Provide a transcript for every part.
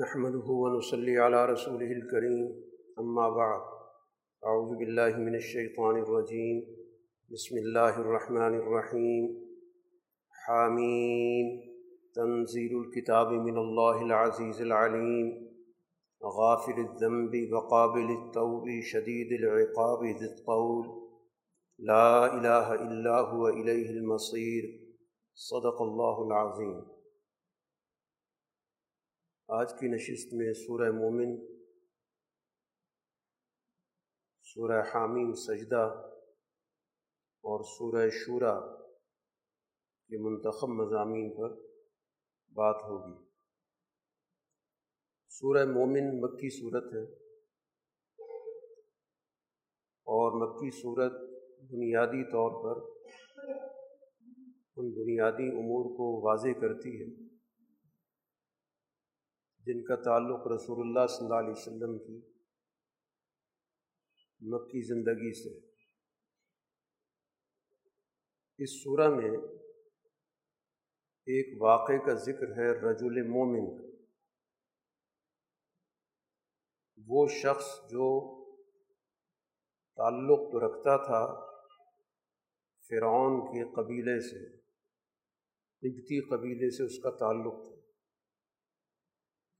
نحمده ونصلي على رسوله الكريم، أما بعد، أعوذ بالله من الشيطان الرجيم، بسم الله الرحمن الرحيم حاميم تنزيل الكتاب من الله العزيز العليم غافل الذنب وقابل التوب شديد العقاب ذي الطول، لا إله إلا هو إليه المصير، صدق الله العظيم. آج کی نشست میں سورہ مومن، سورہ حامیم سجدہ اور سورہ شورا کے منتخب مضامین پر بات ہوگی۔ سورہ مومن مکی صورت ہے اور مکی صورت بنیادی طور پر ان بنیادی امور کو واضح کرتی ہے۔ جن کا تعلق رسول اللہ صلی اللہ علیہ وسلم کی مکی زندگی سے اس صورہ میں ایک واقعے کا ذکر ہے رجل مومن وہ شخص جو تعلق تو رکھتا تھا فرعون کے قبیلے سے ابتی قبیلے سے اس کا تعلق تھا۔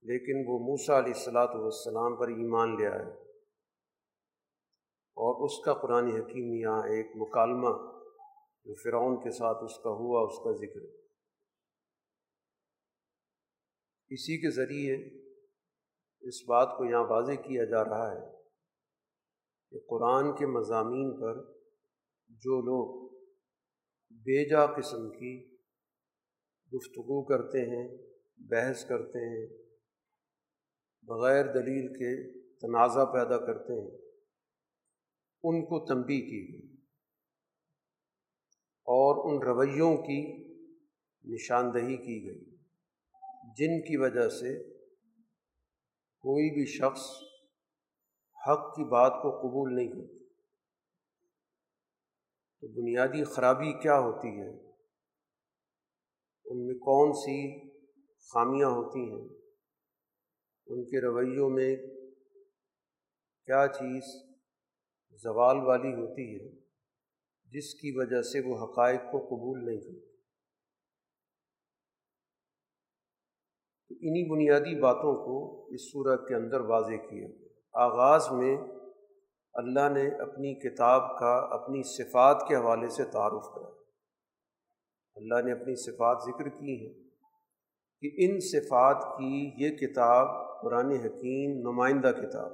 لیکن وہ موسا علیہ السلاۃ والسلام پر ایمان لے آئے اور اس کا قرآن حکیم یہاں ایک مکالمہ جو فرعون کے ساتھ اس کا ہوا، اس کا ذکر۔ اسی کے ذریعے اس بات کو یہاں واضح کیا جا رہا ہے کہ قرآن کے مضامین پر جو لوگ بے جا قسم کی گفتگو کرتے ہیں، بحث کرتے ہیں بغیر دلیل کے تنازع پیدا کرتے ہیں۔ ان کو تنبی کی گئی۔ اور ان رویوں کی نشاندہی کی گئی۔ جن کی وجہ سے کوئی بھی شخص حق کی بات کو قبول نہیں کرتا۔ تو بنیادی خرابی کیا ہوتی ہے؟ ان میں کون سی خامیاں ہوتی ہیں؟ ان کے رویوں میں کیا چیز زوال والی ہوتی ہے جس کی وجہ سے وہ حقائق کو قبول نہیں کرتے؟ تو انہی بنیادی باتوں کو اس صورت کے اندر واضح کیا آغاز میں اللہ نے اپنی کتاب کا، اپنی صفات کے حوالے سے تعارف کرا اللہ نے اپنی صفات ذکر کی ہیں۔ کہ ان صفات کی یہ کتاب قرآن حکیم نمائندہ کتاب۔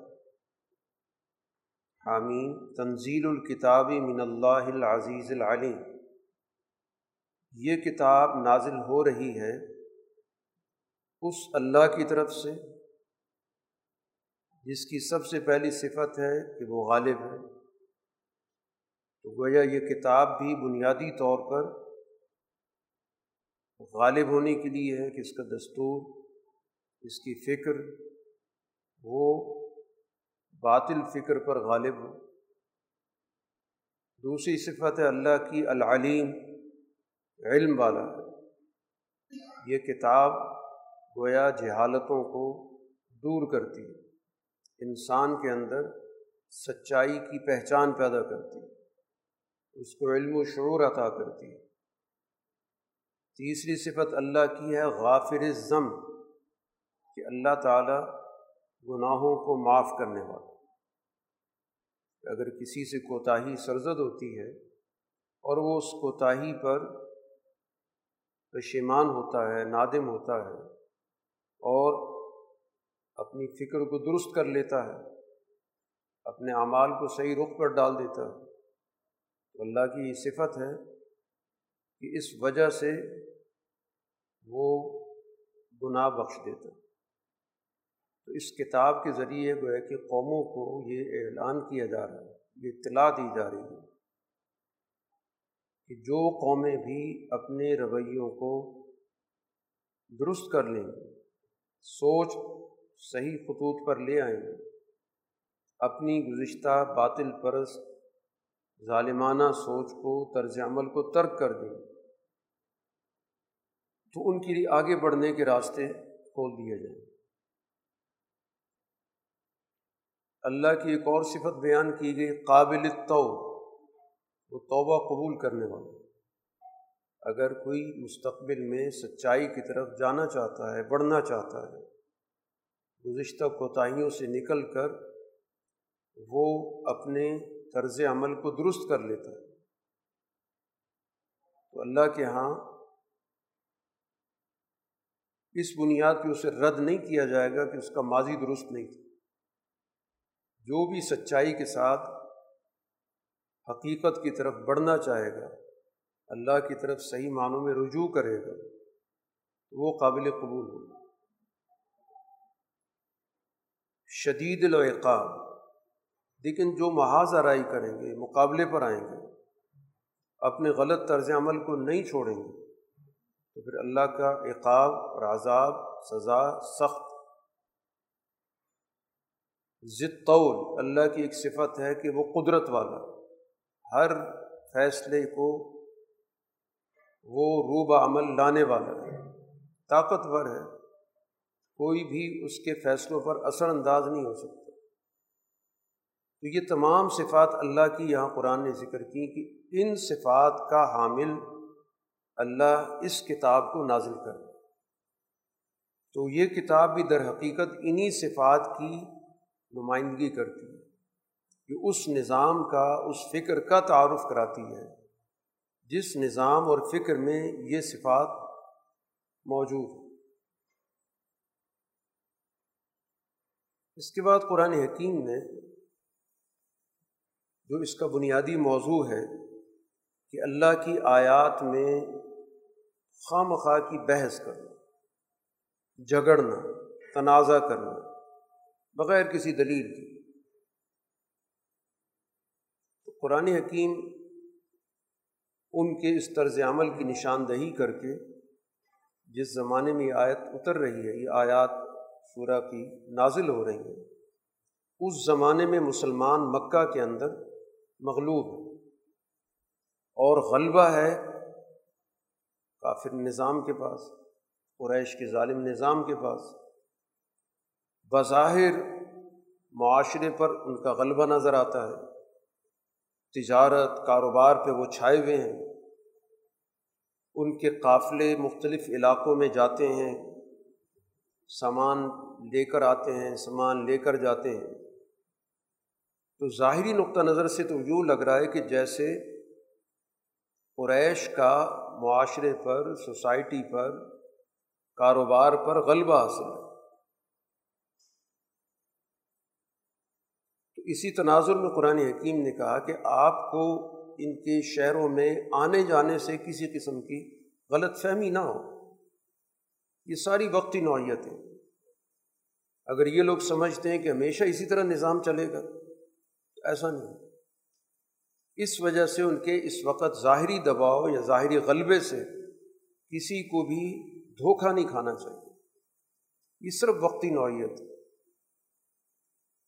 حامین تنزیل الکتاب من اللہ العزیز العلیم۔ یہ کتاب نازل ہو رہی ہے اس اللہ کی طرف سے، جس کی سب سے پہلی صفت ہے کہ وہ غالب ہے۔ تو گویا یہ کتاب بھی بنیادی طور پر غالب ہونے کے لیے ہے کہ اس کا دستور، اس کی فکر، وہ باطل فکر پر غالب ہو۔ دوسری صفت ہے اللہ کی العلیم، علم والا ہے۔ یہ کتاب گویا جہالتوں کو دور کرتی ہے، انسان کے اندر سچائی کی پہچان پیدا کرتی ہے، اس کو علم و شعور عطا کرتی ہے۔ تیسری صفت اللہ کی ہے غافر ضم کہ اللہ تعالیٰ گناہوں کو معاف کرنے والا اگر کسی سے کوتاہی سرزد ہوتی ہے اور وہ اس کوتاہی پر پشیمان ہوتا ہے، نادم ہوتا ہے اور اپنی فکر کو درست کر لیتا ہے، اپنے اعمال کو صحیح رخ پر ڈال دیتا ہے، تو اللہ کی یہ صفت ہے کہ اس وجہ سے وہ گناہ بخش دیتا۔ تو اس کتاب کے ذریعے گویا کہ قوموں کو یہ اعلان کیا جا رہا ہے، یہ اطلاع دی جا رہی ہے کہ جو قومیں بھی اپنے رویوں کو درست کر لیں گے سوچ صحیح خطوط پر لے آئیں گے اپنی گزشتہ باطل پرست ظالمانہ سوچ کو، طرز عمل کو ترک کر دیں تو ان کے لیے آگے بڑھنے کے راستے کھول دیے جائیں۔ اللہ کی ایک اور صفت بیان کی گئی، قابل تو وہ توبہ قبول کرنے والا۔ اگر کوئی مستقبل میں سچائی کی طرف جانا چاہتا ہے، بڑھنا چاہتا ہے، گزشتہ کوتاہیوں سے نکل کر وہ اپنے طرز عمل کو درست کر لیتا ہے، تو اللہ کے ہاں اس بنیاد پہ اسے رد نہیں کیا جائے گا کہ اس کا ماضی درست نہیں تھا۔ جو بھی سچائی کے ساتھ حقیقت کی طرف بڑھنا چاہے گا، اللہ کی طرف صحیح معنوں میں رجوع کرے گا، تو وہ قابل قبول ہوگا۔ شدید العقاب۔ لیکن جو محاذ آرائی کریں گے، مقابلے پر آئیں گے، اپنے غلط طرز عمل کو نہیں چھوڑیں گے تو پھر اللہ کا عقاب اور عذاب، سزا سخت۔ ضدول اللہ کی ایک صفت ہے کہ وہ قدرت والا، ہر فیصلے کو وہ روب عمل لانے والا ہے۔ طاقتور ہے، کوئی بھی اس کے فیصلوں پر اثر انداز نہیں ہو سکتا۔ تو یہ تمام صفات اللہ کی، یہاں قرآن نے ذکر کی کہ ان صفات کا حامل اللہ اس کتاب کو نازل کر تو یہ کتاب بھی در حقیقت انہی صفات کی نمائندگی کرتی ہے کہ اس نظام کا، اس فکر کا تعارف کراتی ہے، جس نظام اور فکر میں یہ صفات موجود ہے اس کے بعد قرآن حکیم نے جو اس کا بنیادی موضوع ہے کہ اللہ کی آیات میں خواہ مخواہ کی بحث کرنا جگڑنا تنازع کرنا، بغیر کسی دلیل کی تو قرآن حکیم ان کے اس طرز عمل کی نشاندہی کر کے جس زمانے میں یہ آیت اتر رہی ہے، یہ آیات سورہ کی نازل ہو رہی ہیں، اس زمانے میں مسلمان مکہ کے اندر مغلوب ہے اور غلبہ ہے کافر نظام کے پاس، قریش کے ظالم نظام کے پاس۔ بظاہر معاشرے پر ان کا غلبہ نظر آتا ہے۔ تجارت، کاروبار پہ وہ چھائے ہوئے ہیں۔ ان کے قافلے مختلف علاقوں میں جاتے ہیں۔ سامان لے کر آتے ہیں، سامان لے کر جاتے ہیں۔ تو ظاہری نقطہ نظر سے تو یوں لگ رہا ہے کہ جیسے قریش کا معاشرے پر، سوسائٹی پر، کاروبار پر غلبہ حاصل ہے۔ تو اسی تناظر میں قرآن حکیم نے کہا کہ آپ کو ان کے شہروں میں آنے جانے سے کسی قسم کی غلط فہمی نہ ہو۔ یہ ساری وقتی نوعیتیں۔ اگر یہ لوگ سمجھتے ہیں کہ ہمیشہ اسی طرح نظام چلے گا ایسا نہیں۔ اس وجہ سے ان کے اس وقت ظاہری دباؤ یا ظاہری غلبے سے کسی کو بھی دھوکہ نہیں کھانا چاہیے۔ یہ صرف وقتی نوعیت۔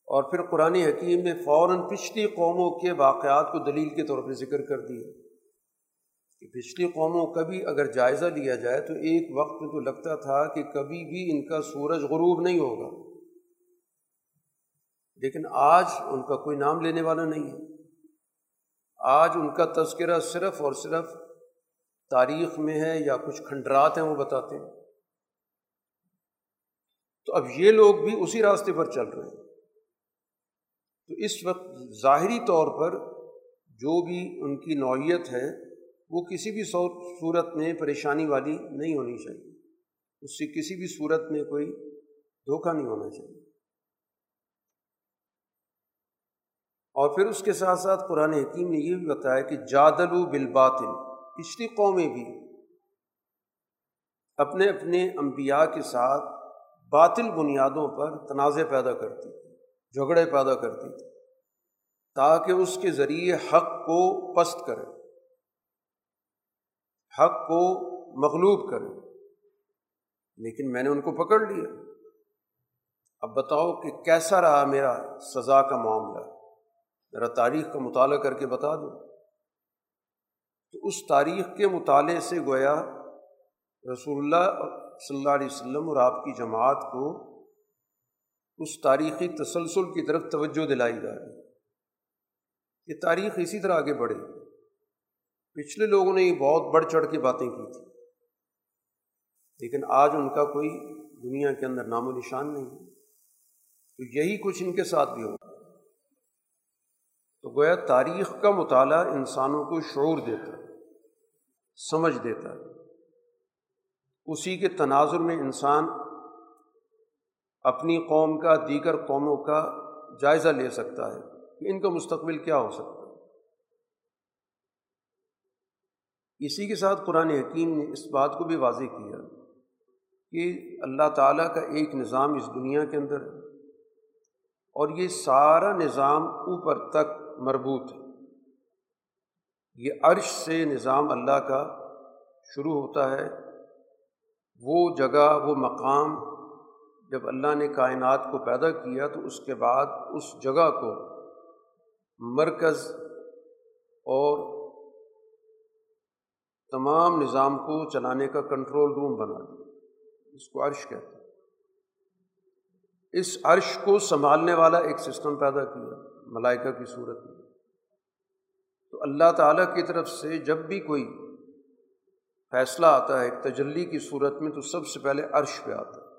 اور پھر قرآن حکیم نے فوراً پچھلی قوموں کے واقعات کو دلیل کے طور پہ ذکر کر دیا کہ پچھلی قوموں کا بھی اگر جائزہ لیا جائے تو ایک وقت میں تو لگتا تھا کہ کبھی بھی ان کا سورج غروب نہیں ہوگا۔ لیکن آج ان کا کوئی نام لینے والا نہیں ہے۔ آج ان کا تذکرہ صرف اور صرف تاریخ میں ہے یا کچھ کھنڈرات ہیں وہ بتاتے ہیں۔ تو اب یہ لوگ بھی اسی راستے پر چل رہے ہیں۔ تو اس وقت ظاہری طور پر جو بھی ان کی نوعیت ہے وہ کسی بھی صورت میں پریشانی والی نہیں ہونی چاہیے۔ اس سے کسی بھی صورت میں کوئی دھوکہ نہیں ہونا چاہیے۔ اور پھر اس کے ساتھ ساتھ قرآن حکیم نے یہ بھی بتایا کہ جادل و بالباطل، پچھلی قومیں بھی اپنے اپنے انبیاء کے ساتھ باطل بنیادوں پر تنازع پیدا کرتی تھی، جھگڑے پیدا کرتی تھی، تاکہ اس کے ذریعے حق کو پست کرے، حق کو مغلوب کرے۔ لیکن میں نے ان کو پکڑ لیا۔ اب بتاؤ کہ کیسا رہا میرا سزا کا معاملہ؟ ذرا تاریخ کا مطالعہ کر کے بتا دو۔ تو اس تاریخ کے مطالعے سے گویا رسول اللہ صلی اللہ علیہ وسلم اور آپ کی جماعت کو اس تاریخی تسلسل کی طرف توجہ دلائی جا رہی ہے۔ یہ تاریخ اسی طرح آگے بڑھے پچھلے لوگوں نے یہ بہت بڑھ چڑھ کے باتیں کی تھیں۔ لیکن آج ان کا کوئی دنیا کے اندر نام و نشان نہیں۔ تو یہی کچھ ان کے ساتھ بھی ہوگا تو گویا تاریخ کا مطالعہ انسانوں کو شعور دیتا ہے سمجھ دیتا۔ ہے اسی کے تناظر میں انسان اپنی قوم کا، دیگر قوموں کا جائزہ لے سکتا ہے کہ ان کا مستقبل کیا ہو سکتا ہے۔ اسی کے ساتھ قرآن حکیم نے اس بات کو بھی واضح کیا کہ اللہ تعالیٰ کا ایک نظام اس دنیا کے اندر ہے اور یہ سارا نظام اوپر تک مربوط ہے۔ یہ عرش سے نظام اللہ کا شروع ہوتا ہے۔ وہ جگہ، وہ مقام جب اللہ نے کائنات کو پیدا کیا تو اس کے بعد اس جگہ کو مرکز اور تمام نظام کو چلانے کا کنٹرول روم بنا دیا۔ اس کو عرش کہتے ہیں۔ اس عرش کو سنبھالنے والا ایک سسٹم پیدا کیا۔ ملائکہ کی صورت میں۔ تو اللہ تعالیٰ کی طرف سے جب بھی کوئی فیصلہ آتا ہے ایک تجلی کی صورت میں، تو سب سے پہلے عرش پہ آتا ہے۔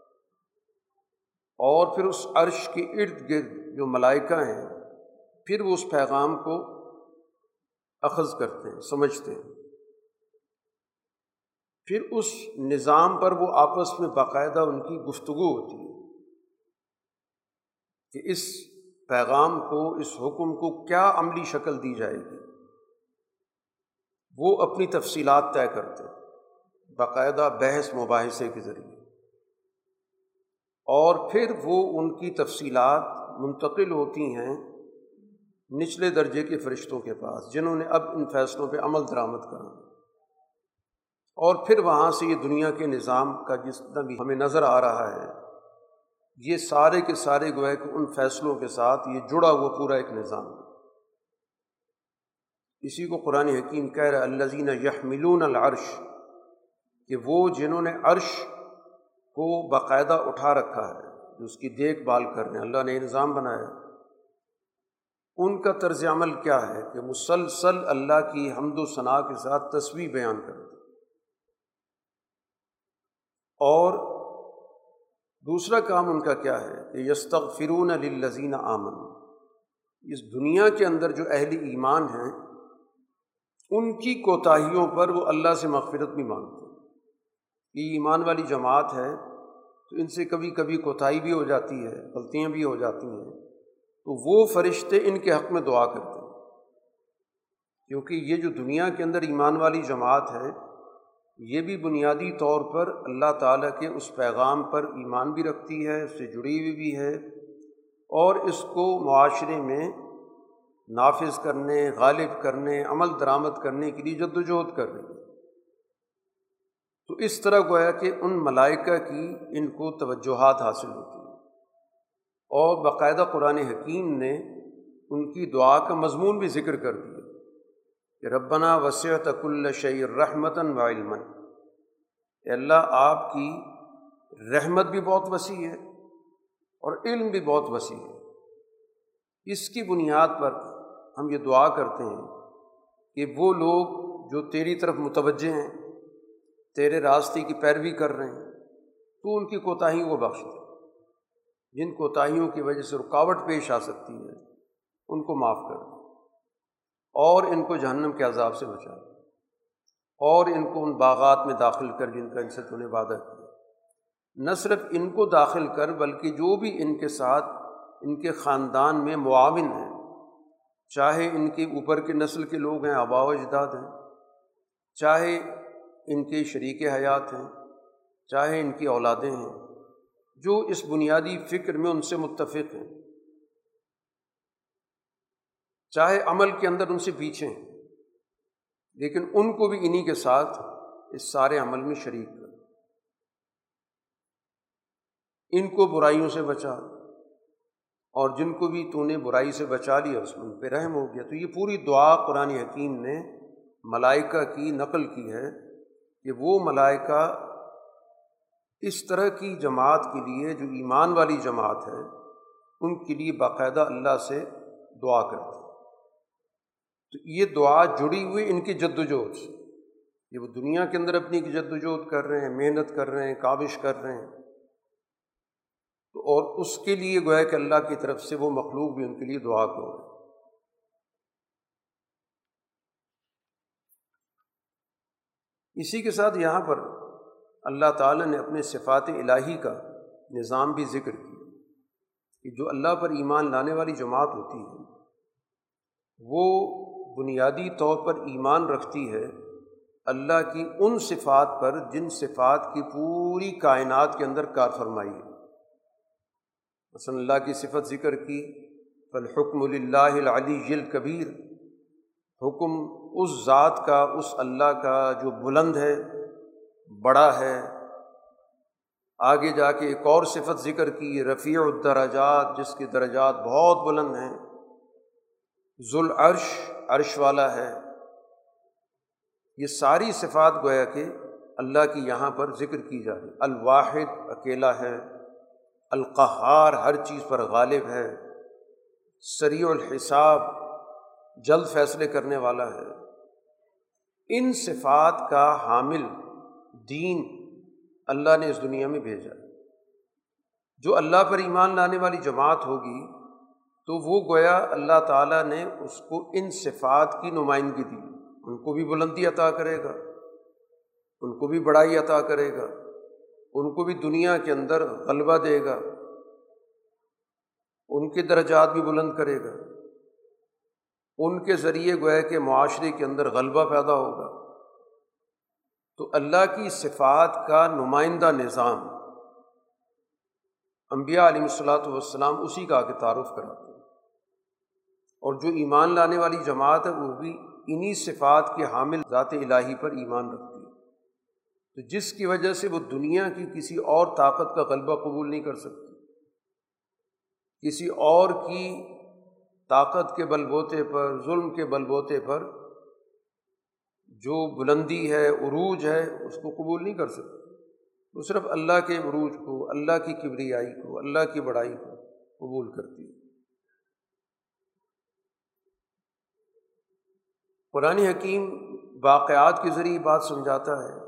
اور پھر اس عرش کے ارد گرد جو ملائکہ ہیں، پھر وہ اس پیغام کو اخذ کرتے ہیں، سمجھتے ہیں۔ پھر اس نظام پر وہ آپس میں باقاعدہ ان کی گفتگو ہوتی ہے کہ اس پیغام کو، اس حکم کو کیا عملی شکل دی جائے گی؟ وہ اپنی تفصیلات طے کرتے باقاعدہ بحث مباحثے کے ذریعے۔ اور پھر وہ ان کی تفصیلات منتقل ہوتی ہیں نچلے درجے کے فرشتوں کے پاس، جنہوں نے اب ان فیصلوں پہ عمل درآمد کرا۔ اور پھر وہاں سے یہ دنیا کے نظام کا جتنا بھی ہمیں نظر آ رہا ہے یہ سارے کے سارے گوئے کہ ان فیصلوں کے ساتھ یہ جڑا ہوا پورا ایک نظام ہے۔ اسی کو قرآن حکیم کہہ رہا الزین یحملون العرش، کہ وہ جنہوں نے عرش کو باقاعدہ اٹھا رکھا ہے، جو اس کی دیکھ بھال کر رہے اللہ نے نظام بنایا۔ ان کا طرز عمل کیا ہے کہ مسلسل اللہ کی حمد و ثناء کے ساتھ تصویر بیان کر دیں اور دوسرا کام ان کا کیا ہے کہ یستغ فرون للذین آمن اس دنیا کے اندر جو اہل ایمان ہیں، ان کی کوتاہیوں پر وہ اللہ سے مغفرت بھی مانگتے۔ ہیں یہ ایمان والی جماعت ہے، تو ان سے کبھی کبھی کوتاہی بھی ہو جاتی ہے، غلطیاں بھی ہو جاتی ہیں۔ تو وہ فرشتے ان کے حق میں دعا کرتے ہیں۔ کیونکہ یہ جو دنیا کے اندر ایمان والی جماعت ہے یہ بھی بنیادی طور پر اللہ تعالیٰ کے اس پیغام پر ایمان بھی رکھتی ہے، اس سے جڑی ہوئی بھی ہے اور اس کو معاشرے میں نافذ کرنے، غالب کرنے، عمل درآمد کرنے کے لیے جد وجہد کر رہی ہے۔ تو اس طرح گویا کہ ان ملائکہ کی ان کو توجہات حاصل ہوتی ہیں۔ اور باقاعدہ قرآن حکیم نے ان کی دعا کا مضمون بھی ذکر کر دیا۔ کہ ربنا وسیع تک شعی رحمتاً و علم اللہ، آپ کی رحمت بھی بہت وسیع ہے اور علم بھی بہت وسیع ہے۔ اس کی بنیاد پر ہم یہ دعا کرتے ہیں کہ وہ لوگ جو تیری طرف متوجہ ہیں، تیرے راستے کی پیروی کر رہے ہیں، تو ان کی کوتاہیوں کو بخش دے۔ جن کوتاہیوں کی وجہ سے رکاوٹ پیش آ سکتی ہے، ان کو معاف کر دیں اور ان کو جہنم کے عذاب سے بچا اور ان کو ان باغات میں داخل کر جن کا ان سے تو نے وعدہ کیا۔ نہ صرف ان کو داخل کر، بلکہ جو بھی ان کے ساتھ، ان کے خاندان میں معاون ہیں، چاہے ان کے اوپر کے نسل کے لوگ ہیں، آبا و اجداد ہیں، چاہے ان کے شریک حیات ہیں، چاہے ان کی اولادیں ہیں، جو اس بنیادی فکر میں ان سے متفق ہیں۔ چاہے عمل کے اندر ان سے پیچھے ہیں لیکن ان کو بھی انہیں کے ساتھ اس سارے عمل میں شریک کر ان کو برائیوں سے بچا، اور جن کو بھی تو نے برائی سے بچا لیا، اس میں ان پہ رحم ہو گیا۔ تو یہ پوری دعا قرآن حکیم نے ملائکہ کی نقل کی ہے کہ وہ ملائکہ اس طرح کی جماعت کے لیے، جو ایمان والی جماعت ہے، ان کے لیے باقاعدہ اللہ سے دعا کرتے تو یہ دعا جڑی ہوئی ان کی جد وجہد سے۔ یہ وہ دنیا کے اندر اپنی جد وجہد کر رہے ہیں، محنت کر رہے ہیں، کاوش کر رہے ہیں۔ تو اور اس کے لیے گویا کہ اللہ کی طرف سے وہ مخلوق بھی ان کے لیے دعا کرو اسی کے ساتھ یہاں پر اللہ تعالیٰ نے اپنے صفات الہی کا نظام بھی ذکر کیا کہ جو اللہ پر ایمان لانے والی جماعت ہوتی ہے، وہ بنیادی طور پر ایمان رکھتی ہے اللہ کی ان صفات پر جن صفات کی پوری کائنات کے اندر کار فرمائی ہے۔ مثلاً اللہ کی صفت ذکر کی، فالحکم اللہ العلی الکبیر۔ حکم اس ذات کا، اس اللہ کا جو بلند ہے، بڑا ہے۔ آگے جا کے ایک اور صفت ذکر کی، رفیع الدرجات، جس کے درجات بہت بلند ہیں۔ ذوال عرش والا ہے۔ یہ ساری صفات گویا کہ اللہ کی یہاں پر ذکر کی جا رہی۔ الواحد اکیلا ہے۔ القحار ہر چیز پر غالب ہے۔ سریع الحساب جلد فیصلے کرنے والا ہے۔ ان صفات کا حامل دین اللہ نے اس دنیا میں بھیجا۔ جو اللہ پر ایمان لانے والی جماعت ہوگی تو وہ گویا اللہ تعالیٰ نے اس کو ان صفات کی نمائندگی دی۔ ان کو بھی بلندی عطا کرے گا، ان کو بھی بڑائی عطا کرے گا، ان کو بھی دنیا کے اندر غلبہ دے گا، ان کے درجات بھی بلند کرے گا۔ ان کے ذریعے گویا کہ معاشرے کے اندر غلبہ پیدا ہوگا۔ تو اللہ کی صفات کا نمائندہ نظام انبیاء علیہ الصلاۃ والسلام اسی کا آگے تعارف کراتے ہیں۔ اور جو ایمان لانے والی جماعت ہے وہ بھی انہیں صفات کے حامل ذات الہی پر ایمان رکھتی ہے۔ تو جس کی وجہ سے وہ دنیا کی کسی اور طاقت کا غلبہ قبول نہیں کر سکتی، کسی اور کی طاقت کے بل بوتے پر، ظلم کے بل بوتے پر جو بلندی ہے، عروج ہے، اس کو قبول نہیں کر سکتی۔ وہ صرف اللہ کے عروج کو، اللہ کی کبریائی کو، اللہ کی بڑائی کو قبول کرتی ہے۔ قرآن حکیم واقعات کے ذریعے بات سمجھاتا ہے،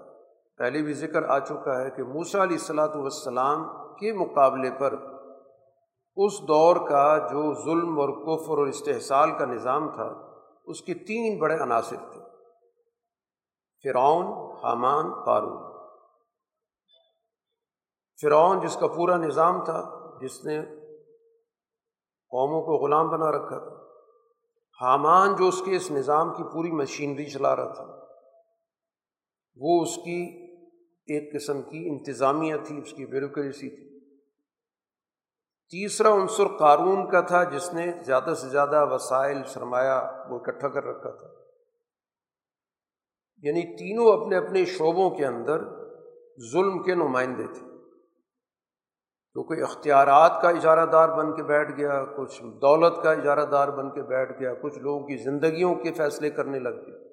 پہلے بھی ذکر آ چکا ہے کہ موسا علیہ السلاۃ والسلام کے مقابلے پر اس دور کا جو ظلم اور کفر اور استحصال کا نظام تھا، اس کے تین بڑے عناصر تھے۔ فرعون، حامان، قارون۔ فرعون جس کا پورا نظام تھا، جس نے قوموں کو غلام بنا رکھا تھا۔ حامان جو اس کے اس نظام کی پوری مشینری چلا رہا تھا، وہ اس کی ایک قسم کی انتظامیہ تھی، اس کی بیوروکریسی تھی۔ تیسرا عنصر قارون کا تھا، جس نے زیادہ سے زیادہ وسائل سرمایہ وہ اکٹھا کر رکھا تھا۔ یعنی تینوں اپنے اپنے شعبوں کے اندر ظلم کے نمائندے تھے۔ تو کوئی اختیارات کا اجارہ دار بن کے بیٹھ گیا، کچھ دولت کا اجارہ دار بن کے بیٹھ گیا، کچھ لوگوں کی زندگیوں کے فیصلے کرنے لگ گیا۔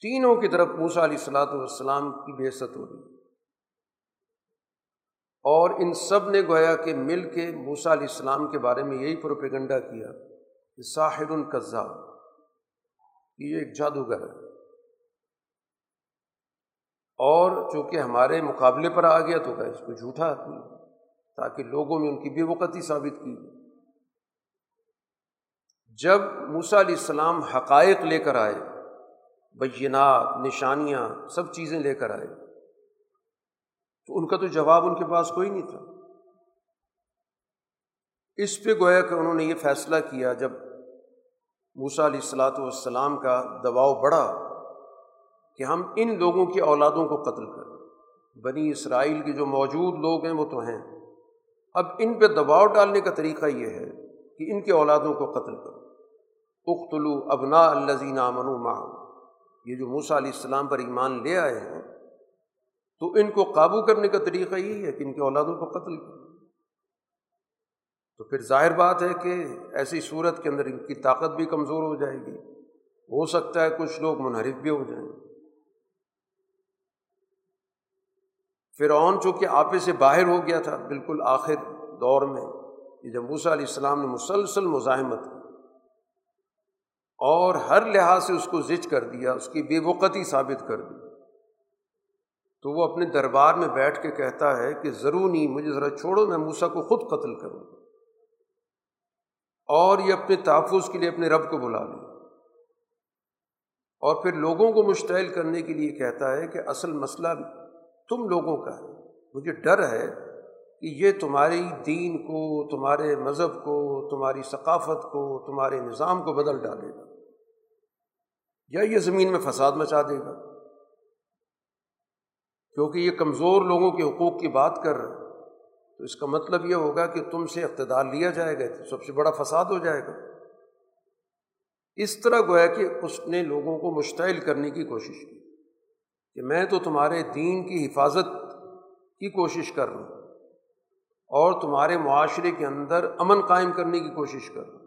تینوں کی طرف موسا علیہ السلاۃ والسلام کی بے ست ہو رہی۔ اور ان سب نے گویا کہ مل کے موسا علیہ السلام کے بارے میں یہی پروپیگنڈا کیا کہ ساحر القزا یہ ایک جادوگر ہے۔ اور چونکہ ہمارے مقابلے پر آ گیا تو کہ اس کو جھوٹا آدمی تاکہ لوگوں میں ان کی بے وقتی ثابت کی جب موسا علیہ السلام حقائق لے کر آئے، بینات، نشانیاں، سب چیزیں لے کر آئے، تو ان کا تو جواب ان کے پاس کوئی نہیں تھا۔ اس پہ گویا کہ انہوں نے یہ فیصلہ کیا، جب موسا علیہ السلاۃ والسلام کا دباؤ بڑھا کہ ہم ان لوگوں کی اولادوں کو قتل کریں۔ بنی اسرائیل کے جو موجود لوگ ہیں وہ تو ہیں۔ اب ان پہ دباؤ ڈالنے کا طریقہ یہ ہے کہ ان کے اولادوں کو قتل کرو۔ اختلو ابنا الزین امن و یہ جو موسا علیہ السلام پر ایمان لے آئے ہیں، تو ان کو قابو کرنے کا طریقہ یہی ہے کہ ان کے اولادوں کو قتل کرو۔ تو پھر ظاہر بات ہے کہ ایسی صورت کے اندر ان کی طاقت بھی کمزور ہو جائے گی۔ ہو سکتا ہے کچھ لوگ منحرف بھی ہو جائیں۔ فرعون چونکہ آپے سے باہر ہو گیا تھا، بالکل آخر دور میں کہ جب موسیٰ علیہ السلام نے مسلسل مزاحمت کی اور ہر لحاظ سے اس کو زچ کر دیا، اس کی بے وقتی ثابت کر دی، تو وہ اپنے دربار میں بیٹھ کے کہتا ہے کہ ضرور نہیں، مجھے ذرا چھوڑو، میں موسا کو خود قتل کروں اور یہ اپنے تحفظ کے لیے اپنے رب کو بلا لوں اور پھر لوگوں کو مشتعل کرنے کے لیے کہتا ہے کہ اصل مسئلہ تم لوگوں کا ہے۔ مجھے ڈر ہے کہ یہ تمہاری دین کو، تمہارے مذہب کو، تمہاری ثقافت کو، تمہارے نظام کو بدل ڈالے گا۔ یا یہ زمین میں فساد مچا دے گا۔ کیونکہ یہ کمزور لوگوں کے حقوق کی بات کر رہے تو اس کا مطلب یہ ہوگا کہ تم سے اقتدار لیا جائے گا تو سب سے بڑا فساد ہو جائے گا۔ اس طرح گویا کہ اس نے لوگوں کو مشتعل کرنے کی کوشش کی۔ کہ میں تو تمہارے دین کی حفاظت کی کوشش کر رہا ہوں اور تمہارے معاشرے کے اندر امن قائم کرنے کی کوشش کر رہا ہوں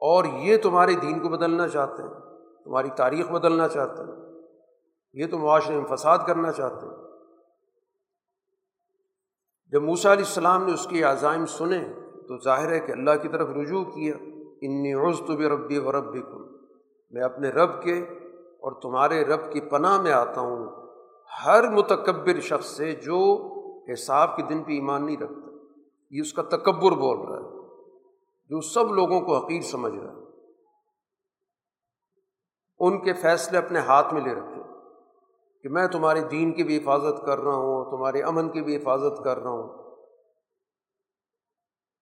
اور یہ تمہارے دین کو بدلنا چاہتے ہیں، تمہاری تاریخ بدلنا چاہتے ہیں، یہ تو معاشرے میں فساد کرنا چاہتے ہیں۔ جب موسیٰ علیہ السلام نے اس کے عزائم سنے تو ظاہر ہے کہ اللہ کی طرف رجوع کیا، انی عز تو ربی و رب میں اپنے رب کے اور تمہارے رب کی پناہ میں آتا ہوں، ہر متکبر شخص سے جو حساب کے دن پہ ایمان نہیں رکھتا۔ یہ اس کا تکبر بول رہا ہے، جو سب لوگوں کو حقیر سمجھ رہا ہے۔ ان کے فیصلے اپنے ہاتھ میں لے رکھے کہ میں تمہارے دین کی بھی حفاظت کر رہا ہوں، تمہارے امن کی بھی حفاظت کر رہا ہوں۔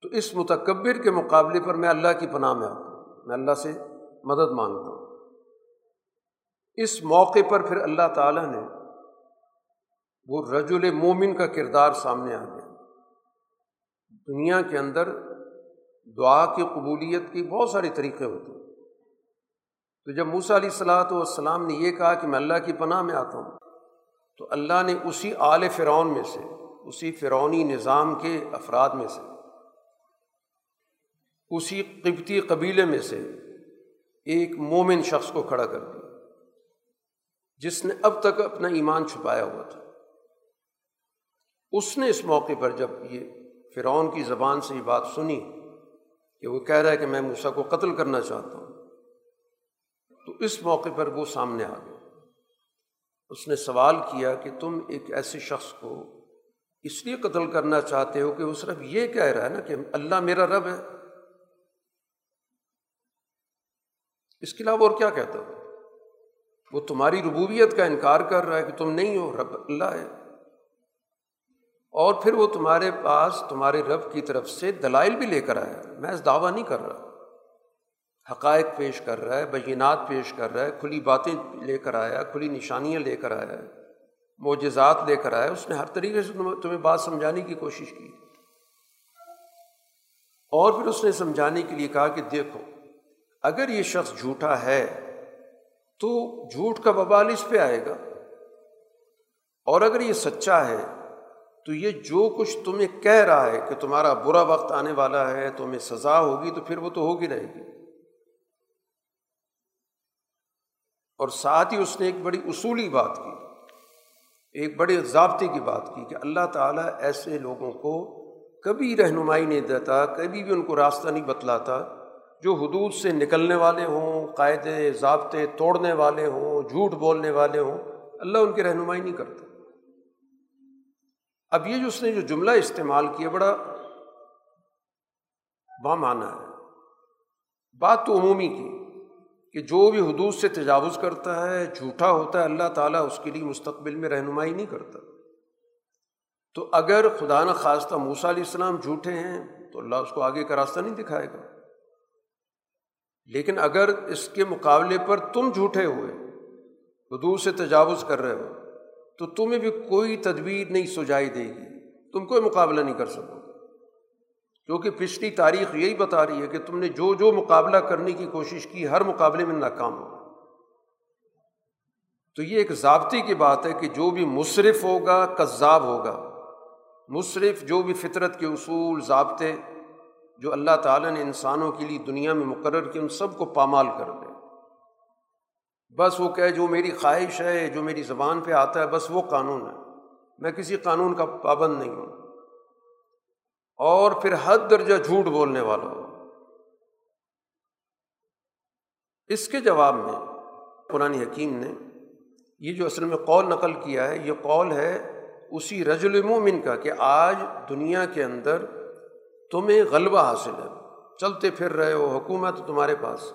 تو اس متکبر کے مقابلے پر میں اللہ کی پناہ میں آتا ہوں، میں اللہ سے مدد مانگتا ہوں۔ اس موقع پر پھر اللہ تعالیٰ نے وہ رجل مومن کا کردار سامنے آ گیا۔ دنیا کے اندر دعا کی قبولیت کی بہت سارے طریقے ہوتے ہیں۔ تو جب موسیٰ علیہ السلاۃ والسلام نے یہ کہا کہ میں اللہ کی پناہ میں آتا ہوں، تو اللہ نے اسی آل فرعون میں سے، اسی فرعونی نظام کے افراد میں سے، اسی قبطی قبیلے میں سے ایک مومن شخص کو کھڑا کر دیا۔ جس نے اب تک اپنا ایمان چھپایا ہوا تھا۔ اس نے اس موقع پر جب یہ فرعون کی زبان سے یہ بات سنی کہ وہ کہہ رہا ہے کہ میں موسا کو قتل کرنا چاہتا ہوں، تو اس موقع پر وہ سامنے آ گیا۔ اس نے سوال کیا کہ تم ایک ایسے شخص کو اس لیے قتل کرنا چاہتے ہو کہ وہ صرف یہ کہہ رہا ہے نا کہ اللہ میرا رب ہے۔ اس کے علاوہ اور کیا کہتا ہو؟ وہ تمہاری ربوبیت کا انکار کر رہا ہے کہ تم نہیں ہو، رب اللہ ہے۔ اور پھر وہ تمہارے پاس، تمہارے رب کی طرف سے دلائل بھی لے کر آیا۔ میں اس دعویٰ نہیں کر رہا۔ حقائق پیش کر رہا ہے، بینات پیش کر رہا ہے، کھلی باتیں لے کر آیا، کھلی نشانیاں لے کر آیا ہے معجزات لے کر آیا۔ اس نے ہر طریقے سے تمہیں بات سمجھانے کی کوشش کی۔ اور پھر اس نے سمجھانے کے لیے کہا کہ دیکھو، اگر یہ شخص جھوٹا ہے تو جھوٹ کا ببال اس پہ آئے گا۔ اور اگر یہ سچا ہے، تو یہ جو کچھ تمہیں کہہ رہا ہے کہ تمہارا برا وقت آنے والا ہے، تمہیں سزا ہوگی، تو پھر وہ تو ہوگی رہے گی۔ اور ساتھ ہی اس نے ایک بڑی اصولی بات کی، ایک بڑے ضابطے کی بات کی کہ اللہ تعالیٰ ایسے لوگوں کو کبھی رہنمائی نہیں دیتا، کبھی بھی ان کو راستہ نہیں بتلاتا۔ جو حدود سے نکلنے والے ہوں، قاعدے، ضابطے توڑنے والے ہوں، جھوٹ بولنے والے ہوں، اللہ ان کی رہنمائی نہیں کرتا۔ اب یہ جو اس نے جو جملہ استعمال کیا، بڑا بامانہ ہے۔ بات تو عمومی کی، کہ جو بھی حدود سے تجاوز کرتا ہے، جھوٹا ہوتا ہے، اللہ تعالیٰ اس کے لیے مستقبل میں رہنمائی نہیں کرتا۔ تو اگر خدا نہ خواستہ موسا علیہ السلام جھوٹے ہیں، تو اللہ اس کو آگے کا راستہ نہیں دکھائے گا۔ لیکن اگر اس کے مقابلے پر تم جھوٹے ہوئے حدود سے تجاوز کر رہے ہو، تو تمہیں بھی کوئی تدبیر نہیں سجائی دے گی۔ تم کوئی مقابلہ نہیں کر سکو۔ کیونکہ پچھلی تاریخ یہی بتا رہی ہے کہ تم نے جو جو مقابلہ کرنے کی کوشش کی، ہر مقابلے میں ناکام ہو۔ تو یہ ایک ضابطے کی بات ہے کہ جو بھی مصرف ہوگا، کذاب ہوگا۔ مصرف جو بھی فطرت کے اصول، ضابطے جو اللہ تعالیٰ نے انسانوں کے لیے دنیا میں مقرر کیے ان سب کو پامال کر دے۔ بس وہ کہ جو میری خواہش ہے، جو میری زبان پہ آتا ہے، بس وہ قانون ہے۔ میں کسی قانون کا پابند نہیں ہوں۔ اور پھر حد درجہ جھوٹ بولنے والا ہو اس کے جواب میں قرآن حکیم نے یہ جو اصل میں قول نقل کیا ہے، یہ قول ہے اسی رجل مومن کا کہ آج دنیا کے اندر تمہیں غلبہ حاصل ہے۔ چلتے پھر رہے ہو حکومت تمہارے پاس۔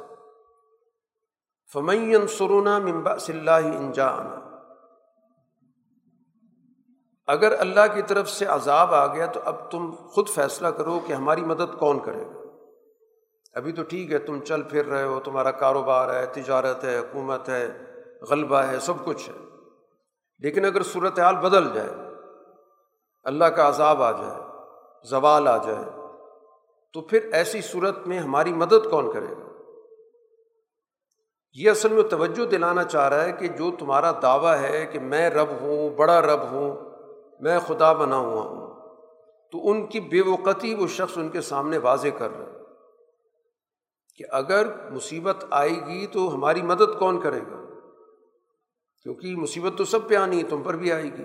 فمین سرونا ممبا صلی انجا آنا اگر اللہ کی طرف سے عذاب آ گیا تو اب تم خود فیصلہ کرو کہ ہماری مدد کون کرے گا۔ ابھی تو ٹھیک ہے، تم چل پھر رہے ہو، تمہارا کاروبار ہے، تجارت ہے، حکومت ہے، غلبہ ہے، سب کچھ ہے۔ لیکن اگر صورت حال بدل جائے، اللہ کا عذاب آ جائے، زوال آ جائے تو پھر ایسی صورت میں ہماری مدد کون کرے گا؟ یہ اصل میں توجہ دلانا چاہ رہا ہے کہ جو تمہارا دعویٰ ہے کہ میں رب ہوں، بڑا رب ہوں، میں خدا بنا ہوا ہوں، تو ان کی بے وقتی وہ شخص ان کے سامنے واضح کر رہا ہے کہ اگر مصیبت آئے گی تو ہماری مدد کون کرے گا؟ کیونکہ مصیبت تو سب پہ آنی ہے، تم پر بھی آئے گی۔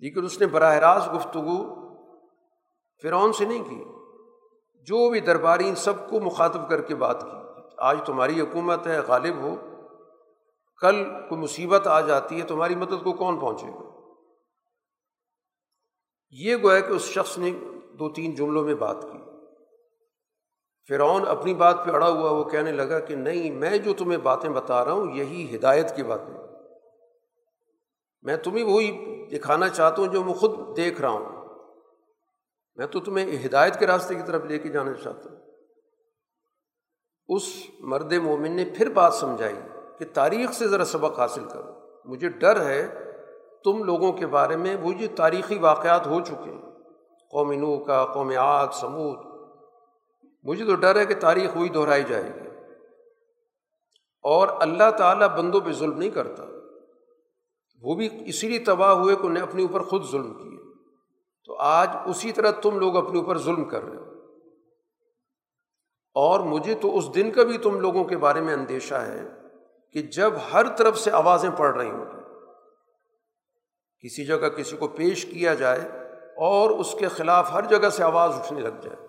لیکن اس نے براہ راست گفتگو فرعون سے نہیں کی۔ جو بھی درباری سب کو مخاطب کر کے بات کی۔ آج تمہاری حکومت ہے، غالب ہو۔ کل کوئی مصیبت آ جاتی ہے، تمہاری مدد کو کون پہنچے گا؟ یہ گویا کہ اس شخص نے دو تین جملوں میں بات کی۔ فرعون اپنی بات پہ اڑا ہوا، وہ کہنے لگا کہ نہیں، میں جو تمہیں باتیں بتا رہا ہوں، یہی ہدایت کی باتیں۔ میں تمہیں وہی دکھانا چاہتا ہوں جو میں خود دیکھ رہا ہوں۔ میں تو تمہیں ہدایت کے راستے کی طرف لے کے جانا چاہتا ہوں۔ اس مرد مومن نے پھر بات سمجھائی کہ تاریخ سے ذرا سبق حاصل کرو۔ مجھے ڈر ہے تم لوگوں کے بارے میں وہ جو تاریخی واقعات ہو چکے ہیں۔ قوم نو کا، قوم آگ سمود مجھے تو ڈر ہے کہ تاریخ وہی دہرائی جائے گی۔ اور اللہ تعالیٰ بندوں پہ ظلم نہیں کرتا۔ وہ بھی اسی لیے تباہ ہوئے کہ انہیں اپنے اوپر خود ظلم کیے تو آج اسی طرح تم لوگ اپنے اوپر ظلم کر رہے ہو۔ اور مجھے تو اس دن کا بھی تم لوگوں کے بارے میں اندیشہ ہے کہ جب ہر طرف سے آوازیں پڑ رہی ہوں۔ گی کسی جگہ کسی کو پیش کیا جائے اور اس کے خلاف ہر جگہ سے آواز اٹھنے لگ جائے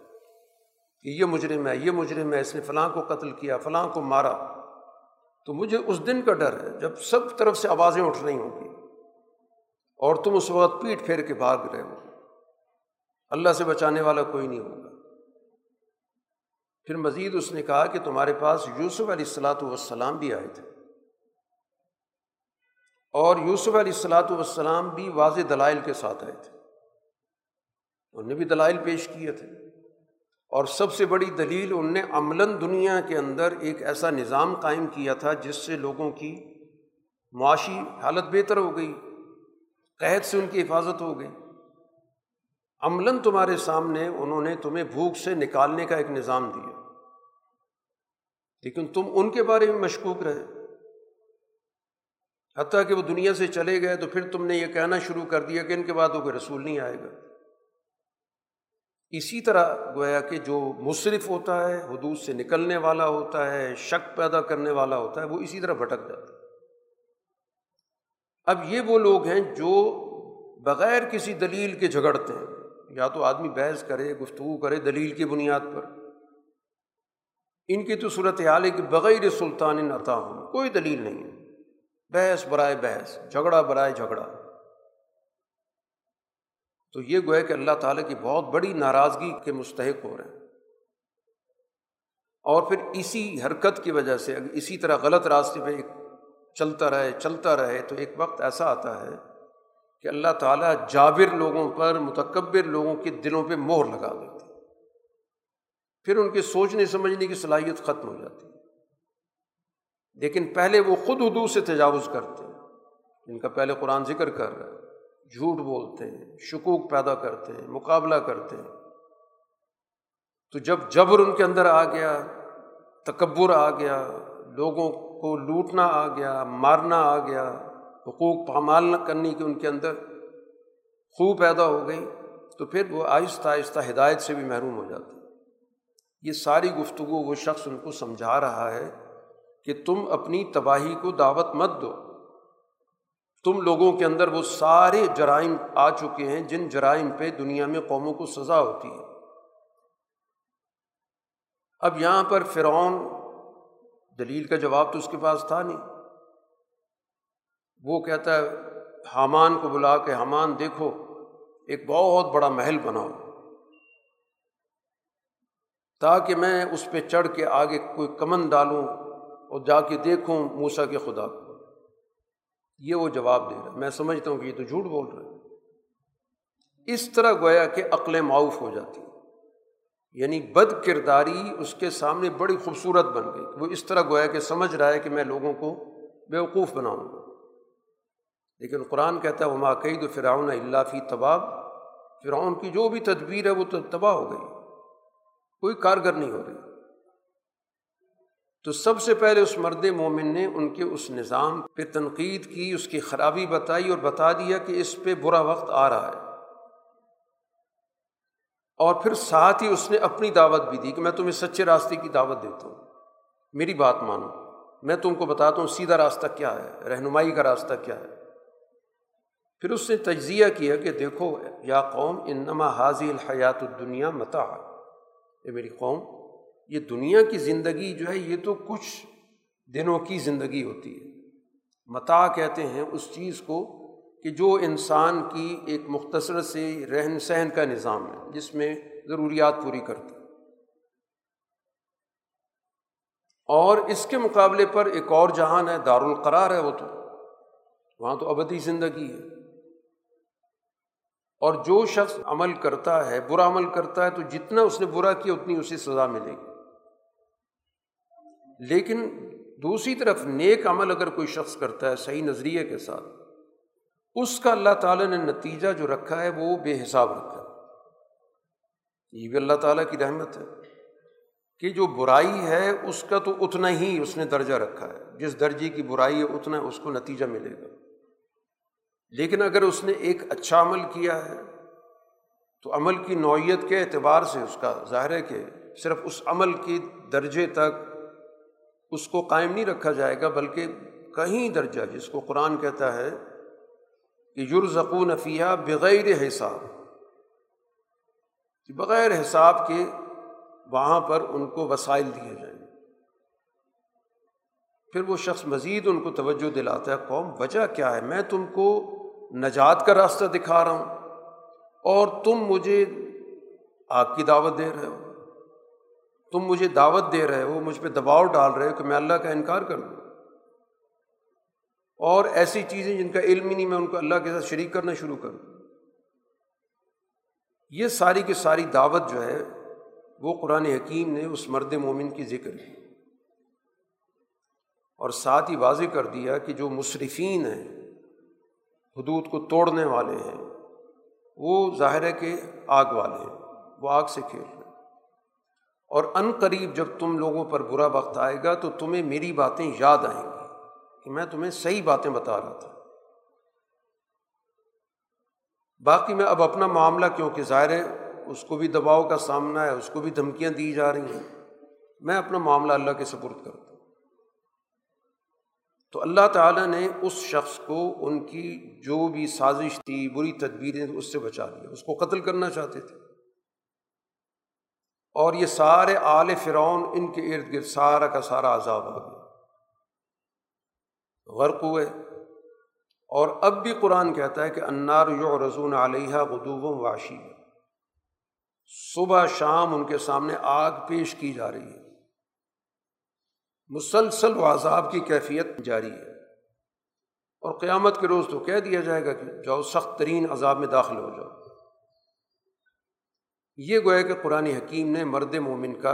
کہ یہ مجرم ہے، یہ مجرم ہے، اس نے فلاں کو قتل کیا، فلاں کو مارا۔ تو مجھے اس دن کا ڈر ہے جب سب طرف سے آوازیں اٹھ رہی ہوں گی اور تم اس وقت پیٹ پھیر کے بھاگ رہے ہو۔ اللہ سے بچانے والا کوئی نہیں ہوگا۔ پھر مزید اس نے کہا کہ تمہارے پاس یوسف علیہ السلاۃ والسلام بھی آئے تھے۔ اور یوسف علیہ السلاۃ والسلام بھی واضح دلائل کے ساتھ آئے تھے۔ انہوں نے بھی دلائل پیش کیے تھے۔ اور سب سے بڑی دلیل ان نے عملاً دنیا کے اندر ایک ایسا نظام قائم کیا تھا جس سے لوگوں کی معاشی حالت بہتر ہو گئی، قحط سے ان کی حفاظت ہو گئی۔ عملاً تمہارے سامنے انہوں نے تمہیں بھوک سے نکالنے کا ایک نظام دیا۔ لیکن تم ان کے بارے میں مشکوک رہے۔ حتیٰ کہ وہ دنیا سے چلے گئے تو پھر تم نے یہ کہنا شروع کر دیا کہ ان کے بعد وہ کوئی رسول نہیں آئے گا۔ اسی طرح گویا کہ جو مصرف ہوتا ہے، حدود سے نکلنے والا ہوتا ہے، شک پیدا کرنے والا ہوتا ہے، وہ اسی طرح بھٹک جاتا ہے۔ اب یہ وہ لوگ ہیں جو بغیر کسی دلیل کے جھگڑتے ہیں۔ یا تو آدمی بحث کرے، گفتگو کرے دلیل کی بنیاد پر۔ ان کی تو صورت حال ہے کہ بغیر سلطان عطا ہوں، کوئی دلیل نہیں ہے۔ بحث برائے بحث، جھگڑا برائے جھگڑا۔ تو یہ گویا کہ اللہ تعالیٰ کی بہت بڑی ناراضگی کے مستحق ہو رہے ہیں۔ اور پھر اسی حرکت کی وجہ سے اسی طرح غلط راستے پہ چلتا رہے چلتا رہے تو ایک وقت ایسا آتا ہے کہ اللہ تعالیٰ جابر لوگوں پر، متکبر لوگوں کے دلوں پہ مہر لگا دیتے پھر ان کے سوچنے، سمجھنے کی صلاحیت ختم ہو جاتی لیکن پہلے وہ خود حدود سے تجاوز کرتے ہیں۔ ان کا پہلے قرآن ذکر کر رہا ہے۔ جھوٹ بولتے ہیں، شکوک پیدا کرتے ہیں، مقابلہ کرتے ہیں۔ تو جب جبر ان کے اندر آ گیا، تکبر آ گیا، لوگوں کو لوٹنا آ گیا، مارنا آ گیا حقوق پامال نہ کرنے کی ان کے اندر خوب پیدا ہو گئی، تو پھر وہ آہستہ آہستہ ہدایت سے بھی محروم ہو جاتے یہ ساری گفتگو وہ شخص ان کو سمجھا رہا ہے کہ تم اپنی تباہی کو دعوت مت دو۔ تم لوگوں کے اندر وہ سارے جرائم آ چکے ہیں جن جرائم پہ دنیا میں قوموں کو سزا ہوتی ہے۔ اب یہاں پر فرعون دلیل کا جواب تو اس کے پاس تھا نہیں۔ وہ کہتا ہے، حامان کو بلا کے، حامان دیکھو، ایک بہت بڑا محل بناؤ تاکہ میں اس پہ چڑھ کے آگے کوئی کمن ڈالوں اور جا کے دیکھوں موسا کے خدا کو۔ یہ وہ جواب دے رہا ہے۔ میں سمجھتا ہوں کہ یہ تو جھوٹ بول رہے اس طرح گویا کہ عقل معاف ہو جاتی یعنی بد کرداری اس کے سامنے بڑی خوبصورت بن گئی۔ وہ اس طرح گویا کہ سمجھ رہا ہے کہ میں لوگوں کو بیوقوف بناؤں گا۔ لیکن قرآن کہتا ہے وہ ماقعد فرعون اللہ فی طباب فرعون کی جو بھی تدبیر ہے، وہ تو تباہ ہو گئی۔ کوئی کارگر نہیں ہو رہی۔ تو سب سے پہلے اس مرد مومن نے ان کے اس نظام پہ تنقید کی، اس کی خرابی بتائی اور بتا دیا کہ اس پہ برا وقت آ رہا ہے۔ اور پھر ساتھ ہی اس نے اپنی دعوت بھی دی کہ میں تمہیں سچے راستے کی دعوت دیتا ہوں۔ میری بات مانو۔ میں تم کو بتاتا ہوں، سیدھا راستہ کیا ہے؟ رہنمائی کا راستہ کیا ہے؟ پھر اس نے تجزیہ کیا کہ دیکھو یا قوم، انما حاضی الحیات الدنیا متا یہ میری قوم، یہ دنیا کی زندگی جو ہے، یہ تو کچھ دنوں کی زندگی ہوتی ہے۔ متا کہتے ہیں اس چیز کو کہ جو انسان کی ایک مختصر سے رہن سہن کا نظام ہے، جس میں ضروریات پوری کرتی اور اس کے مقابلے پر ایک اور جہان ہے، دارالقرار ہے وہ تو۔ وہاں تو ابدی زندگی ہے۔ اور جو شخص عمل کرتا ہے، برا عمل کرتا ہے، تو جتنا اس نے برا کیا، اتنی اسے سزا ملے گی۔ لیکن دوسری طرف نیک عمل اگر کوئی شخص کرتا ہے صحیح نظریے کے ساتھ، اس کا اللہ تعالیٰ نے نتیجہ جو رکھا ہے، وہ بے حساب رکھا ہے۔ یہ بھی اللہ تعالیٰ کی رحمت ہے کہ جو برائی ہے، اس کا تو اتنا ہی اس نے درجہ رکھا ہے۔ جس درجے کی برائی ہے، اتنا اس کو نتیجہ ملے گا۔ لیکن اگر اس نے ایک اچھا عمل کیا ہے، تو عمل کی نوعیت کے اعتبار سے اس کا ظاہر ہے کہ صرف اس عمل کی درجے تک اس کو قائم نہیں رکھا جائے گا، بلکہ کہیں درجہ، جس کو قرآن کہتا ہے کہ یرزقون فیہ بغیر حساب۔ بغیر حساب کے وہاں پر ان کو وسائل دیے جائیں۔ گے پھر وہ شخص مزید ان کو توجہ دلاتا ہے، قوم، وجہ کیا ہے؟ میں تم کو نجات کا راستہ دکھا رہا ہوں اور تم مجھے آگ کی دعوت دے رہے ہو۔ تم مجھے دعوت دے رہے ہو، مجھ پہ دباؤ ڈال رہے ہو کہ میں اللہ کا انکار کر دوں۔ اور ایسی چیزیں جن کا علم ہی نہیں، میں ان کو اللہ کے ساتھ شریک کرنا شروع کر دوں۔ یہ ساری کی ساری دعوت جو ہے، وہ قرآن حکیم نے اس مرد مومن کی ذکر کی۔ اور ساتھ ہی واضح کر دیا کہ جو مصرفین ہیں حدود کو توڑنے والے ہیں۔ وہ ظاہر ہے کہ آگ والے ہیں، وہ آگ سے کھیل رہے ہیں۔ اور ان قریب جب تم لوگوں پر برا وقت آئے گا تو تمہیں میری باتیں یاد آئیں گی کہ میں تمہیں صحیح باتیں بتا رہا تھا۔ باقی میں اب اپنا معاملہ کیونکہ ظاہر ہے اس کو بھی دباؤ کا سامنا ہے، اس کو بھی دھمکیاں دی جا رہی ہیں، میں اپنا معاملہ اللہ کے سپرد کرتا تو اللہ تعالیٰ نے اس شخص کو ان کی جو بھی سازش تھی، بری تدبیریں اس سے بچا دیا اس کو قتل کرنا چاہتے تھے۔ اور یہ سارے آل فرعون ان کے ارد گرد سارا کا سارا عذاب آ گیا۔ غرق ہوئے۔ اور اب بھی قرآن کہتا ہے کہ انار یو رضون علیہ غدوب واشی صبح شام ان کے سامنے آگ پیش کی جا رہی ہے۔ مسلسل و عذاب کی کیفیت جاری ہے۔ اور قیامت کے روز تو کہہ دیا جائے گا کہ جاؤ، سخت ترین عذاب میں داخل ہو جاؤ۔ یہ گویا کہ قرآن حکیم نے مرد مومن کا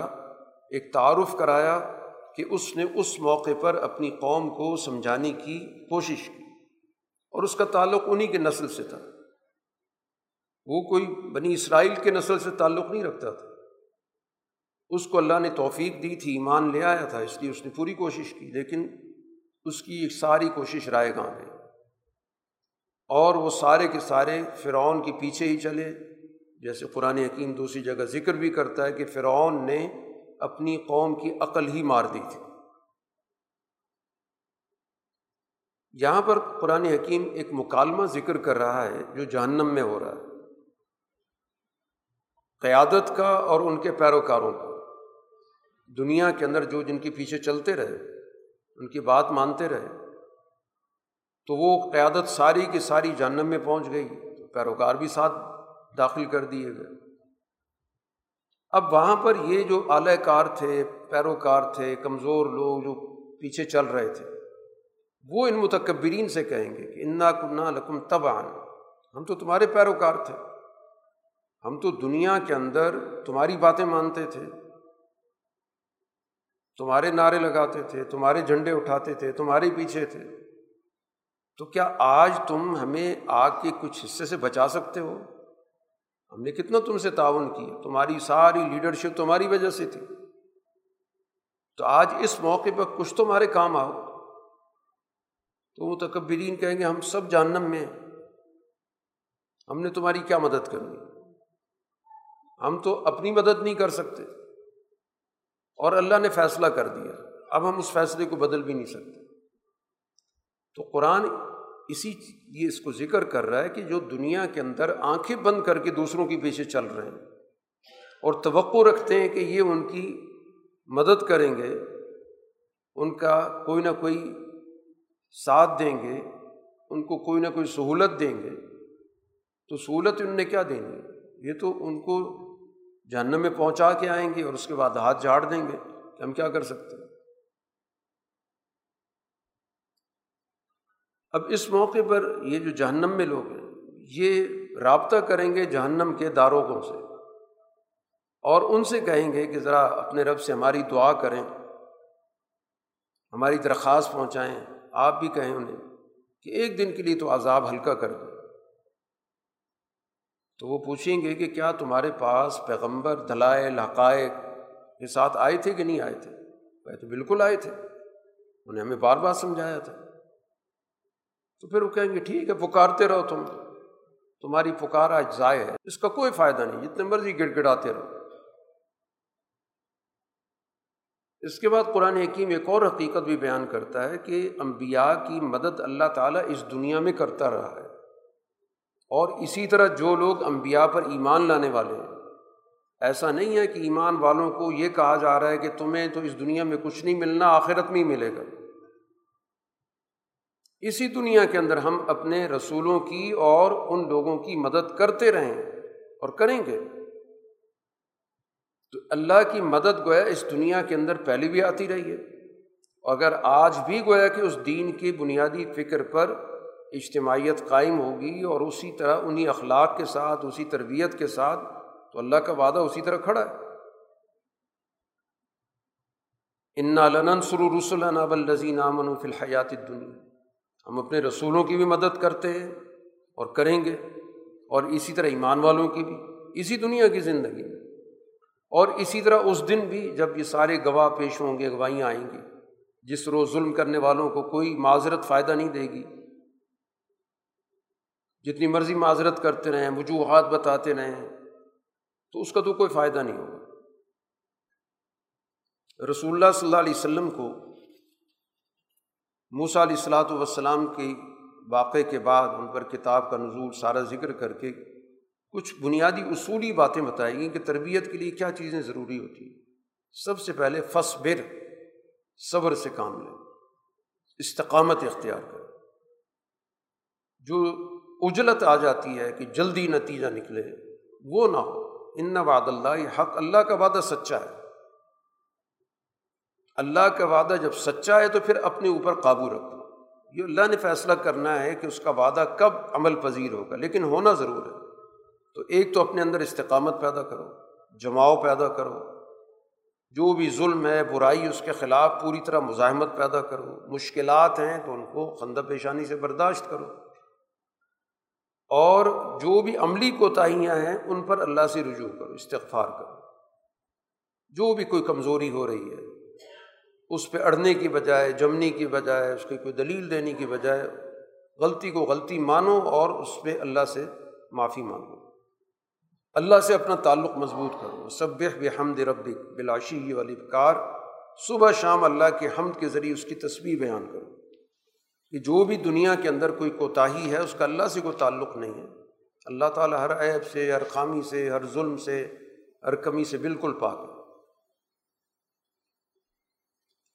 ایک تعارف کرایا کہ اس نے اس موقع پر اپنی قوم کو سمجھانے کی کوشش کی۔ اور اس کا تعلق انہیں کے نسل سے تھا۔ وہ کوئی بنی اسرائیل کے نسل سے تعلق نہیں رکھتا تھا۔ اس کو اللہ نے توفیق دی تھی، ایمان لے آیا تھا، اس لیے اس نے پوری کوشش کی، لیکن اس کی ایک ساری کوشش رائے گاہ ہے اور وہ سارے کے سارے فرعون کے پیچھے ہی چلے۔ جیسے قرآن حکیم دوسری جگہ ذکر بھی کرتا ہے کہ فرعون نے اپنی قوم کی عقل ہی مار دی تھی۔ یہاں پر قرآن حکیم ایک مکالمہ ذکر کر رہا ہے جو جہنم میں ہو رہا ہے۔ قیادت کا اور ان کے پیروکاروں کا۔ دنیا کے اندر جو جن کے پیچھے چلتے رہے، ان کی بات مانتے رہے، تو وہ قیادت ساری کی ساری جہنم میں پہنچ گئی تو پیروکار بھی ساتھ داخل کر دیے گئے۔ اب وہاں پر یہ جو اعلی کار تھے، پیروکار تھے، کمزور لوگ جو پیچھے چل رہے تھے، وہ ان متکبرین سے کہیں گے کہ انا کنہ لکم تب آن ہم تو تمہارے پیروکار تھے۔ ہم تو دنیا کے اندر تمہاری باتیں مانتے تھے۔ تمہارے نعرے لگاتے تھے، تمہارے جھنڈے اٹھاتے تھے، تمہارے پیچھے تھے۔ تو کیا آج تم ہمیں آگ کے کچھ حصے سے بچا سکتے ہو؟ ہم نے کتنا تم سے تعاون کیا، تمہاری ساری لیڈرشپ تمہاری وجہ سے تھی۔ تو آج اس موقع پہ کچھ تمہارے کام آؤ۔ تو وہ تکبرین کہیں گے، ہم سب جہنم میں ہیں۔ ہم نے تمہاری کیا مدد کرنی؟ ہم تو اپنی مدد نہیں کر سکتے۔ اور اللہ نے فیصلہ کر دیا۔ اب ہم اس فیصلے کو بدل بھی نہیں سکتے۔ تو قرآن اسی یہ اس کو ذکر کر رہا ہے کہ جو دنیا کے اندر آنکھیں بند کر کے دوسروں کے پیچھے چل رہے ہیں اور توقع رکھتے ہیں کہ یہ ان کی مدد کریں گے، ان کا کوئی نہ کوئی ساتھ دیں گے، ان کو کوئی نہ کوئی سہولت دیں گے۔ تو سہولت ان نے کیا دینی؟ یہ تو ان کو جہنم میں پہنچا کے آئیں گے اور اس کے بعد ہاتھ جھاڑ دیں گے کہ ہم کیا کر سکتے ہیں؟ اب اس موقع پر یہ جو جہنم میں لوگ ہیں، یہ رابطہ کریں گے جہنم کے داروغوں سے اور ان سے کہیں گے کہ ذرا اپنے رب سے ہماری دعا کریں، ہماری درخواست پہنچائیں، آپ بھی کہیں انہیں کہ ایک دن کے لیے تو عذاب ہلکا کر دیں۔ تو وہ پوچھیں گے کہ کیا تمہارے پاس پیغمبر، دلائل، حقائق کے ساتھ آئے تھے کہ نہیں آئے تھے؟ وہ تو بالکل آئے تھے۔ انہیں ہمیں بار بار سمجھایا تھا۔ تو پھر وہ کہیں گے، ٹھیک ہے، پکارتے رہو تم تمہاری پکارا اجزائے ہے۔ اس کا کوئی فائدہ نہیں، جتنے مرضی گڑ گڑاتے رہو۔ اس کے بعد قرآن حکیم ایک اور حقیقت بھی بیان کرتا ہے کہ امبیا کی مدد اللہ تعالیٰ اس دنیا میں کرتا رہا ہے۔ اور اسی طرح جو لوگ امبیا پر ایمان لانے والے ہیں، ایسا نہیں ہے کہ ایمان والوں کو یہ کہا جا رہا ہے کہ تمہیں تو اس دنیا میں کچھ نہیں ملنا، آخرت میں ہی ملے گا۔ اسی دنیا کے اندر ہم اپنے رسولوں کی اور ان لوگوں کی مدد کرتے رہیں اور کریں گے۔ تو اللہ کی مدد گویا اس دنیا کے اندر پہلے بھی آتی رہی ہے۔ اگر آج بھی گویا کہ اس دین کی بنیادی فکر پر اجتماعیت قائم ہوگی اور اسی طرح انہیں اخلاق کے ساتھ، اسی تربیت کے ساتھ تو اللہ کا وعدہ اسی طرح کھڑا ہے۔ انا لنن سرو رسول ناب امن فی الحیات دنیا ہم اپنے رسولوں کی بھی مدد کرتے ہیں اور کریں گے اور اسی طرح ایمان والوں کی بھی، اسی دنیا کی زندگی۔ میں اور اسی طرح اس دن بھی جب یہ سارے گواہ پیش ہوں گے، گواہیاں آئیں گی، جس روز ظلم کرنے والوں کو کوئی معذرت فائدہ نہیں دے گی جتنی مرضی معذرت کرتے رہیں، وجوہات بتاتے رہیں، تو اس کا تو کوئی فائدہ نہیں ہوگا۔ رسول اللہ صلی اللہ علیہ وسلم کو موسا علیہ السلاۃ والسلام کی واقعے کے بعد ان پر کتاب کا نزول سارا ذکر کر کے کچھ بنیادی اصولی باتیں بتائی گئیں کہ تربیت کے لیے کیا چیزیں ضروری ہوتی ہیں۔ سب سے پہلے فص بر صبر سے کام لیں، استقامت اختیار کریں۔ جو اجلت آ جاتی ہے کہ جلدی نتیجہ نکلے، وہ نہ ہو۔ ان وعد اللہ یہ حق، اللہ کا وعدہ سچا ہے۔ اللہ کا وعدہ جب سچا ہے تو پھر اپنے اوپر قابو رکھو۔ یہ اللہ نے فیصلہ کرنا ہے کہ اس کا وعدہ کب عمل پذیر ہوگا، لیکن ہونا ضرور ہے۔ تو ایک تو اپنے اندر استقامت پیدا کرو، جماؤ پیدا کرو۔ جو بھی ظلم ہے، برائی، اس کے خلاف پوری طرح مزاحمت پیدا کرو۔ مشکلات ہیں تو ان کو خندہ پیشانی سے برداشت کرو۔ اور جو بھی عملی کوتاہیاں ہیں، ان پر اللہ سے رجوع کرو، استغفار کرو۔ جو بھی کوئی کمزوری ہو رہی ہے، اس پہ اڑنے کی بجائے جمنی کی بجائے، اس کی کوئی دلیل دینے کی بجائے، غلطی کو غلطی مانو اور اس پہ اللہ سے معافی مانگو۔ اللہ سے اپنا تعلق مضبوط کرو۔ سب بے حمد رب بلاشی والی کار صبح شام اللہ کے حمد کے ذریعے اس کی تصویر بیان کرو۔ کہ جو بھی دنیا کے اندر کوئی کوتاہی ہے، اس کا اللہ سے کوئی تعلق نہیں ہے۔ اللہ تعالیٰ ہر عیب سے، ہر خامی سے، ہر ظلم سے، ہر کمی سے بالکل پاک ہے۔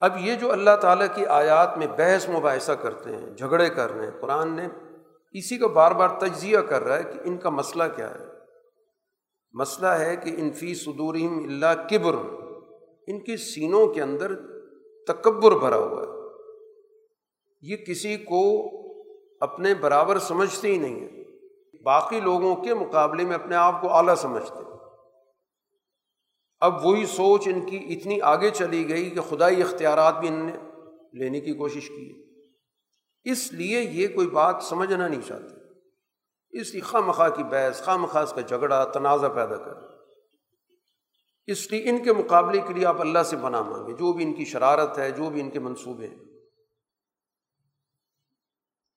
اب یہ جو اللہ تعالیٰ کی آیات میں بحث، مباحثہ کرتے ہیں، جھگڑے کر رہے ہیں، قرآن نے اسی کو بار بار تجزیہ کر رہا ہے کہ ان کا مسئلہ کیا ہے۔ مسئلہ ہے کہ انفی صدوریم اللہ کبر، ان کی سینوں کے اندر تکبر بھرا ہوا ہے۔ یہ کسی کو اپنے برابر سمجھتے ہی نہیں ہے۔ باقی لوگوں کے مقابلے میں اپنے آپ کو اعلیٰ سمجھتے اب وہی سوچ ان کی اتنی آگے چلی گئی کہ خدائی اختیارات بھی ان نے لینے کی کوشش کی اس لیے یہ کوئی بات سمجھنا نہیں چاہتی اس کی خواہ مخواہ کی بحث خواہ مخواہ کا جھگڑا، تنازع پیدا کر اس لیے ان کے مقابلے کے لیے آپ اللہ سے بنا مانگے جو بھی ان کی شرارت ہے، جو بھی ان کے منصوبے ہیں۔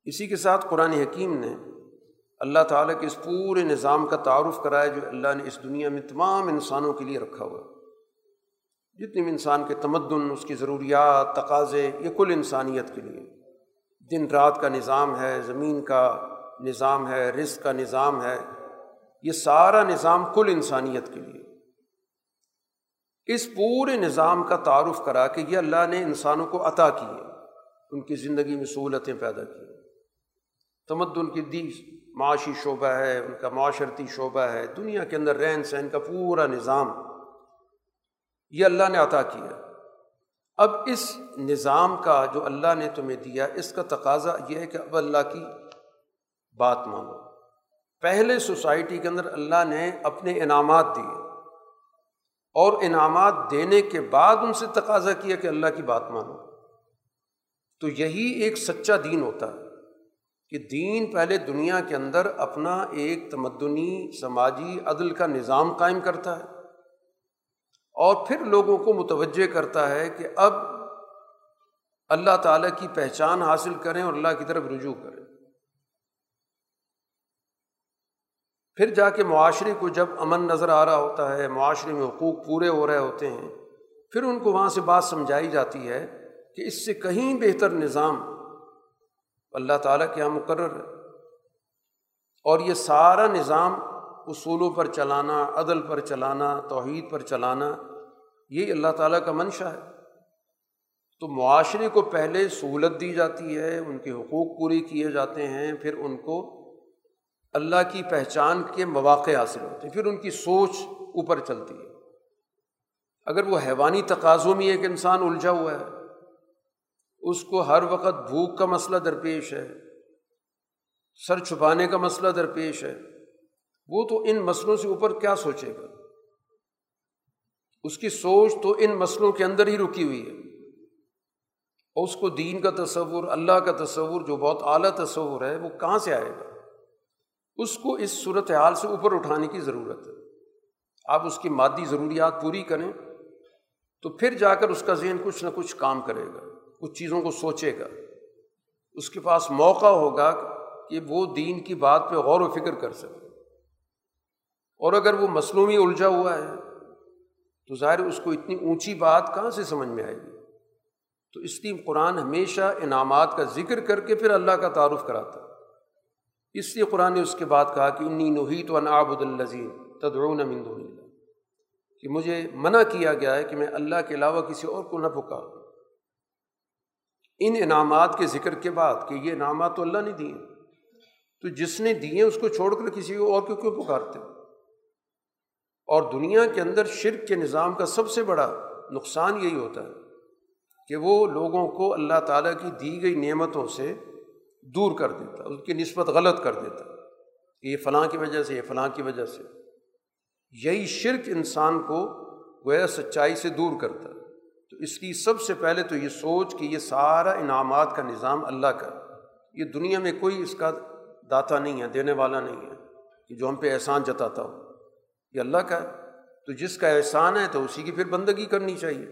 اسی کے ساتھ قرآن حکیم نے اللہ تعالیٰ کے اس پورے نظام کا تعارف کرایا جو اللہ نے اس دنیا میں تمام انسانوں کے لیے رکھا ہوا جتنی بھی انسان کے تمدن، اس کی ضروریات، تقاضے، یہ کل انسانیت کے لیے۔ دن رات کا نظام ہے، زمین کا نظام ہے، رزق کا نظام ہے۔ یہ سارا نظام کل انسانیت کے لیے۔ اس پورے نظام کا تعارف کرا کہ یہ اللہ نے انسانوں کو عطا کیے۔ ان کی زندگی میں سہولتیں پیدا کی تمدن کی دی معاشی شعبہ ہے، ان کا معاشرتی شعبہ ہے، دنیا کے اندر رہن سہن کا پورا نظام۔ یہ اللہ نے عطا کیا۔ اب اس نظام کا جو اللہ نے تمہیں دیا، اس کا تقاضا یہ ہے کہ اب اللہ کی بات مانو۔ پہلے سوسائٹی کے اندر اللہ نے اپنے انعامات دیے۔ اور انعامات دینے کے بعد ان سے تقاضا کیا کہ اللہ کی بات مانو۔ تو یہی ایک سچا دین ہوتا ہے۔ کہ دین پہلے دنیا کے اندر اپنا ایک تمدنی سماجی عدل کا نظام قائم کرتا ہے اور پھر لوگوں کو متوجہ کرتا ہے کہ اب اللہ تعالیٰ کی پہچان حاصل کریں اور اللہ کی طرف رجوع کریں۔ پھر جا کے معاشرے کو جب امن نظر آ رہا ہوتا ہے، معاشرے میں حقوق پورے ہو رہے ہوتے ہیں، پھر ان کو وہاں سے بات سمجھائی جاتی ہے کہ اس سے کہیں بہتر نظام اللہ تعالیٰ کے یہاں مقرر ہے۔ اور یہ سارا نظام اصولوں پر چلانا، عدل پر چلانا، توحید پر چلانا یہ اللہ تعالیٰ کا منشا ہے۔ تو معاشرے کو پہلے سہولت دی جاتی ہے، ان کے حقوق پورے کیے جاتے ہیں، پھر ان کو اللہ کی پہچان کے مواقع حاصل ہوتے ہیں، پھر ان کی سوچ اوپر چلتی ہے۔ اگر وہ حیوانی تقاضوں میں ایک انسان الجھا ہوا ہے اس کو ہر وقت بھوک کا مسئلہ درپیش ہے، سر چھپانے کا مسئلہ درپیش ہے۔ وہ تو ان مسئلوں سے اوپر کیا سوچے گا؟ اس کی سوچ تو ان مسئلوں کے اندر ہی رکی ہوئی ہے۔ اور اس کو دین کا تصور، اللہ کا تصور، جو بہت اعلیٰ تصور ہے، وہ کہاں سے آئے گا؟ اس کو اس صورت حال سے اوپر اٹھانے کی ضرورت ہے۔ آپ اس کی مادی ضروریات پوری کریں تو پھر جا کر اس کا ذہن کچھ نہ کچھ کام کرے گا۔ کچھ چیزوں کو سوچے گا۔ اس کے پاس موقع ہوگا کہ وہ دین کی بات پہ غور و فکر کر سکے۔ اور اگر وہ مصنوعی الجھا ہوا ہے، تو ظاہر اس کو اتنی اونچی بات کہاں سے سمجھ میں آئے گی؟ تو اس لیے قرآن ہمیشہ انعامات کا ذکر کر کے پھر اللہ کا تعارف کراتا۔ اس لیے قرآن نے اس کے بعد کہا کہ انی نوحی تو انعبد الزین تدعون من دون اللہ۔ کہ مجھے منع کیا گیا ہے کہ میں اللہ کے علاوہ کسی اور کو نہ پکاروں۔ ان انعامات کے ذکر کے بعد کہ یہ انعامات تو اللہ نے دیے تو جس نے دیے اس کو چھوڑ کر کسی کو اور کیوں کیوں پکارتے اور دنیا کے اندر شرک کے نظام کا سب سے بڑا نقصان یہی ہوتا ہے کہ وہ لوگوں کو اللہ تعالیٰ کی دی گئی نعمتوں سے دور کر دیتا اس کی نسبت غلط کر دیتا۔ کہ یہ فلاں کی وجہ سے، یہ فلاں کی وجہ سے۔ یہی شرک انسان کو گویا سچائی سے دور کرتا۔ ہے اس کی سب سے پہلے تو یہ سوچ کہ یہ سارا انعامات کا نظام اللہ کا یہ دنیا میں کوئی اس کا داتا نہیں ہے، دینے والا نہیں ہے کہ جو ہم پہ احسان جتاتا ہو۔ یہ اللہ کا ہے۔ تو جس کا احسان ہے تو اسی کی پھر بندگی کرنی چاہیے۔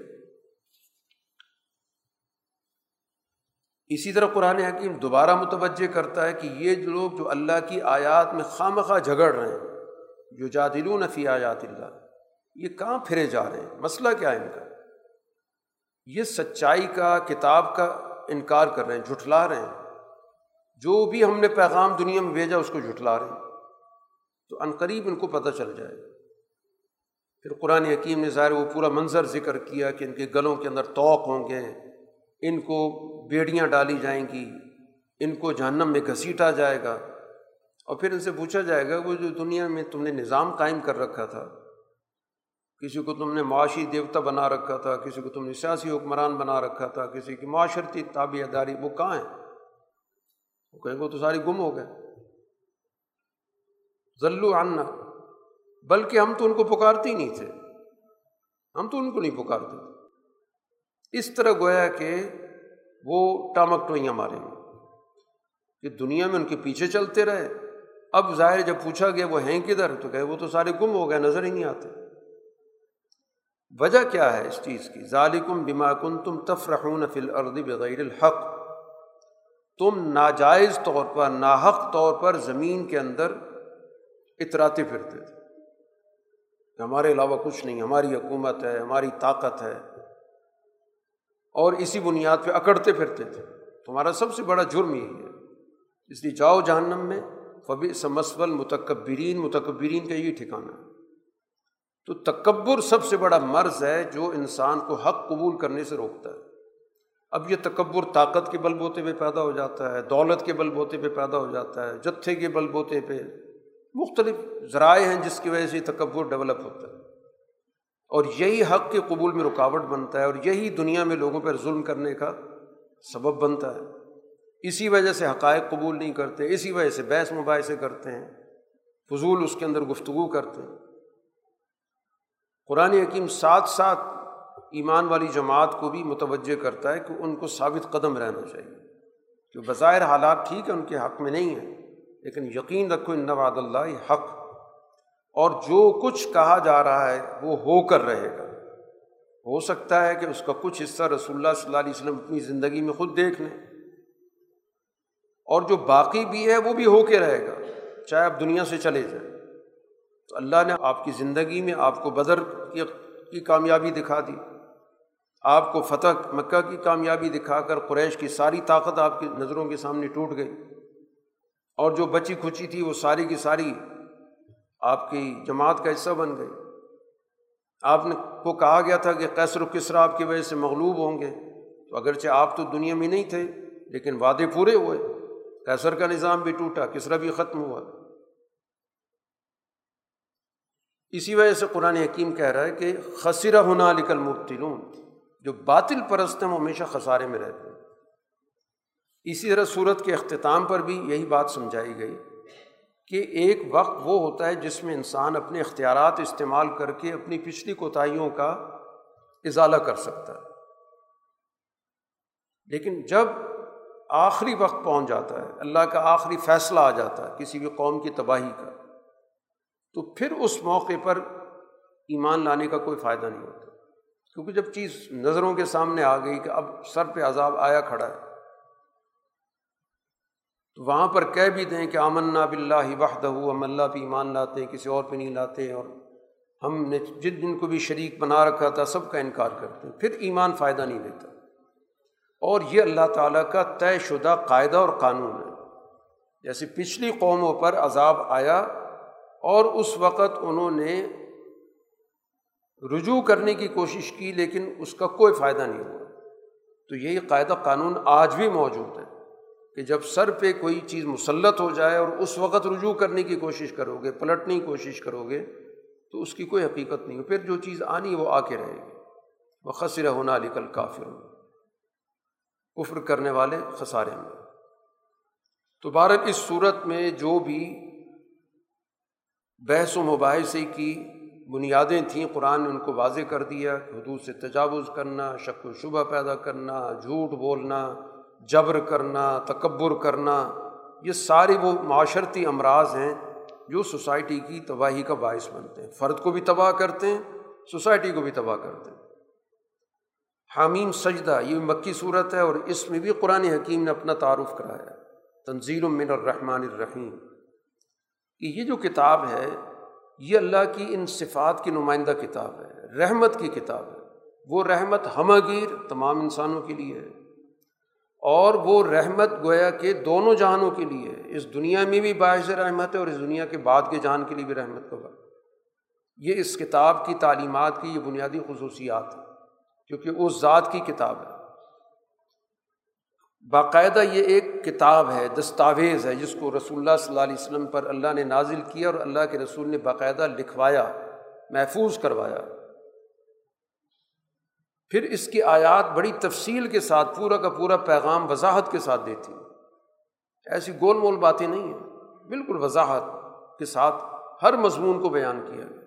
اسی طرح قرآن حکیم دوبارہ متوجہ کرتا ہے کہ یہ لوگ جو اللہ کی آیات میں خواہ جھگڑ رہے ہیں جو جادلون فی آیات اللہ، یہ کہاں پھرے جا رہے ہیں؟ مسئلہ کیا ہے ان کا؟ یہ سچائی کا، کتاب کا انکار کر رہے ہیں، جھٹلا رہے ہیں۔ جو بھی ہم نے پیغام دنیا میں بھیجا، اس کو جھٹلا رہے ہیں۔ تو عنقریب ان کو پتہ چل جائے۔ گا پھر قرآن حکیم نے ظاہر وہ پورا منظر ذکر کیا کہ ان کے گلوں کے اندر توق ہوں گے۔ ان کو بیڑیاں ڈالی جائیں گی۔ ان کو جہنم میں گھسیٹا جائے گا۔ اور پھر ان سے پوچھا جائے گا، وہ جو دنیا میں تم نے نظام قائم کر رکھا تھا کسی کو تم نے معاشی دیوتا بنا رکھا تھا، کسی کو تم نے سیاسی حکمران بنا رکھا تھا، کسی کی معاشرتی تابع داری وہ کہاں ہے وہ کہیں وہ تو ساری گم ہو گئے۔ ذلو عنا، بلکہ ہم تو ان کو پکارتے ہی نہیں تھے۔ ہم تو ان کو نہیں پکارتے تھے۔ اس طرح گویا کہ وہ ٹامک ٹوئیاں ماریں گے کہ دنیا میں ان کے پیچھے چلتے رہے۔ اب ظاہر جب پوچھا گیا وہ ہیں کدھر، تو کہ وہ تو سارے گم ہو گئے، نظر ہی نہیں آتے۔ وجہ کیا ہے اس چیز کی؟ ظالکم بما کن تم تفرحون فی الارض بغیر الحق۔ تم ناجائز طور پر، ناحق طور پر زمین کے اندر اتراتے پھرتے تھے۔ کہ ہمارے علاوہ کچھ نہیں، ہماری حکومت ہے، ہماری طاقت ہے۔ اور اسی بنیاد پہ اکڑتے پھرتے تھے۔ تمہارا سب سے بڑا جرم یہی ہے۔ اس لیے جاؤ جہنم میں فبی سمسول متکبرین متکبرین کا یہی ٹھکانا ہے۔ تو تکبر سب سے بڑا مرض ہے جو انسان کو حق قبول کرنے سے روکتا ہے۔ اب یہ تکبر طاقت کے بل بوتے پہ پیدا ہو جاتا ہے، دولت کے بل بوتے پہ پیدا ہو جاتا ہے، جتھے کے بل بوتے پہ مختلف ذرائع ہیں جس کی وجہ سے تکبر ڈیولپ ہوتا ہے۔ اور یہی حق کے قبول میں رکاوٹ بنتا ہے اور یہی دنیا میں لوگوں پر ظلم کرنے کا سبب بنتا ہے۔ اسی وجہ سے حقائق قبول نہیں کرتے، اسی وجہ سے بحث مباحثے کرتے ہیں، فضول اس کے اندر گفتگو کرتے ہیں۔ قرآن حکیم ساتھ ساتھ ایمان والی جماعت کو بھی متوجہ کرتا ہے کہ ان کو ثابت قدم رہنا چاہیے۔ کہ بظاہر حالات ٹھیک ہے ان کے حق میں نہیں ہیں، لیکن یقین رکھو ان نواد اللہ حق۔ اور جو کچھ کہا جا رہا ہے، وہ ہو کر رہے گا۔ ہو سکتا ہے کہ اس کا کچھ حصہ رسول اللہ صلی اللہ علیہ وسلم اپنی زندگی میں خود دیکھ لیں۔ اور جو باقی بھی ہے، وہ بھی ہو کے رہے گا، چاہے آپ دنیا سے چلے جائیں۔ تو اللہ نے آپ کی زندگی میں آپ کو بدر کی کامیابی دکھا دی۔ آپ کو فتح مکہ کی کامیابی دکھا کر قریش کی ساری طاقت آپ کی نظروں کے سامنے ٹوٹ گئی۔ اور جو بچی کھچی تھی وہ ساری کی ساری آپ کی جماعت کا حصہ بن گئی۔ آپ نے کو کہا گیا تھا کہ کیسر و کسرا آپ کی وجہ سے مغلوب ہوں گے۔ تو اگرچہ آپ تو دنیا میں نہیں تھے، لیکن وعدے پورے ہوئے۔ کیسر کا نظام بھی ٹوٹا کسرا بھی ختم ہوا۔ اسی وجہ سے قرآن حکیم کہہ رہا ہے کہ خسرہ ہونا لکل مبتلون جو باطل پرست ہیں وہ ہمیشہ خسارے میں رہتے ہیں۔ اسی طرح صورت کے اختتام پر بھی یہی بات سمجھائی گئی کہ ایک وقت وہ ہوتا ہے جس میں انسان اپنے اختیارات استعمال کر کے اپنی پچھلی کوتاہیوں کا ازالہ کر سکتا ہے۔ لیکن جب آخری وقت پہنچ جاتا ہے، اللہ کا آخری فیصلہ آ جاتا ہے، کسی بھی قوم کی تباہی کا تو پھر اس موقع پر ایمان لانے کا کوئی فائدہ نہیں ہوتا۔ کیونکہ جب چیز نظروں کے سامنے آ گئی کہ اب سر پہ عذاب آیا کھڑا ہے، تو وہاں پر کہہ بھی دیں کہ آمن بلّہ وحدہ، ہم اللہ پہ ایمان لاتے ہیں، کسی اور پہ نہیں لاتے اور ہم نے جن جن کو بھی شریک بنا رکھا تھا، سب کا انکار کرتے ہیں۔ پھر ایمان فائدہ نہیں دیتا اور یہ اللہ تعالیٰ کا طے شدہ قاعدہ اور قانون ہے۔ جیسے پچھلی قوموں پر عذاب آیا اور اس وقت انہوں نے رجوع کرنے کی کوشش کی، لیکن اس کا کوئی فائدہ نہیں ہوا۔ تو یہی قاعدہ قانون آج بھی موجود ہے کہ جب سر پہ کوئی چیز مسلط ہو جائے اور اس وقت رجوع کرنے کی کوشش کرو گے، پلٹنے کی کوشش کرو گے، تو اس کی کوئی حقیقت نہیں۔ ہو پھر جو چیز آنی وہ آ کے رہے گی۔ وہ خسر ہونا علی کل کافر کفر کرنے والے خسارے میں۔ تو بھارت اس صورت میں جو بھی بحث و مباحثے کی بنیادیں تھیں۔ قرآن نے ان کو واضح کر دیا، حدود سے تجاوز کرنا، شک و شبہ پیدا کرنا، جھوٹ بولنا، جبر کرنا، تکبر کرنا، یہ سارے وہ معاشرتی امراض ہیں جو سوسائٹی کی تباہی کا باعث بنتے ہیں۔ فرد کو بھی تباہ کرتے ہیں، سوسائٹی کو بھی تباہ کرتے ہیں۔ حامیم سجدہ، یہ مکی صورت ہے اور اس میں بھی قرآن حکیم نے اپنا تعارف کرایا تنظیر من الرحمٰن الرحیم۔ کہ یہ جو کتاب ہے، یہ اللہ کی ان صفات کی نمائندہ کتاب ہے، رحمت کی کتاب ہے۔ وہ رحمت ہمہ گیر تمام انسانوں کے لیے ہے۔ اور وہ رحمت گویا کہ دونوں جہانوں کے لیے اس دنیا میں بھی باعث رحمت ہے اور اس دنیا کے بعد کے جہان کے لیے بھی رحمت کا یہ اس کتاب کی تعلیمات کی یہ بنیادی خصوصیات ہیں۔ کیونکہ اس ذات کی کتاب ہے۔ باقاعدہ یہ ایک کتاب ہے، دستاویز ہے، جس کو رسول اللہ صلی اللہ علیہ وسلم پر اللہ نے نازل کیا اور اللہ کے رسول نے باقاعدہ لکھوایا، محفوظ کروایا۔ پھر اس کی آیات بڑی تفصیل کے ساتھ، پورا کا پورا پیغام وضاحت کے ساتھ دیتی۔ ایسی گول مول باتیں نہیں ہیں۔ بالکل وضاحت کے ساتھ ہر مضمون کو بیان کیا۔ گیا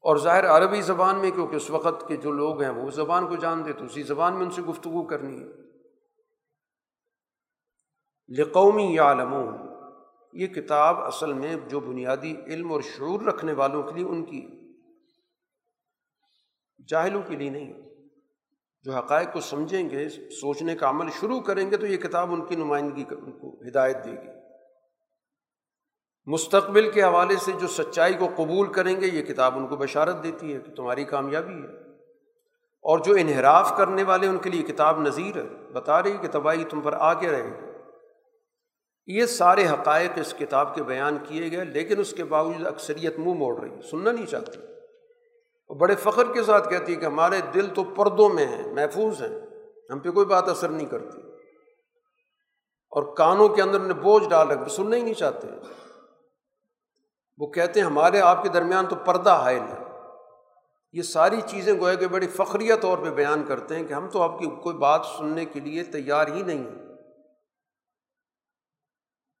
اور ظاہر عربی زبان میں، کیونکہ اس وقت کے جو لوگ ہیں، وہ اس زبان کو جانتے تو اسی زبان میں ان سے گفتگو کرنی ہے۔ لقومی یا یہ کتاب اصل میں جو بنیادی علم اور شعور رکھنے والوں کے لیے ان کی جاہلوں کے لیے نہیں، جو حقائق کو سمجھیں گے، سوچنے کا عمل شروع کریں گے تو یہ کتاب ان کی نمائندگی ان کو ہدایت دے گی۔ مستقبل کے حوالے سے جو سچائی کو قبول کریں گے، یہ کتاب ان کو بشارت دیتی ہے کہ تمہاری کامیابی ہے۔ اور جو انحراف کرنے والے، ان کے لیے کتاب نظیر ہے، بتا رہی کہ تباہی تم پر آ کے رہے گی۔ یہ سارے حقائق اس کتاب کے بیان کیے گئے، لیکن اس کے باوجود اکثریت منہ موڑ رہی سننا نہیں چاہتی۔ وہ بڑے فخر کے ساتھ کہتی ہے کہ ہمارے دل تو پردوں میں ہیں، محفوظ ہیں، ہم پہ کوئی بات اثر نہیں کرتی۔ اور کانوں کے اندر نے بوجھ ڈال رکھ سننا ہی نہیں چاہتے۔ وہ کہتے ہیں ہمارے آپ کے درمیان تو پردہ حائل ہے۔ یہ ساری چیزیں گویا کہ بڑی فخریہ طور پہ بیان کرتے ہیں کہ ہم تو آپ کی کوئی بات سننے کے لیے تیار ہی نہیں ہیں۔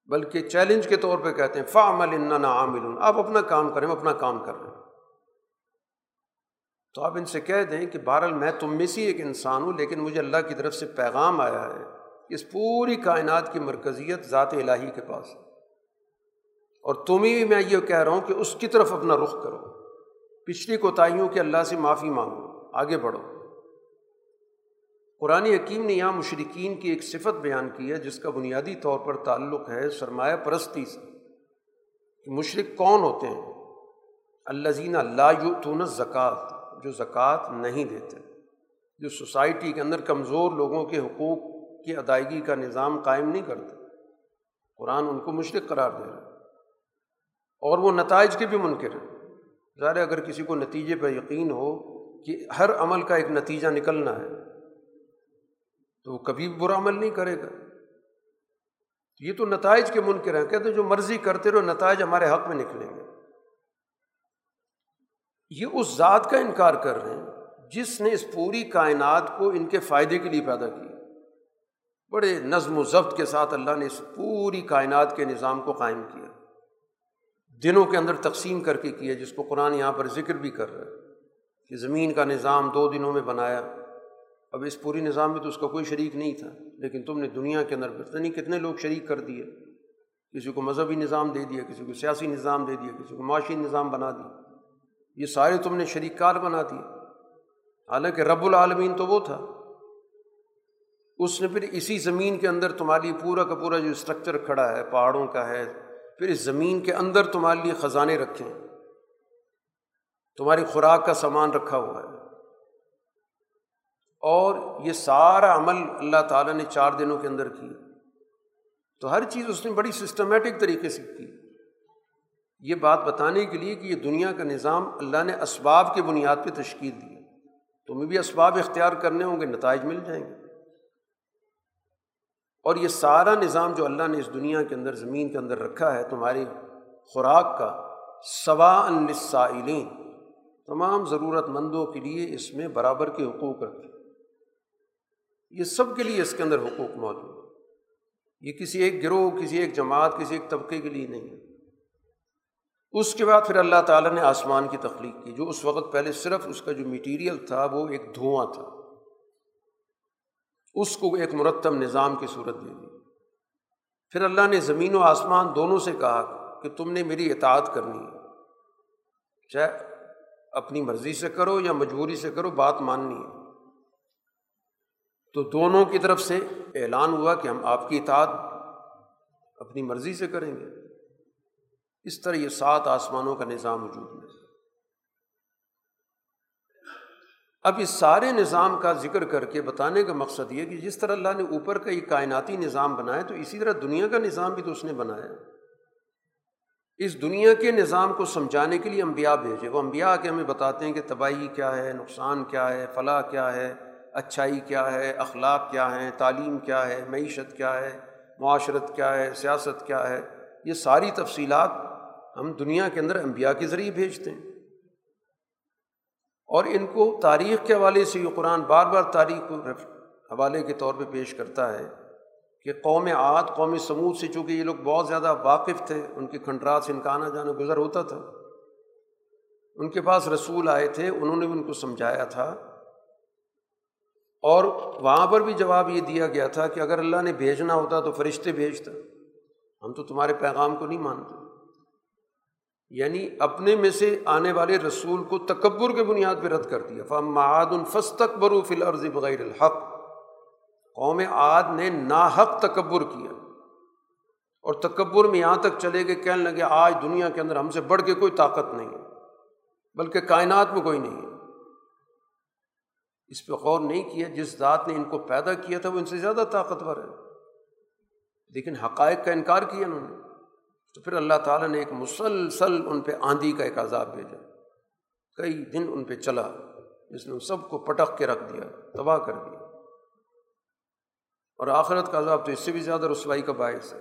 بلکہ چیلنج کے طور پہ کہتے ہیں فا عمل عامل۔ آپ اپنا کام کریں اپنا کام کر رہے ہیں۔ تو آپ ان سے کہہ دیں کہ بہرحال میں تم میں سے ایک انسان ہوں، لیکن مجھے اللہ کی طرف سے پیغام آیا ہے اس پوری کائنات کی مرکزیت ذات الہی کے پاس ہے۔ اور تمہیں بھی میں یہ کہہ رہا ہوں کہ اس کی طرف اپنا رخ کرو۔ پچھلی کوتاہیوں کے اللہ سے معافی مانگو، آگے بڑھو۔ قرآن حکیم نے یہاں مشرقین کی ایک صفت بیان کی ہے، جس کا بنیادی طور پر تعلق ہے سرمایہ پرستی سے، کہ مشرق کون ہوتے ہیں؟ اللہ زینہ اللہ یوتون زکوٰۃ جو زکوٰۃ نہیں دیتے، جو سوسائٹی کے اندر کمزور لوگوں کے حقوق کی ادائیگی کا نظام قائم نہیں کرتے۔ قرآن ان کو مشرق قرار دے رہا ہے۔ اور وہ نتائج کے بھی منکر ہیں۔ ظاہر اگر کسی کو نتیجے پہ یقین ہو کہ ہر عمل کا ایک نتیجہ نکلنا ہے تو وہ کبھی برا عمل نہیں کرے گا۔ یہ تو نتائج کے منکر ہیں۔ کہتے جو مرضی کرتے رہو، نتائج ہمارے حق میں نکلیں گے۔ یہ اس ذات کا انکار کر رہے ہیں جس نے اس پوری کائنات کو ان کے فائدے کے لیے پیدا کیا بڑے نظم و ضبط کے ساتھ اللہ نے اس پوری کائنات کے نظام کو قائم کیا۔ دنوں کے اندر تقسیم کر کے کیا، جس کو قرآن یہاں پر ذکر بھی کر رہا ہے کہ زمین کا نظام دو دنوں میں بنایا۔ اب اس پوری نظام میں تو اس کا کوئی شریک نہیں تھا، لیکن تم نے دنیا کے اندر پتہ نہیں کتنے لوگ شریک کر دیے۔ کسی کو مذہبی نظام دے دیا، کسی کو سیاسی نظام دے دیا، کسی کو معاشی نظام بنا دیا۔ یہ سارے تم نے شریک کار بنا دیے۔ حالانکہ رب العالمین تو وہ تھا۔ اس نے پھر اسی زمین کے اندر تمہاری پورا کا پورا جو اسٹرکچر کھڑا ہے، پہاڑوں کا ہے، پھر اس زمین کے اندر تمہارے لیے خزانے رکھیں تمہاری خوراک کا سامان رکھا ہوا ہے۔ اور یہ سارا عمل اللہ تعالیٰ نے چار دنوں کے اندر کیا۔ تو ہر چیز اس نے بڑی سسٹمیٹک طریقے سے کی۔ یہ بات بتانے کے لیے کہ یہ دنیا کا نظام اللہ نے اسباب کی بنیاد پہ تشکیل دی تمہیں بھی اسباب اختیار کرنے ہوں گے، نتائج مل جائیں گے۔ اور یہ سارا نظام جو اللہ نے اس دنیا کے اندر، زمین کے اندر رکھا ہے، تمہاری خوراک کا سوا السائلین تمام ضرورت مندوں کے لیے اس میں برابر کے حقوق رکھے۔ یہ سب کے لیے اس کے اندر حقوق موجود یہ کسی ایک گروہ، کسی ایک جماعت، کسی ایک طبقے کے لیے نہیں ہے۔ اس کے بعد پھر اللہ تعالیٰ نے آسمان کی تخلیق کی، جو اس وقت پہلے صرف اس کا جو میٹیریل تھا، وہ ایک دھواں تھا۔ اس کو ایک مرتب نظام کی صورت دے دی۔ پھر اللہ نے زمین و آسمان دونوں سے کہا کہ تم نے میری اطاعت کرنی ہے۔ چاہے اپنی مرضی سے کرو یا مجبوری سے کرو، بات ماننی ہے۔ تو دونوں کی طرف سے اعلان ہوا کہ ہم آپ کی اطاعت اپنی مرضی سے کریں گے۔ اس طرح یہ سات آسمانوں کا نظام وجود میں اب اس سارے نظام کا ذکر کر کے بتانے کا مقصد یہ کہ جس طرح اللہ نے اوپر کا یہ کائناتی نظام بنایا تو اسی طرح دنیا کا نظام بھی تو اس نے بنایا۔ اس دنیا کے نظام کو سمجھانے کے لیے انبیاء بھیجے۔ وہ انبیاء کے ہمیں بتاتے ہیں کہ تباہی کیا ہے، نقصان کیا ہے، فلاح کیا ہے۔ اچھائی کیا ہے، اخلاق کیا ہے تعلیم کیا ہے، معیشت کیا ہے، معاشرت کیا ہے، سیاست کیا ہے، یہ ساری تفصیلات ہم دنیا کے اندر انبیاء کے ذریعے بھیجتے ہیں۔ اور ان کو تاریخ کے حوالے سے یہ قرآن بار بار تاریخ کو حوالے کے طور پہ پیش کرتا ہے کہ قوم عاد، قوم سمود سے چونکہ یہ لوگ بہت زیادہ واقف تھے، ان کے کھنڈرات سے ان کا آنا جانا گزر ہوتا تھا۔ ان کے پاس رسول آئے تھے، انہوں نے بھی ان کو سمجھایا تھا اور وہاں پر بھی جواب یہ دیا گیا تھا کہ اگر اللہ نے بھیجنا ہوتا تو فرشتے بھیجتا ہم تو تمہارے پیغام کو نہیں مانتے۔ یعنی اپنے میں سے آنے والے رسول کو تکبر کے بنیاد پہ رد کر دیا۔ فم معاد الفس تکبر فی الارض بغیر الحق۔ قوم عاد نے ناحق تکبر کیا۔ اور تکبر میں یہاں تک چلے گئے، کہنے لگے آج دنیا کے اندر ہم سے بڑھ کے کوئی طاقت نہیں ہے، بلکہ کائنات میں کوئی نہیں ہے۔ اس پہ غور نہیں کیا، جس ذات نے ان کو پیدا کیا تھا، وہ ان سے زیادہ طاقتور ہے۔ لیکن حقائق کا انکار کیا انہوں نے۔ تو پھر اللہ تعالیٰ نے ایک مسلسل ان پہ آندھی کا ایک عذاب بھیجا۔ کئی دن ان پہ چلا، جس نے سب کو پٹک کے رکھ دیا، تباہ کر دیا۔ اور آخرت کا عذاب تو اس سے بھی زیادہ رسوائی کا باعث ہے۔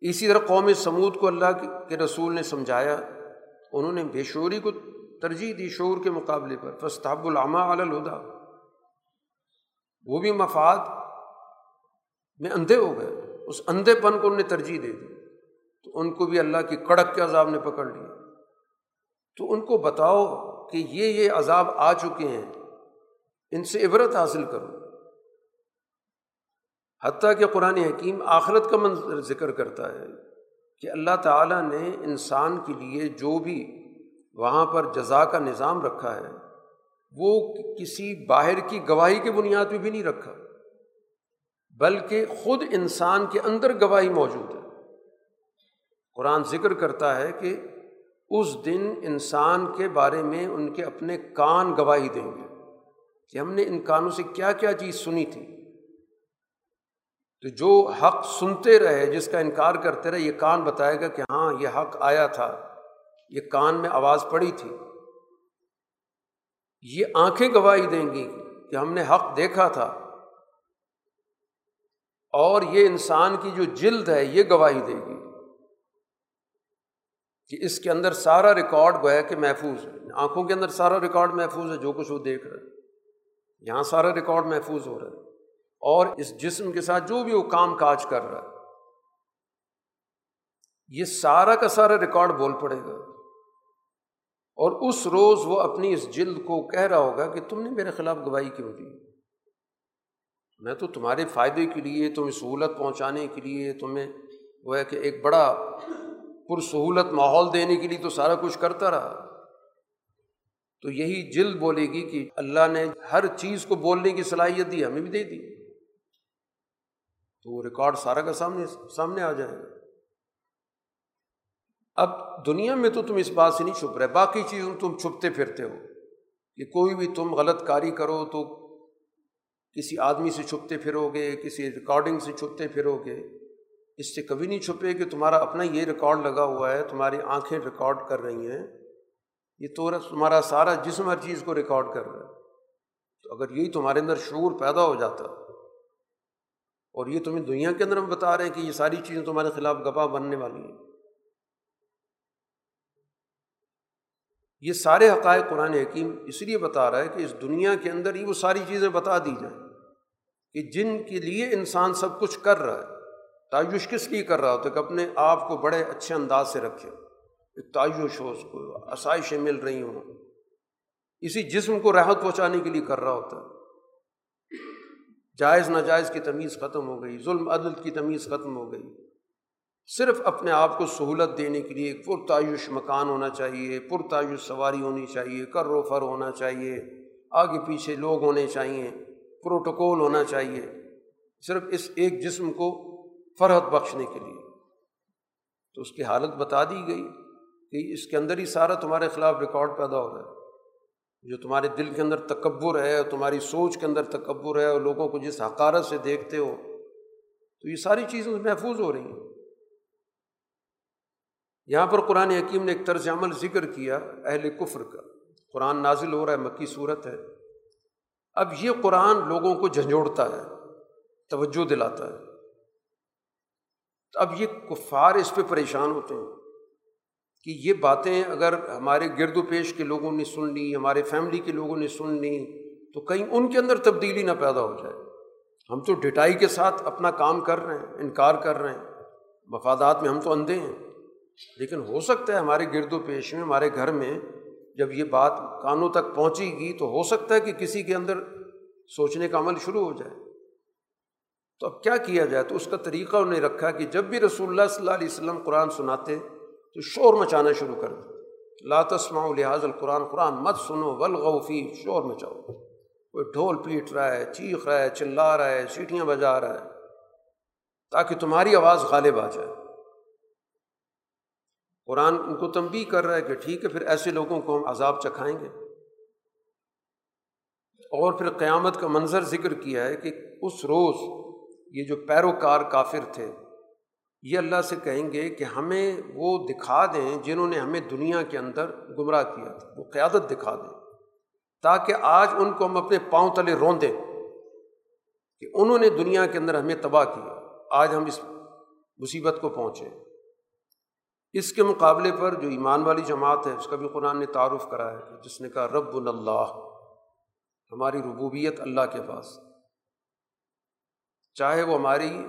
اسی طرح قوم سمود کو اللہ کے رسول نے سمجھایا، انہوں نے بے شعوری کو ترجیح دی شعور کے مقابلے پر۔ فستاب العامہ الہدا وہ بھی مفاد میں اندھے ہو گئے۔ اس اندھے پن کو انہوں نے ترجیح دے دی۔ تو ان کو بھی اللہ کی کڑک کے عذاب نے پکڑ لیا۔ تو ان کو بتاؤ کہ یہ یہ عذاب آ چکے ہیں۔ ان سے عبرت حاصل کرو۔ حتیٰ کہ قرآن حکیم آخرت کا منظر ذکر کرتا ہے کہ اللہ تعالیٰ نے انسان کے لیے جو بھی وہاں پر جزا کا نظام رکھا ہے۔ وہ کسی باہر کی گواہی کے بنیاد پہ بھی نہیں رکھا، بلکہ خود انسان کے اندر گواہی موجود ہے۔ قرآن ذکر کرتا ہے کہ اس دن انسان کے بارے میں ان کے اپنے کان گواہی دیں گے کہ ہم نے ان کانوں سے کیا کیا چیز سنی تھی۔ تو جو حق سنتے رہے، جس کا انکار کرتے رہے، یہ کان بتائے گا کہ ہاں یہ حق آیا تھا۔ یہ کان میں آواز پڑی تھی۔ یہ آنکھیں گواہی دیں گی کہ ہم نے حق دیکھا تھا۔ اور یہ انسان کی جو جلد ہے، یہ گواہی دے گی کہ اس کے اندر سارا ریکارڈ گویا کہ محفوظ ہے۔ آنکھوں کے اندر سارا ریکارڈ محفوظ ہے، جو کچھ وہ دیکھ رہے یہاں سارا ریکارڈ محفوظ ہو رہا ہے۔ اور اس جسم کے ساتھ جو بھی وہ کام کاج کر رہا ہے، یہ سارا کا سارا ریکارڈ بول پڑے گا۔ اور اس روز وہ اپنی اس جلد کو کہہ رہا ہوگا کہ تم نے میرے خلاف گواہی کیوں دی؟ میں تو تمہارے فائدے کے لیے، تمہیں سہولت پہنچانے کے لیے، تمہیں وہ ہے کہ ایک بڑا پرسہولت ماحول دینے کے لیے تو سارا کچھ کرتا رہا۔ تو یہی جلد بولے گی کہ اللہ نے ہر چیز کو بولنے کی صلاحیت دی، ہمیں بھی دے دی۔ تو وہ ریکارڈ سارا کا سامنے سامنے آ جائے گا۔ اب دنیا میں تو تم اس بات سے نہیں چھپ رہے، باقی چیزوں تم چھپتے پھرتے ہو۔ کہ کوئی بھی تم غلط کاری کرو تو کسی آدمی سے چھپتے پھرو گے کسی ریکارڈنگ سے چھپتے پھرو گے اس سے کبھی نہیں چھپے کہ تمہارا اپنا یہ ریکارڈ لگا ہوا ہے، تمہاری آنکھیں ریکارڈ کر رہی ہیں۔ یہ تو تمہارا سارا جسم ہر چیز کو ریکارڈ کر رہا ہے۔ تو اگر یہی تمہارے اندر شعور پیدا ہو جاتا، اور یہ تمہیں دنیا کے اندر ہم بتا رہے ہیں کہ یہ ساری چیزیں تمہارے خلاف گواہ بننے والی ہیں۔ یہ سارے حقائق قرآن حکیم اس لیے بتا رہا ہے کہ اس دنیا کے اندر ہی وہ ساری چیزیں بتا دی جائیں کہ جن کے لیے انسان سب کچھ کر رہا ہے، تعیش کس لیے کر رہا ہوتا ہے کہ اپنے آپ کو بڑے اچھے انداز سے رکھے۔ ایک تعیش ہو، اس کو آسائشیں مل رہی ہوں۔ اسی جسم کو راحت پہنچانے کے لیے کر رہا ہوتا ہے۔ جائز ناجائز کی تمیز ختم ہو گئی، ظلم عدل کی تمیز ختم ہو گئی۔ صرف اپنے آپ کو سہولت دینے کے لیے پرتعیش مکان ہونا چاہیے، پرتعیش سواری ہونی چاہیے، کر و فر ہونا چاہیے، آگے پیچھے لوگ ہونے چاہیے، پروٹوکول ہونا چاہیے، صرف اس ایک جسم کو فرحت بخشنے کے لیے۔ تو اس کی حالت بتا دی گئی کہ اس کے اندر ہی سارا تمہارے خلاف ریکارڈ پیدا ہو رہا ہے۔ جو تمہارے دل کے اندر تکبر ہے، اور تمہاری سوچ کے اندر تکبر ہے، اور لوگوں کو جس حقارت سے دیکھتے ہو، تو یہ ساری چیزیں محفوظ ہو رہی ہیں۔ یہاں پر قرآن حکیم نے ایک طرز عمل ذکر کیا اہل کفر کا۔ قرآن نازل ہو رہا ہے، مکی صورت ہے۔ اب یہ قرآن لوگوں کو جھنجھوڑتا ہے، توجہ دلاتا ہے۔ اب یہ کفار اس پہ پریشان ہوتے ہیں کہ یہ باتیں اگر ہمارے گرد و پیش کے لوگوں نے سن لی، ہمارے فیملی کے لوگوں نے سن لی، تو کہیں ان کے اندر تبدیلی نہ پیدا ہو جائے۔ ہم تو ڈٹائی کے ساتھ اپنا کام کر رہے ہیں، انکار کر رہے ہیں۔ مفادات میں ہم تو اندھے ہیں۔ لیکن ہو سکتا ہے ہمارے گرد و پیش میں، ہمارے گھر میں جب یہ بات کانوں تک پہنچے گی تو ہو سکتا ہے کہ کسی کے اندر سوچنے کا عمل شروع ہو جائے۔ تو اب کیا کیا جائے؟ تو اس کا طریقہ انہوں نے رکھا کہ جب بھی رسول اللہ صلی اللہ علیہ وسلم قرآن سناتے تو شور مچانا شروع کر دیں لاتسما لحاظ القرآن، قرآن مت سنو ولغوفی شور مچاؤ۔ کوئی ڈھول پیٹ رہا ہے، چیخ رہا ہے، چلا رہا ہے، سیٹیاں بجا رہا ہے، تاکہ تمہاری آواز غالب آ جائے۔ قرآن ان کو تنبی کر رہا ہے کہ ٹھیک ہے، پھر ایسے لوگوں کو ہم عذاب چکھائیں گے۔ اور پھر قیامت کا منظر ذکر کیا ہے کہ اس روز یہ جو پیروکار کافر تھے، یہ اللہ سے کہیں گے کہ ہمیں وہ دکھا دیں جنہوں نے ہمیں دنیا کے اندر گمراہ کیا تھا، وہ قیادت دکھا دیں۔ تاکہ آج ان کو ہم اپنے پاؤں تلے روندیں کہ انہوں نے دنیا کے اندر ہمیں تباہ کیا، آج ہم اس مصیبت کو پہنچے۔ اس کے مقابلے پر جو ایمان والی جماعت ہے، اس کا بھی قرآن نے تعارف کرا ہے جس نے کہا رب اللہ ہماری ربوبیت اللہ کے پاس۔ چاہے وہ ہماری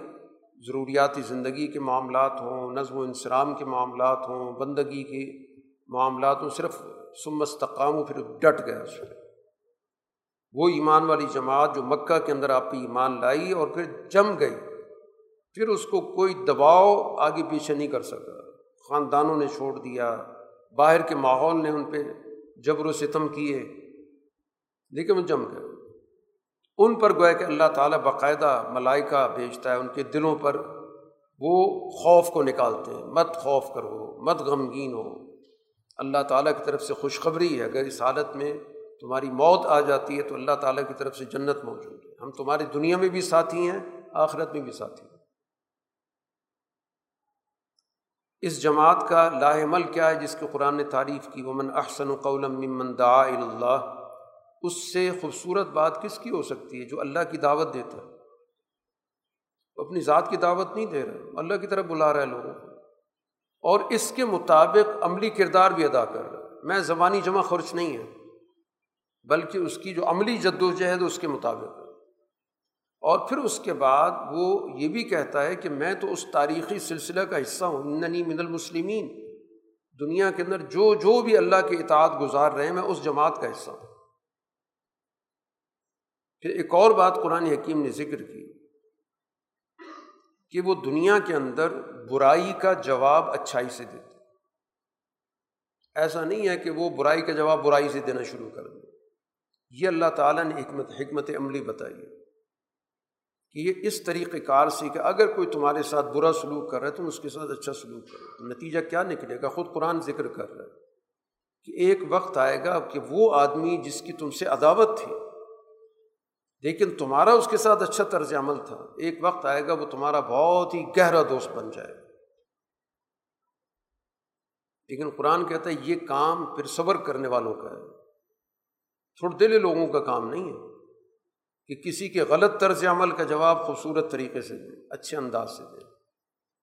ضروریاتی زندگی کے معاملات ہوں، نظم و انسرام کے معاملات ہوں، بندگی کے معاملات ہوں، صرف سمستقام و پھر ڈٹ گیا اس پہ وہ ایمان والی جماعت جو مکہ کے اندر آپ کی ایمان لائی اور پھر جم گئی، پھر اس کو کوئی دباؤ آگے پیچھے نہیں کر سکا۔ خاندانوں نے چھوڑ دیا، باہر کے ماحول نے ان پہ جبر و ستم کیے۔ لیکن وہ جم گئے۔ ان پر گویا کہ اللہ تعالیٰ باقاعدہ ملائکہ بھیجتا ہے، ان کے دلوں پر وہ خوف کو نکالتے ہیں۔ مت خوف کرو، مت غمگین ہو۔ اللہ تعالیٰ کی طرف سے خوشخبری ہے، اگر اس حالت میں تمہاری موت آ جاتی ہے تو اللہ تعالیٰ کی طرف سے جنت موجود ہے۔ ہم تمہاری دنیا میں بھی ساتھی ہیں، آخرت میں بھی ساتھی ہیں۔ اس جماعت کا لاہ عمل کیا ہے جس کے قرآن نے تعریف کی، ومن احسن قولم ممن دعا اللہ اس سے خوبصورت بات کس کی ہو سکتی ہے جو اللہ کی دعوت دیتا ہے؟ اپنی ذات کی دعوت نہیں دے رہا اللہ کی طرف بلا رہا ہے لوگوں کو۔ اور اس کے مطابق عملی کردار بھی ادا کر رہا ہے۔ میں زبانی جمع خرچ نہیں ہے، بلکہ اس کی جو عملی جد و جہد اس کے مطابق۔ ہے اور پھر اس کے بعد وہ یہ بھی کہتا ہے کہ میں تو اس تاریخی سلسلہ کا حصہ ہوں ننی من المسلمین۔ دنیا کے اندر جو جو بھی اللہ کے اطاعت گزار رہے ہیں، میں اس جماعت کا حصہ ہوں۔ پھر ایک اور بات قرآن حکیم نے ذکر کی کہ وہ دنیا کے اندر برائی کا جواب اچھائی سے دیتے ایسا نہیں ہے کہ وہ برائی کا جواب برائی سے دینا شروع کر دیں یہ اللہ تعالیٰ نے حکمت حکمت عملی بتائی ہے۔ کہ یہ اس طریقۂ کار سے کہ اگر کوئی تمہارے ساتھ برا سلوک کر رہا ہے، تم اس کے ساتھ اچھا سلوک کرو۔ تو نتیجہ کیا نکلے گا؟ خود قرآن ذکر کر رہا ہے کہ ایک وقت آئے گا کہ وہ آدمی جس کی تم سے عداوت تھی، لیکن تمہارا اس کے ساتھ اچھا طرز عمل تھا، ایک وقت آئے گا وہ تمہارا بہت ہی گہرا دوست بن جائے لیکن قرآن کہتا ہے یہ کام پھر صبر کرنے والوں کا ہے۔ تھوڑے دلے لوگوں کا کام نہیں ہے۔ کہ کسی کے غلط طرز عمل کا جواب خوبصورت طریقے سے دیں اچھے انداز سے دیں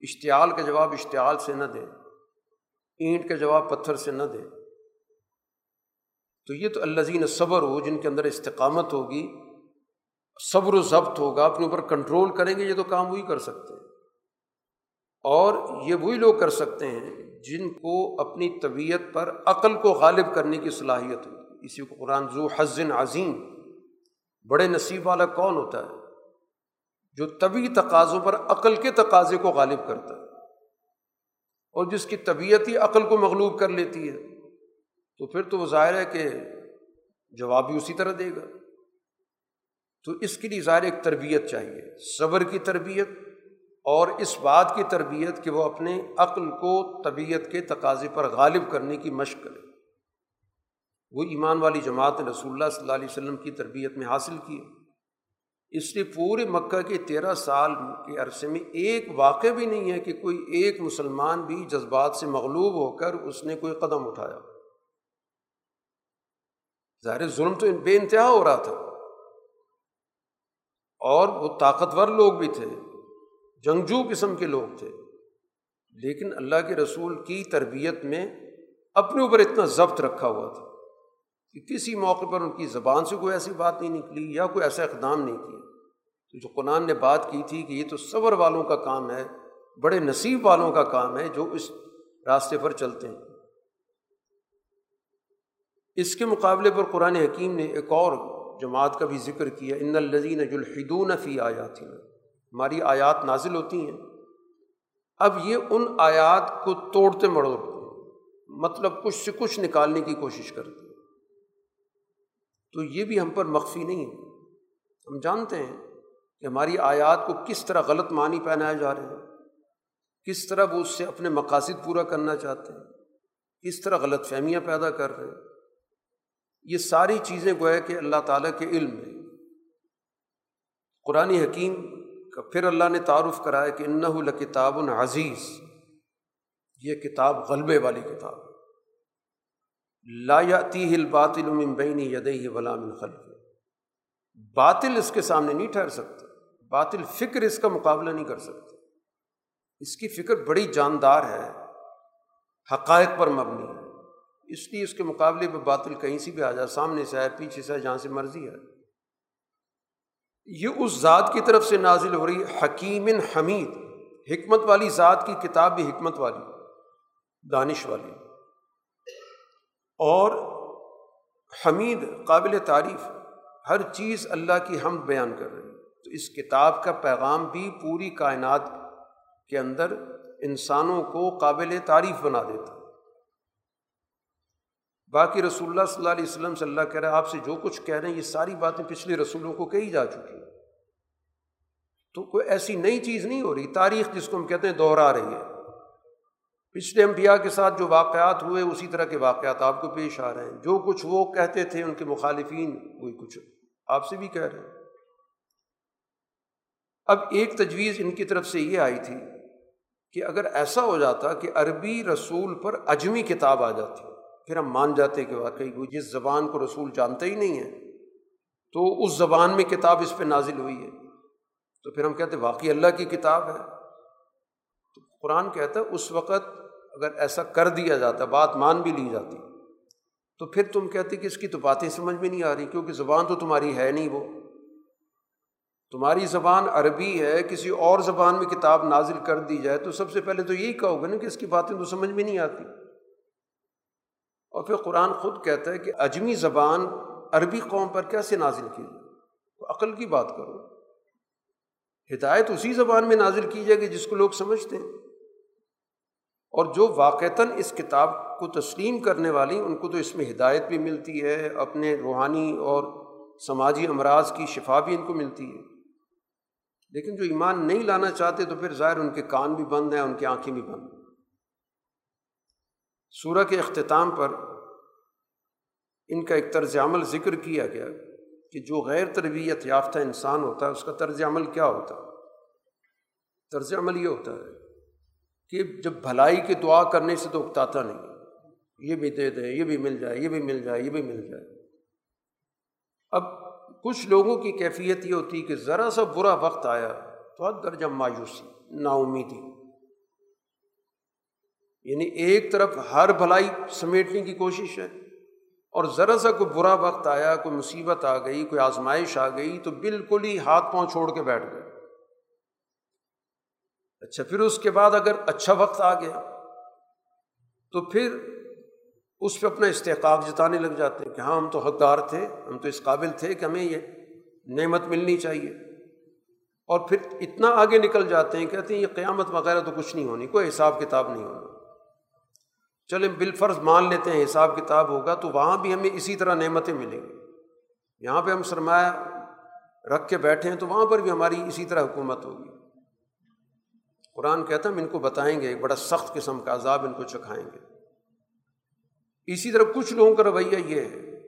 اشتعال کا جواب اشتعال سے نہ دیں اینٹ کا جواب پتھر سے نہ دیں تو یہ تو الزین صبر ہو جن کے اندر استقامت ہوگی، صبر و ضبط ہوگا، اپنے اوپر کنٹرول کریں گے، یہ تو کام وہی کر سکتے ہیں۔ اور یہ وہی لوگ کر سکتے ہیں جن کو اپنی طبیعت پر عقل کو غالب کرنے کی صلاحیت ہوتی اسی کو قرآن ذو حزن عظیم بڑے نصیب والا کون ہوتا ہے جو طبی تقاضوں پر عقل کے تقاضے کو غالب کرتا ہے اور جس کی طبیعت ہی عقل کو مغلوب کر لیتی ہے، تو پھر تو وہ ظاہر ہے کہ جواب بھی اسی طرح دے گا۔ تو اس کے لیے ظاہر ایک تربیت چاہیے، صبر کی تربیت اور اس بات کی تربیت کہ وہ اپنے عقل کو طبیعت کے تقاضے پر غالب کرنے کی مشق کرے۔ وہ ایمان والی جماعت نے رسول اللہ صلی اللہ علیہ وسلم کی تربیت میں حاصل کی اس لیے پورے مکہ کے تیرہ سال کے عرصے میں ایک واقع بھی نہیں ہے کہ کوئی ایک مسلمان بھی جذبات سے مغلوب ہو کر اس نے کوئی قدم اٹھایا۔ ظاہر ظلم تو بے انتہا ہو رہا تھا۔ اور وہ طاقتور لوگ بھی تھے، جنگجو قسم کے لوگ تھے۔ لیکن اللہ کے رسول کی تربیت میں اپنے اوپر اتنا ضبط رکھا ہوا تھا۔ کہ کسی موقع پر ان کی زبان سے کوئی ایسی بات نہیں نکلی یا کوئی ایسا اقدام نہیں کیا۔ تو جو قرآن نے بات کی تھی کہ یہ تو صبر والوں کا کام ہے، بڑے نصیب والوں کا کام ہے جو اس راستے پر چلتے ہیں۔ اس کے مقابلے پر قرآن حکیم نے ایک اور جماعت کا بھی ذکر کیا، ان الزین جلحدون فی آیات ہماری آیات نازل ہوتی ہیں۔ اب یہ ان آیات کو توڑتے مڑوڑتے مطلب کچھ سے کچھ نکالنے کی کوشش کرتے تو یہ بھی ہم پر مخفی نہیں ہے۔ ہم جانتے ہیں کہ ہماری آیات کو کس طرح غلط معنی پہنائے جا رہے ہیں۔ کس طرح وہ اس سے اپنے مقاصد پورا کرنا چاہتے ہیں۔ کس طرح غلط فہمیاں پیدا کر رہے ہیں۔ یہ ساری چیزیں گویا کہ اللہ تعالیٰ کے علم میں قرآن حکیم کا پھر اللہ نے تعارف کرایا کہ انّا الکتاب العزیز یہ کتاب غلبے والی کتاب لا یاتی ہل باطل بینی یدئی من خلف باطل اس کے سامنے نہیں ٹھہر سکتا، باطل فکر اس کا مقابلہ نہیں کر سکتا۔ اس کی فکر بڑی جاندار ہے، حقائق پر مبنی ہے۔ اس لیے اس کے مقابلے پہ باطل کہیں سے بھی آ جائے سامنے سے آئے، پیچھے سے آئے، جہاں سے مرضی ہے یہ اس ذات کی طرف سے نازل ہو رہی، حکیم حمید، حکمت والی ذات کی کتاب بھی حکمت والی، دانش والی۔ اور حمید قابل تعریف، ہر چیز اللہ کی حمد بیان کر رہی تو اس کتاب کا پیغام بھی پوری کائنات کے اندر انسانوں کو قابل تعریف بنا دیتا۔ باقی رسول اللہ صلی اللہ علیہ وسلم صلی اللہ کہہ رہے ہیں آپ سے جو کچھ کہہ رہے ہیں، یہ ساری باتیں پچھلے رسولوں کو کہی جا چکی ہیں۔ تو کوئی ایسی نئی چیز نہیں ہو رہی، تاریخ جس کو ہم کہتے ہیں دوہرا رہی ہے۔ پچھلے انبیاء کے ساتھ جو واقعات ہوئے، اسی طرح کے واقعات آپ کو پیش آ رہے ہیں۔ جو کچھ وہ کہتے تھے، ان کے مخالفین وہی کچھ آپ سے بھی کہہ رہے ہیں۔ اب ایک تجویز ان کی طرف سے یہ آئی تھی کہ اگر ایسا ہو جاتا کہ عربی رسول پر اجمی کتاب آ جاتی، پھر ہم مان جاتے کہ واقعی وہ جس زبان کو رسول جانتے ہی نہیں ہیں، تو اس زبان میں کتاب اس پہ نازل ہوئی ہے۔ تو پھر ہم کہتے واقعی اللہ کی کتاب ہے۔ تو قرآن کہتا ہے، اس وقت اگر ایسا کر دیا جاتا بات مان بھی لی جاتی۔ تو پھر تم کہتے کہ اس کی تو باتیں سمجھ میں نہیں آ رہی، کیونکہ زبان تو تمہاری ہے نہیں وہ۔ تمہاری زبان عربی ہے، کسی اور زبان میں کتاب نازل کر دی جائے تو سب سے پہلے تو یہی کہو گے نا کہ اس کی باتیں تو سمجھ میں نہیں آتی۔ اور پھر قرآن خود کہتا ہے کہ اجمی زبان عربی قوم پر کیسے نازل کی جائے؟ تو عقل کی بات کرو۔ ہدایت اسی زبان میں نازل کی جائے گی جس کو لوگ سمجھتے ہیں۔ اور جو واقعتاً اس کتاب کو تسلیم کرنے والی، ان کو تو اس میں ہدایت بھی ملتی ہے، اپنے روحانی اور سماجی امراض کی شفا بھی ان کو ملتی ہے۔ لیکن جو ایمان نہیں لانا چاہتے تو پھر ظاہر ان کے کان بھی بند ہیں، ان کی آنکھیں بھی بند ہیں۔ سورہ کے اختتام پر ان کا ایک طرز عمل ذکر کیا گیا کہ جو غیر تربیت یافتہ انسان ہوتا ہے، اس کا طرز عمل کیا ہوتا ہے؟ طرز عمل یہ ہوتا ہے کہ جب بھلائی کی دعا کرنے سے تو اکتاتا نہیں۔ یہ بھی دے دیں، یہ بھی مل جائے، یہ بھی مل جائے، یہ بھی مل جائے۔ اب کچھ لوگوں کی کیفیت یہ ہوتی کہ ذرا سا برا وقت آیا تو حد درجہ مایوسی نا امیدی یعنی ایک طرف ہر بھلائی سمیٹنے کی کوشش ہے اور ذرا سا کوئی برا وقت آیا، کوئی مصیبت آ گئی، کوئی آزمائش آ گئی تو بالکل ہی ہاتھ پاؤں چھوڑ کے بیٹھ گئے۔ اچھا پھر اس کے بعد اگر اچھا وقت آ گیا، تو پھر اس پہ اپنا استحقاق جتانے لگ جاتے ہیں کہ ہاں ہم تو حقدار تھے، ہم تو اس قابل تھے کہ ہمیں یہ نعمت ملنی چاہیے۔ اور پھر اتنا آگے نکل جاتے ہیں، کہتے ہیں یہ قیامت وغیرہ تو کچھ نہیں ہونی، کوئی حساب کتاب نہیں ہونا۔ چلیں بالفرض مان لیتے ہیں، حساب کتاب ہوگا تو وہاں بھی ہمیں اسی طرح نعمتیں ملیں گی۔ یہاں پہ ہم سرمایہ رکھ کے بیٹھے ہیں تو وہاں پر بھی ہماری اسی طرح حکومت ہوگی۔ قرآن کہتا ہم ان کو بتائیں گے، ایک بڑا سخت قسم کا عذاب ان کو چکھائیں گے۔ اسی طرح کچھ لوگوں کا رویہ یہ ہے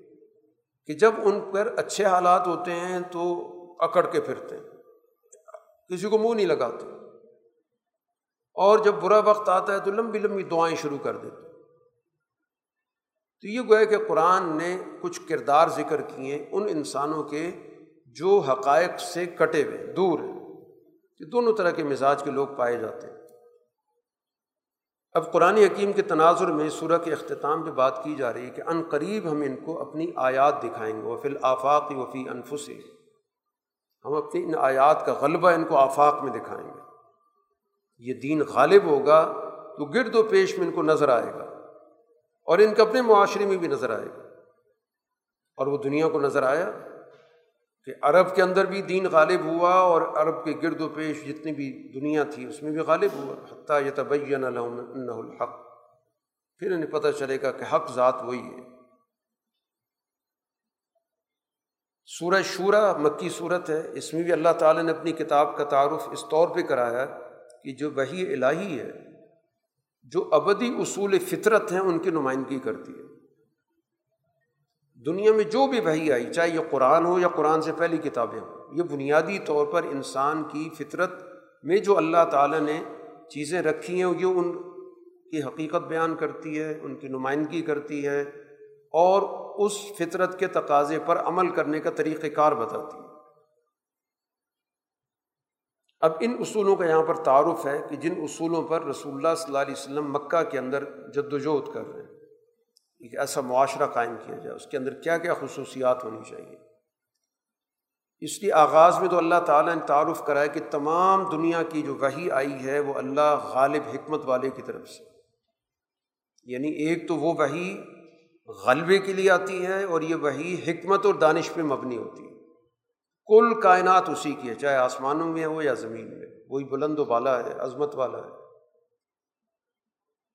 کہ جب ان پر اچھے حالات ہوتے ہیں تو اکڑ کے پھرتے ہیں۔ کسی کو منہ نہیں لگاتے۔ اور جب برا وقت آتا ہے تو لمبی لمبی دعائیں شروع کر دیتے تو یہ گویا کہ قرآن نے کچھ کردار ذکر کیے ان انسانوں کے جو حقائق سے کٹے ہوئے دور ہیں۔ کہ دونوں طرح کے مزاج کے لوگ پائے جاتے ہیں۔ اب قرآن حکیم کے تناظر میں سورہ کے اختتام پہ بات کی جا رہی ہے کہ ان قریب ہم ان کو اپنی آیات دکھائیں گے، وفی الآفاق وفی انفسی ہم اپنی ان آیات کا غلبہ ان کو آفاق میں دکھائیں گے۔ یہ دین غالب ہوگا تو گرد و پیش میں ان کو نظر آئے گا اور ان کے اپنے معاشرے میں بھی نظر آئے گا۔ اور وہ دنیا کو نظر آیا کہ عرب کے اندر بھی دین غالب ہوا اور عرب کے گرد و پیش جتنی بھی دنیا تھی اس میں بھی غالب ہوا، حتیٰ یہ تبین الحق۔ پھر انہیں پتہ چلے گا کہ حق ذات وہی ہے۔ سورہ شورہ مکی صورت ہے، اس میں بھی اللہ تعالیٰ نے اپنی کتاب کا تعارف اس طور پہ کرایا کہ جو وہی الہی ہے، جو ابدی اصول فطرت ہیں، ان کی نمائندگی کرتی ہے۔ دنیا میں جو بھی وہی آئی، چاہے یہ قرآن ہو یا قرآن سے پہلی کتابیں ہوں، یہ بنیادی طور پر انسان کی فطرت میں جو اللہ تعالیٰ نے چیزیں رکھی ہیں، یہ ان کی حقیقت بیان کرتی ہے، ان کی نمائندگی کرتی ہے اور اس فطرت کے تقاضے پر عمل کرنے کا طریقہ کار بتاتی ہے۔ اب ان اصولوں کا یہاں پر تعارف ہے کہ جن اصولوں پر رسول اللہ صلی اللہ علیہ وسلم مکہ کے اندر جد وجہد کر رہے ہیں۔ ایک ایسا معاشرہ قائم کیا جائے، اس کے اندر کیا کیا خصوصیات ہونی چاہیے؟ اس لیے آغاز میں تو اللہ تعالیٰ نے تعارف کرایا کہ تمام دنیا کی جو وہی آئی ہے، وہ اللہ غالب حکمت والے کی طرف سے۔ یعنی ایک تو وہ وہی غلبے کے لیے آتی ہے اور یہ وہی حکمت اور دانش پہ مبنی ہوتی ہے۔ کل کائنات اسی کی ہے، چاہے آسمانوں میں ہو یا زمین میں، وہی بلند و بالا ہے، عظمت والا ہے۔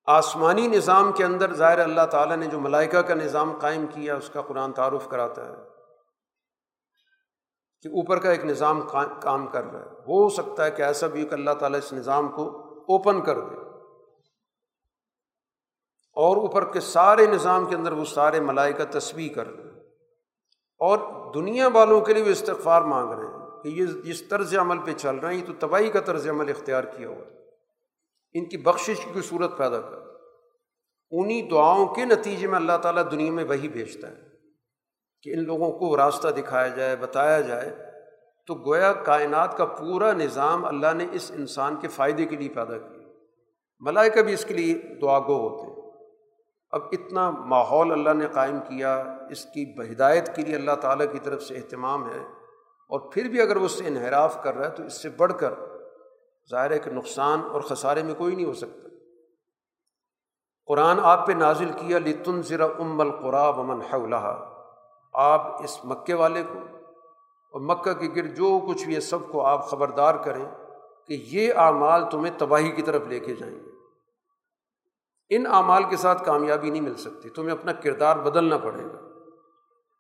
آسمانی نظام کے اندر ظاہر اللہ تعالیٰ نے جو ملائکہ کا نظام قائم کیا، اس کا قرآن تعارف کراتا ہے کہ اوپر کا ایک نظام کام کر رہا ہے۔ ہو سکتا ہے کہ ایسا بھی کہ اللہ تعالیٰ اس نظام کو اوپن کر دے۔ اور اوپر کے سارے نظام کے اندر وہ سارے ملائکہ تصویر کر رہے ہیں۔ اور دنیا والوں کے لیے وہ استغفار مانگ رہے ہیں کہ یہ جس طرز عمل پہ چل رہے ہیں، یہ تو تباہی کا طرز عمل اختیار کیا ہوا۔ ان کی بخشش کی کوئی صورت پیدا کر۔ انہیں دعاؤں کے نتیجے میں اللہ تعالیٰ دنیا میں وہی بھیجتا ہے کہ ان لوگوں کو راستہ دکھایا جائے، بتایا جائے۔ تو گویا کائنات کا پورا نظام اللہ نے اس انسان کے فائدے کے لیے پیدا کیا۔ ملائکہ بھی اس کے لیے دعا گو ہوتے ہیں۔ اب اتنا ماحول اللہ نے قائم کیا، اس کی بہدایت کے لیے اللہ تعالیٰ کی طرف سے اہتمام ہے۔ اور پھر بھی اگر وہ اس سے انحراف کر رہا ہے تو اس سے بڑھ کر ظاہر ہے کہ نقصان اور خسارے میں کوئی نہیں ہو سکتا۔ قرآن آپ پہ نازل کیا لتن ذرا ام القرا ومن حولہ آپ اس مکے والے کو اور مکہ کے گرد جو کچھ بھی ہے، سب کو آپ خبردار کریں کہ یہ اعمال تمہیں تباہی کی طرف لے کے جائیں گے۔ ان اعمال کے ساتھ کامیابی نہیں مل سکتی، تمہیں اپنا کردار بدلنا پڑے گا۔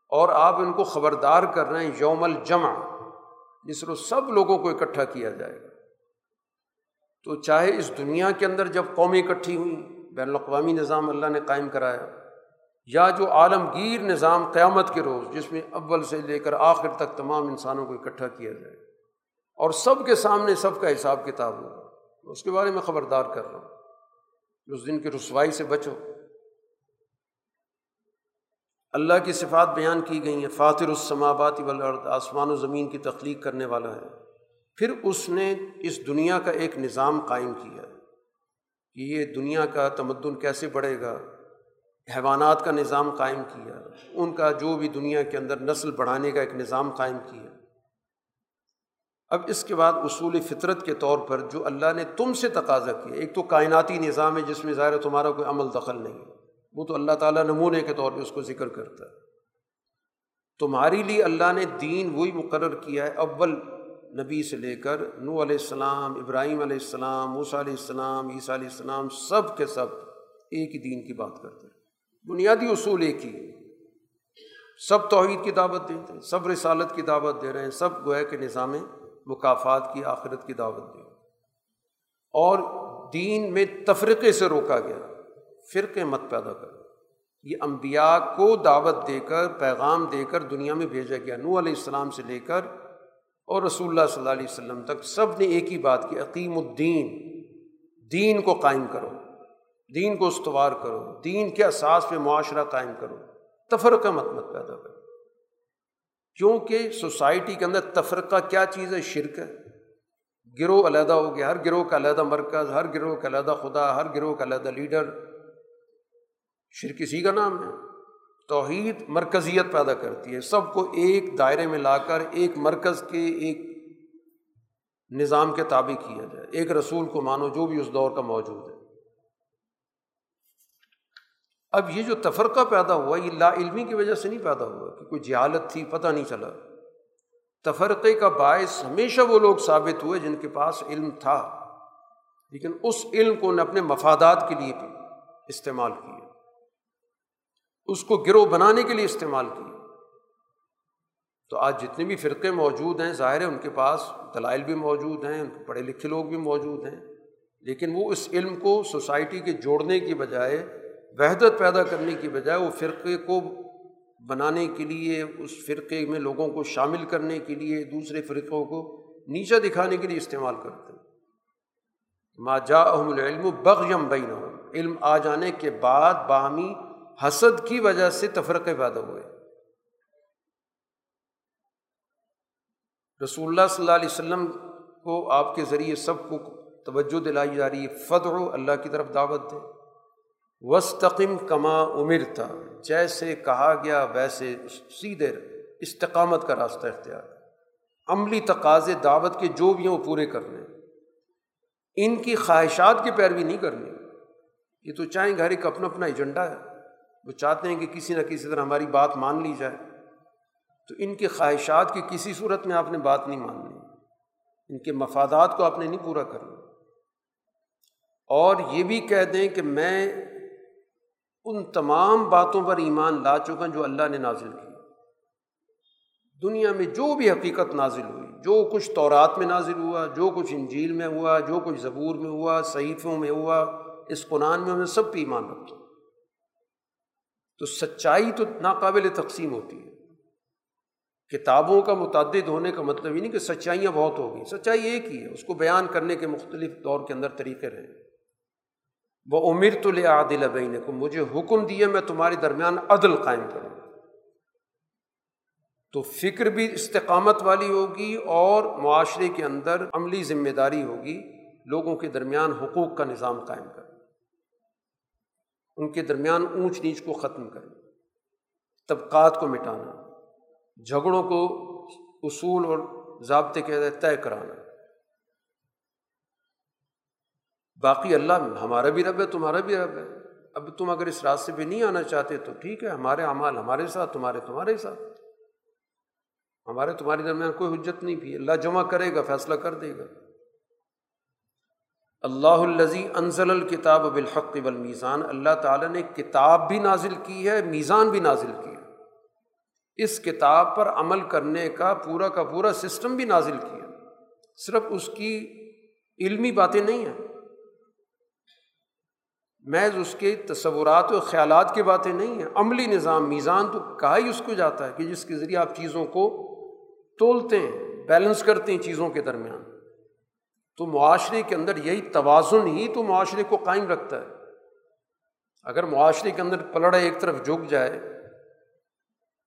اور آپ ان کو خبردار کر رہے ہیں، یوم الجمع، جس کو سب لوگوں کو اکٹھا کیا جائے گا۔ تو چاہے اس دنیا کے اندر جب قومی اکٹھی ہوئیں، بین الاقوامی نظام اللہ نے قائم کرایا، یا جو عالمگیر نظام قیامت کے روز، جس میں اول سے لے کر آخر تک تمام انسانوں کو اکٹھا کیا جائے۔ اور سب کے سامنے سب کا حساب کتاب ہوگا اس کے بارے میں خبردار کر رہا ہوں۔ اس دن کی رسوائی سے بچو۔ اللہ کی صفات بیان کی گئی ہیں۔ فاتر السماواتی والارض، آسمان و زمین کی تخلیق کرنے والا ہے۔ پھر اس نے اس دنیا کا ایک نظام قائم کیا کہ یہ دنیا کا تمدن کیسے بڑھے گا؟ حیوانات کا نظام قائم کیا، ان کا جو بھی دنیا کے اندر نسل بڑھانے کا ایک نظام قائم کیا۔ اب اس کے بعد اصول فطرت کے طور پر جو اللہ نے تم سے تقاضا کیا، ایک تو کائناتی نظام ہے جس میں ظاہر تمہارا کوئی عمل دخل نہیں ہے، وہ تو اللہ تعالیٰ نمونے کے طور پہ اس کو ذکر کرتا ہے۔ تمہاری لیے اللہ نے دین وہی مقرر کیا ہے، اول نبی سے لے کر نو علیہ السلام، ابراہیم علیہ السلام، موسیٰ علیہ السلام، عیسیٰ علیہ السلام، سب کے سب ایک ہی دین کی بات کرتے ہیں۔ بنیادی اصول ایک ہی سب توحید کی دعوت دیتے ہیں، سب رسالت کی دعوت دے رہے ہیں، سب گویا کے نظام مقافات کی، آخرت کی دعوت دی اور دین میں تفرقے سے روکا گیا، فرقے مت پیدا کر۔ یہ انبیاء کو دعوت دے کر، پیغام دے کر دنیا میں بھیجا گیا نو علیہ السلام سے لے کر اور رسول اللہ صلی اللہ علیہ وسلم تک سب نے ایک ہی بات کی عقیم الدین، دین کو قائم کرو، دین کو استوار کرو، دین کے اساس پہ معاشرہ قائم کرو۔ تفرقہ مت مت پیدا کرو۔ کیونکہ سوسائٹی کے اندر تفرقہ کیا چیز ہے؟ شرک ہے۔ گروہ علیحدہ ہو گیا، ہر گروہ کا علیحدہ مرکز، ہر گروہ کا علیحدہ خدا، ہر گروہ کا علیحدہ لیڈر۔ شرک اسی کا نام ہے۔ توحید مرکزیت پیدا کرتی ہے۔ سب کو ایک دائرے میں لا کر ایک مرکز کے ایک نظام کے تابع کیا جائے۔ ایک رسول کو مانو جو بھی اس دور کا موجود ہے۔ اب یہ جو تفرقہ پیدا ہوا، یہ لا علمی کی وجہ سے نہیں پیدا ہوا کہ کوئی جہالت تھی، پتہ نہیں چلا۔ تفرقے کا باعث ہمیشہ وہ لوگ ثابت ہوئے جن کے پاس علم تھا، لیکن اس علم کو انہیں اپنے مفادات کے لیے استعمال کیا۔ اس کو گروہ بنانے کے لیے استعمال کیا تو آج جتنے بھی فرقے موجود ہیں، ظاہر ہے ان کے پاس دلائل بھی موجود ہیں، ان کے پڑھے لکھے لوگ بھی موجود ہیں، لیکن وہ اس علم کو سوسائٹی کے جوڑنے کی بجائے، وحدت پیدا کرنے کی بجائے، وہ فرقے کو بنانے کے لیے، اس فرقے میں لوگوں کو شامل کرنے کے لیے، دوسرے فرقوں کو نیچا دکھانے کے لیے استعمال کرتے ہیں۔ ما جا احم العلم بغیم بین علم آ جانے کے بعد باہمی حسد کی وجہ سے تفرقے پیدا ہوئے۔ رسول اللہ صلی اللہ علیہ وسلم کو آپ کے ذریعے سب کو توجہ دلائی جا رہی ہے۔ فدر اللہ کی طرف دعوت دے۔ وسطم کما عمر تھا جیسے کہا گیا، ویسے سیدھے استقامت کا راستہ اختیار۔ عملی تقاضے، دعوت کے جو بھی ہیں وہ پورے کرنے ان کی خواہشات کی پیروی نہیں کرنی یہ تو چاہیں گھر ایک اپنا اپنا ایجنڈا ہے۔ وہ چاہتے ہیں کہ کسی نہ کسی طرح ہماری بات مان لی جائے۔ تو ان کی خواہشات کی کسی صورت میں آپ نے بات نہیں ماننی۔ ان کے مفادات کو آپ نے نہیں پورا کرنا۔ اور یہ بھی کہہ دیں کہ میں ان تمام باتوں پر ایمان لا چکا جو اللہ نے نازل کی۔ دنیا میں جو بھی حقیقت نازل ہوئی، جو کچھ تورات میں نازل ہوا، جو کچھ انجیل میں ہوا، جو کچھ زبور میں ہوا، صحیفوں میں ہوا، اس قرآن میں ہمیں سب پہ ایمان رکھتا تو سچائی تو ناقابل تقسیم ہوتی ہے۔ کتابوں کا متعدد ہونے کا مطلب یہ نہیں کہ سچائیاں بہت ہو گئیں، سچائی ایک ہی ہے، اس کو بیان کرنے کے مختلف دور کے اندر طریقے رہے۔ وہ امیر تو لے عادل بین کو مجھے حکم دیا میں تمہارے درمیان عدل قائم کروں۔ تو فکر بھی استقامت والی ہوگی اور معاشرے کے اندر عملی ذمہ داری ہوگی، لوگوں کے درمیان حقوق کا نظام قائم کر۔ ان کے درمیان اونچ نیچ کو ختم کرنا، طبقات کو مٹانا، جھگڑوں کو اصول اور ضابطے کے طے کرانا۔ باقی اللہ ہمارا بھی رب ہے، تمہارا بھی رب ہے۔ اب تم اگر اس راستے پہ نہیں آنا چاہتے تو ٹھیک ہے، ہمارے اعمال ہمارے ساتھ، تمہارے تمہارے ساتھ۔ ہمارے تمہارے درمیان کوئی حجت نہیں بھی، اللہ جمع کرے گا، فیصلہ کر دے گا۔ اللہ الزی انزل الکتاب بالحق والمیزان، اللہ تعالیٰ نے کتاب بھی نازل کی ہے، میزان بھی نازل کی ہے۔ اس کتاب پر عمل کرنے کا پورا کا پورا سسٹم بھی نازل کیا۔ صرف اس کی علمی باتیں نہیں ہیں۔ محض اس کے تصورات و خیالات کی باتیں نہیں ہیں۔ عملی نظام، میزان تو کہا ہی اس کو جاتا ہے کہ جس کے ذریعے آپ چیزوں کو تولتے ہیں، بیلنس کرتے ہیں چیزوں کے درمیان۔ تو معاشرے کے اندر یہی توازن ہی تو معاشرے کو قائم رکھتا ہے۔ اگر معاشرے کے اندر پلڑا ایک طرف جھک جائے،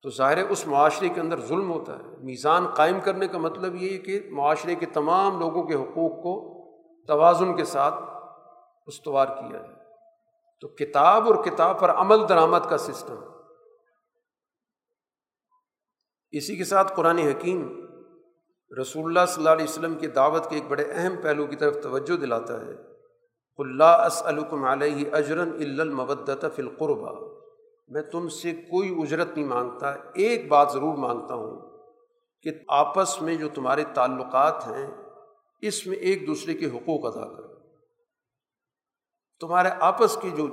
تو ظاہر اس معاشرے کے اندر ظلم ہوتا ہے۔ میزان قائم کرنے کا مطلب یہ ہے کہ معاشرے کے تمام لوگوں کے حقوق کو توازن کے ساتھ استوار کیا جائے۔ تو کتاب اور کتاب پر عمل درآمد کا سسٹم۔ اسی کے ساتھ قرآن حکیم رسول اللہ صلی اللہ علیہ وسلم کی دعوت کے ایک بڑے اہم پہلو کی طرف توجہ دلاتا ہے۔ اللہ اسلکم علیہ اجرن المبدت فی القربہ میں تم سے کوئی اجرت نہیں مانگتا، ایک بات ضرور مانگتا ہوں کہ آپس میں جو تمہارے تعلقات ہیں، اس میں ایک دوسرے کے حقوق ادا کرو۔ تمہارے آپس کی جو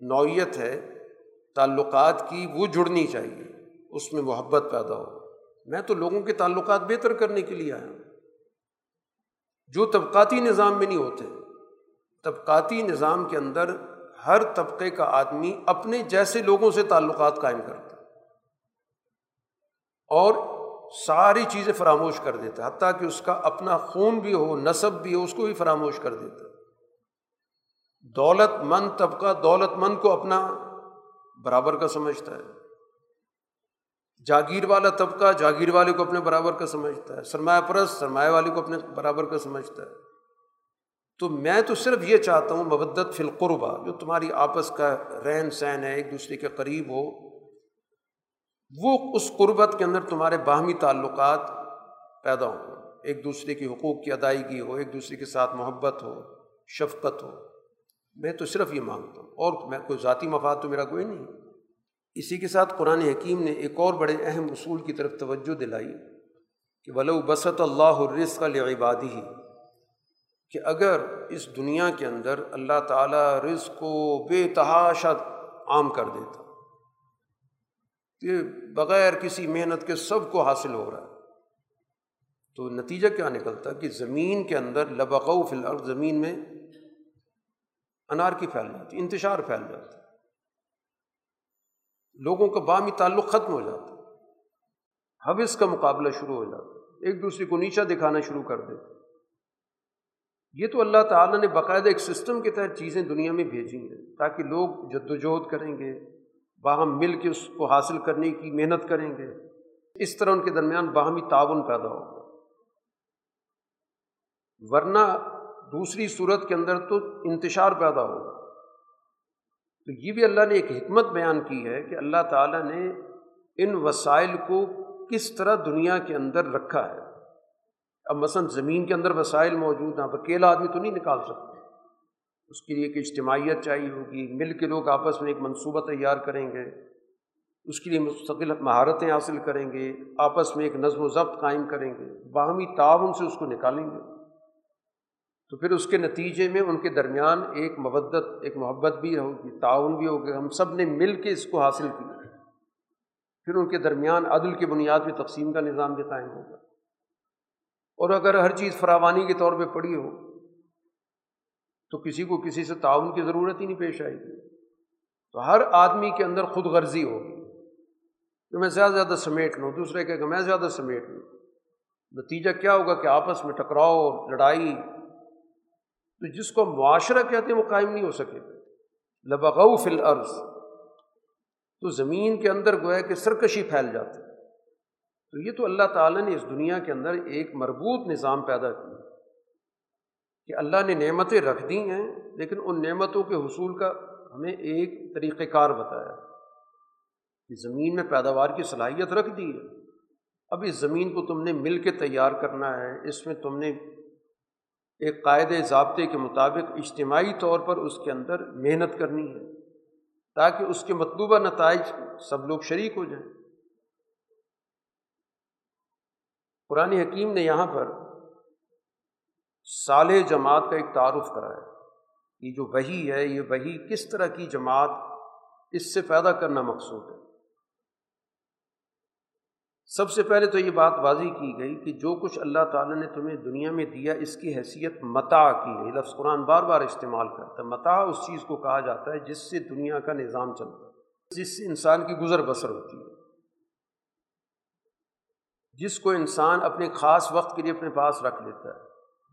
نوعیت ہے، تعلقات کی، وہ جڑنی چاہیے۔ اس میں محبت پیدا ہو۔ میں تو لوگوں کے تعلقات بہتر کرنے کے لیے آیا ہوں۔ جو طبقاتی نظام میں نہیں ہوتے، طبقاتی نظام کے اندر ہر طبقے کا آدمی اپنے جیسے لوگوں سے تعلقات قائم کرتا اور ساری چیزیں فراموش کر دیتا حتیٰ کہ اس کا اپنا خون بھی ہو، نصب بھی ہو، اس کو بھی فراموش کر دیتا دولت مند طبقہ دولت مند کو اپنا برابر کا سمجھتا ہے۔ جاگیر والا طبقہ جاگیر والے کو اپنے برابر کا سمجھتا ہے، سرمایہ پرست سرمایہ والے کو اپنے برابر کا سمجھتا ہے۔ تو میں تو صرف یہ چاہتا ہوں مبدت فی القربہ، جو تمہاری آپس کا رہن سہن ہے، ایک دوسرے کے قریب ہو، وہ اس قربت کے اندر تمہارے باہمی تعلقات پیدا ہوں۔ ایک دوسرے کی حقوق کی ادائیگی ہو، ایک دوسرے کے ساتھ محبت ہو، شفقت ہو۔ میں تو صرف یہ مانگتا ہوں۔ اور میں کوئی ذاتی مفاد تو میرا کوئی نہیں۔ اسی کے ساتھ قرآن حکیم نے ایک اور بڑے اہم اصول کی طرف توجہ دلائی کہ ولو بسط اللہ الرزق عبادی ہی کہ اگر اس دنیا کے اندر اللہ تعالیٰ رزق کو بے تحاشا عام کر دیتا، کہ بغیر کسی محنت کے سب کو حاصل ہو رہا ہے، تو نتیجہ کیا نکلتا کہ زمین کے اندر لبقو فی الارض، زمین میں انار کی پھیل جاتی، انتشار پھیل جاتا۔ لوگوں کا بامی تعلق ختم ہو جاتا حوث کا مقابلہ شروع ہو جاتا ایک دوسرے کو نیچا دکھانا شروع کر دیتے یہ تو اللہ تعالیٰ نے باقاعدہ ایک سسٹم کے تحت چیزیں دنیا میں بھیجی ہیں تاکہ لوگ جد وجہد کریں گے، باہم مل کے اس کو حاصل کرنے کی محنت کریں گے۔ اس طرح ان کے درمیان باہمی تعاون پیدا ہوگا۔ ورنہ دوسری صورت کے اندر تو انتشار پیدا ہوگا۔ تو یہ بھی اللہ نے ایک حکمت بیان کی ہے کہ اللہ تعالیٰ نے ان وسائل کو کس طرح دنیا کے اندر رکھا ہے۔ اب مثلاً زمین کے اندر وسائل موجود ہیں اب اکیلا آدمی تو نہیں نکال سکتے۔ اس کے لیے ایک اجتماعیت چاہیے ہوگی، مل کے لوگ آپس میں ایک منصوبہ تیار کریں گے۔ اس کے لیے مستقل مہارتیں حاصل کریں گے، آپس میں ایک نظم و ضبط قائم کریں گے۔ باہمی تعاون سے اس کو نکالیں گے۔ تو پھر اس کے نتیجے میں ان کے درمیان ایک مبدت ایک محبت بھی ہوگی تعاون بھی ہوگا ہم سب نے مل کے اس کو حاصل کیا۔ پھر ان کے درمیان عدل کی بنیاد پہ تقسیم کا نظام بھی قائم ہوگا۔ اور اگر ہر چیز فراوانی کے طور پہ پڑی ہو، تو کسی کو کسی سے تعاون کی ضرورت ہی نہیں پیش آئے گی۔ تو ہر آدمی کے اندر خود غرضی ہوگی۔ کہ میں زیادہ زیادہ سمیٹ لوں، دوسرے کہ میں زیادہ سمیٹ لوں۔ نتیجہ کیا ہوگا کہ آپس میں ٹکراؤ، لڑائی تو جس کو معاشرہ کہتے ہیں وہ قائم نہیں ہو سکے۔ لبغو فی الارض۔ تو زمین کے اندر گویا کہ سرکشی پھیل جاتی۔ تو یہ تو اللہ تعالیٰ نے اس دنیا کے اندر ایک مربوط نظام پیدا کیا۔ کہ اللہ نے نعمتیں رکھ دی ہیں، لیکن ان نعمتوں کے حصول کا ہمیں ایک طریقۂ کار بتایا۔ کہ زمین میں پیداوار کی صلاحیت رکھ دی ہے۔ اب اس زمین کو تم نے مل کے تیار کرنا ہے، اس میں تم نے ایک قاعدے ضابطے کے مطابق اجتماعی طور پر اس کے اندر محنت کرنی ہے، تاکہ اس کے مطلوبہ نتائج سب لوگ شریک ہو جائیں۔ قرآن حکیم نے یہاں پر صالح جماعت کا ایک تعارف کرایا۔ یہ جو وہی ہے، یہ وہی کس طرح کی جماعت، اس سے پیدا کرنا مقصود ہے۔ سب سے پہلے تو یہ بات واضح کی گئی کہ جو کچھ اللہ تعالیٰ نے تمہیں دنیا میں دیا، اس کی حیثیت متا کی ہے۔ لفظ قرآن بار بار استعمال کرتا ہے۔ متا اس چیز کو کہا جاتا ہے جس سے دنیا کا نظام چلتا ہے، جس سے انسان کی گزر بسر ہوتی ہے۔ جس کو انسان اپنے خاص وقت کے لیے اپنے پاس رکھ لیتا ہے۔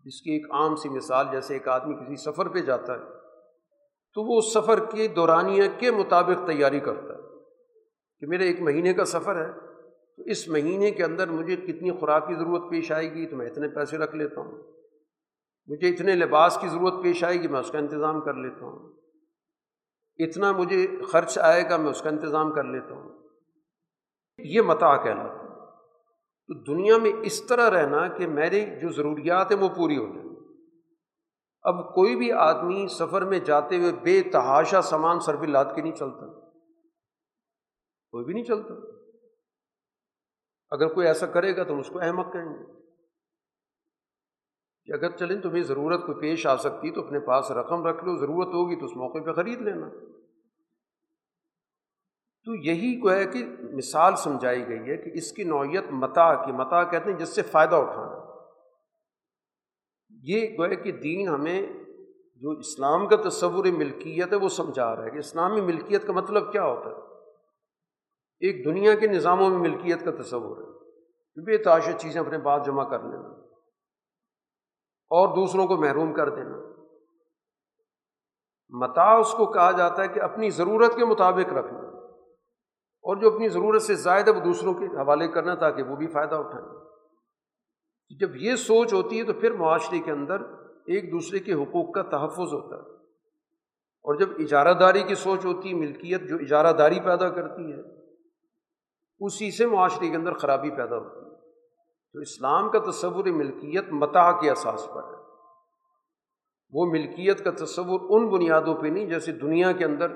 جس کی ایک عام سی مثال، جیسے ایک آدمی کسی سفر پہ جاتا ہے، تو وہ اس سفر کے دورانیہ کے مطابق تیاری کرتا ہے کہ میرے ایک مہینے کا سفر ہے تو اس مہینے کے اندر مجھے کتنی خوراک کی ضرورت پیش آئے گی؟ تو میں اتنے پیسے رکھ لیتا ہوں۔ مجھے اتنے لباس کی ضرورت پیش آئے گی، میں اس کا انتظام کر لیتا ہوں۔ اتنا مجھے خرچ آئے گا، میں اس کا انتظام کر لیتا ہوں۔ یہ متا کہلاتا ہے تو دنیا میں اس طرح رہنا کہ میری جو ضروریات ہیں وہ پوری ہو جائیں۔ اب کوئی بھی آدمی سفر میں جاتے ہوئے بے تحاشا سامان سر لاد کے نہیں چلتا۔ کوئی بھی نہیں چلتا۔ اگر کوئی ایسا کرے گا تو اس کو احمد کہیں گے۔ کہ اگر چلیں تمہیں ضرورت کوئی پیش آ سکتی تو اپنے پاس رقم رکھ لو، ضرورت ہوگی تو اس موقع پہ خرید لینا۔ تو یہی کو ہے کہ مثال سمجھائی گئی ہے کہ اس کی نوعیت متا کی، متا کہتے ہیں جس سے فائدہ اٹھانا۔ یہ گوئے کہ دین ہمیں جو اسلام کا تصور ملکیت ہے وہ سمجھا رہا ہے کہ اسلامی ملکیت کا مطلب کیا ہوتا ہے؟ ایک دنیا کے نظاموں میں ملکیت کا تصور ہے۔ بے تاشر چیزیں اپنے پاس جمع کر لینا۔ اور دوسروں کو محروم کر دینا۔ متا اس کو کہا جاتا ہے کہ اپنی ضرورت کے مطابق رکھنا اور جو اپنی ضرورت سے زائد ہے وہ دوسروں کے حوالے کرنا تاکہ وہ بھی فائدہ اٹھائیں۔ جب یہ سوچ ہوتی ہے تو پھر معاشرے کے اندر ایک دوسرے کے حقوق کا تحفظ ہوتا ہے۔ اور جب اجارہ داری کی سوچ ہوتی ہے، ملکیت جو اجارہ داری پیدا کرتی ہے اسی سے معاشرے کے اندر خرابی پیدا ہوتی ہے۔ تو اسلام کا تصور ملکیت متاح کے اساس پر ہے۔ وہ ملکیت کا تصور ان بنیادوں پہ نہیں، جیسے دنیا کے اندر